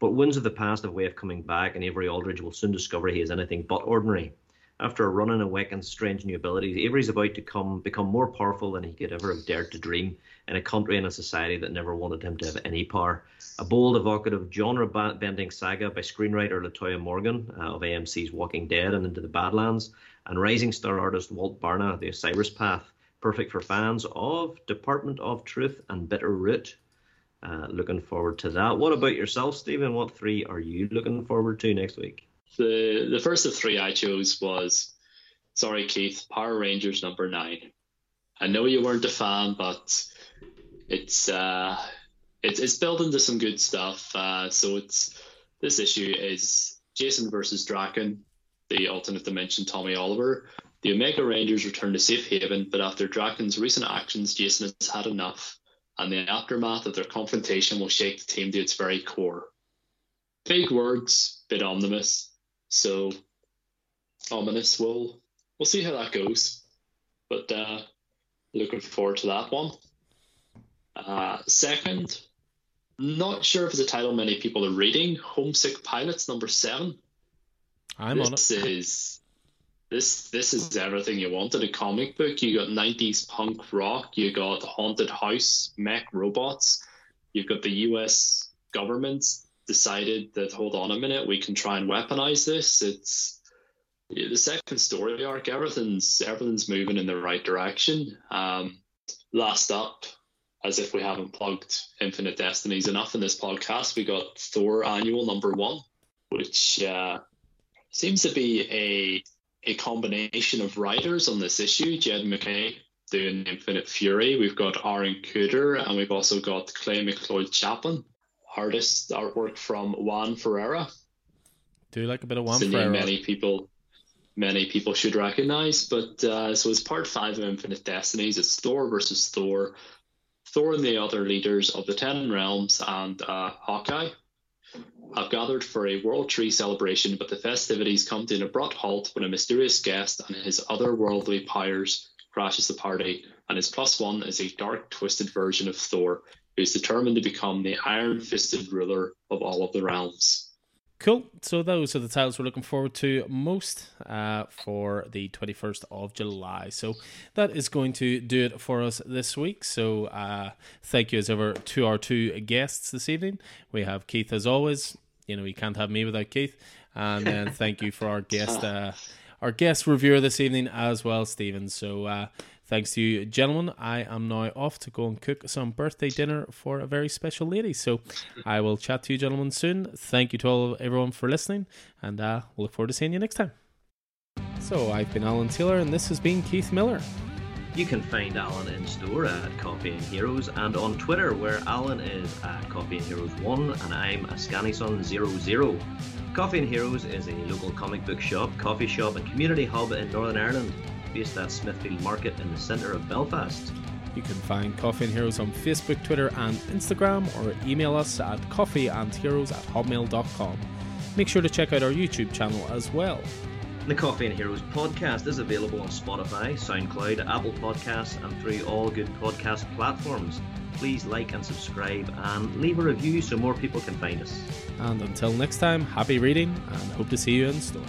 But wounds of the past have a way of coming back, and Avery Aldridge will soon discover he is anything but ordinary. After a run in awakens strange new abilities, Avery's about to come become more powerful than he could ever have dared to dream in a country and a society that never wanted him to have any power. A bold, evocative, genre-bending saga by screenwriter Latoya Morgan uh, of AMC's Walking Dead and Into the Badlands, and rising star artist Walt Barna, The Osiris Path, perfect for fans of Department of Truth and Bitter Root. Uh, looking forward to that. What about yourself, Stephen? What three are you looking forward to next week? The the first of three I chose was sorry, Keith, Power Rangers number nine. I know you weren't a fan, but it's uh it's it's built into some good stuff. Uh, so it's this issue is Jason versus Drakkon, the alternate dimension Tommy Oliver. The Omega Rangers return to safe haven, but after Drakkon's recent actions, Jason has had enough, and the aftermath of their confrontation will shake the team to its very core. Big words, bit ominous, so ominous. We'll we'll see how that goes, but uh, looking forward to that one. Uh, second, not sure if it's a title many people are reading. Homesick Pilots number seven. I'm this on it. This is this this is everything you wanted a comic book. You got nineties punk rock, you got haunted house, mech robots, you've got the US government decided that hold on a minute, we can try and weaponize this. It's the second story arc, everything's everything's moving in the right direction. Um, last up, as if we haven't plugged Infinite Destinies enough in this podcast, we got Thor Annual Number One, which uh, seems to be a a combination of writers on this issue. Jed MacKay doing Infinite Fury. We've got Aaron Kuder, and we've also got Clay McLeod Chapman, artist artwork from Juan Ferreyra. Do you like a bit of Juan Ferreyra? Many people, many people should recognize. But uh, so it's part five of Infinite Destinies. It's Thor versus Thor. Thor and the other leaders of the Ten Realms and uh, Hawkeye have gathered for a World Tree celebration, but the festivities come to an abrupt halt when a mysterious guest and his otherworldly powers crashes the party, and his plus one is a dark, twisted version of Thor, who is determined to become the iron fisted ruler of all of the realms. Cool. So those are the titles we're looking forward to most uh, for the 21st of July. So that is going to do it for us this week. So uh, thank you as ever to our two guests this evening. We have Keith as always. You know, you can't have me without Keith. And then thank you for our guest, uh, our guest reviewer this evening as well, Stephen. So uh, Thanks to you, gentlemen. I am now off to go and cook some birthday dinner for a very special lady. So I will chat to you, gentlemen, soon. Thank you to all everyone for listening, and uh, we'll look forward to seeing you next time. So I've been Alan Taylor, and this has been Keith Miller. You can find Alan in store at Coffee and Heroes and on Twitter, where Alan is at Coffee and Heroes 1 and I'm a Scannyson00. Coffee and Heroes is a local comic book shop, coffee shop, and community hub in Northern Ireland based at Smithfield Market in the centre of Belfast. You can find Coffee and Heroes on Facebook, Twitter, and Instagram, or email us at coffeeandheroes at hotmail.com. Make sure to check out our YouTube channel as well. The Coffee and Heroes podcast is available on Spotify, SoundCloud, Apple Podcasts, and through all good podcast platforms. Please like and subscribe and leave a review so more people can find us. And until next time, happy reading and hope to see you in store.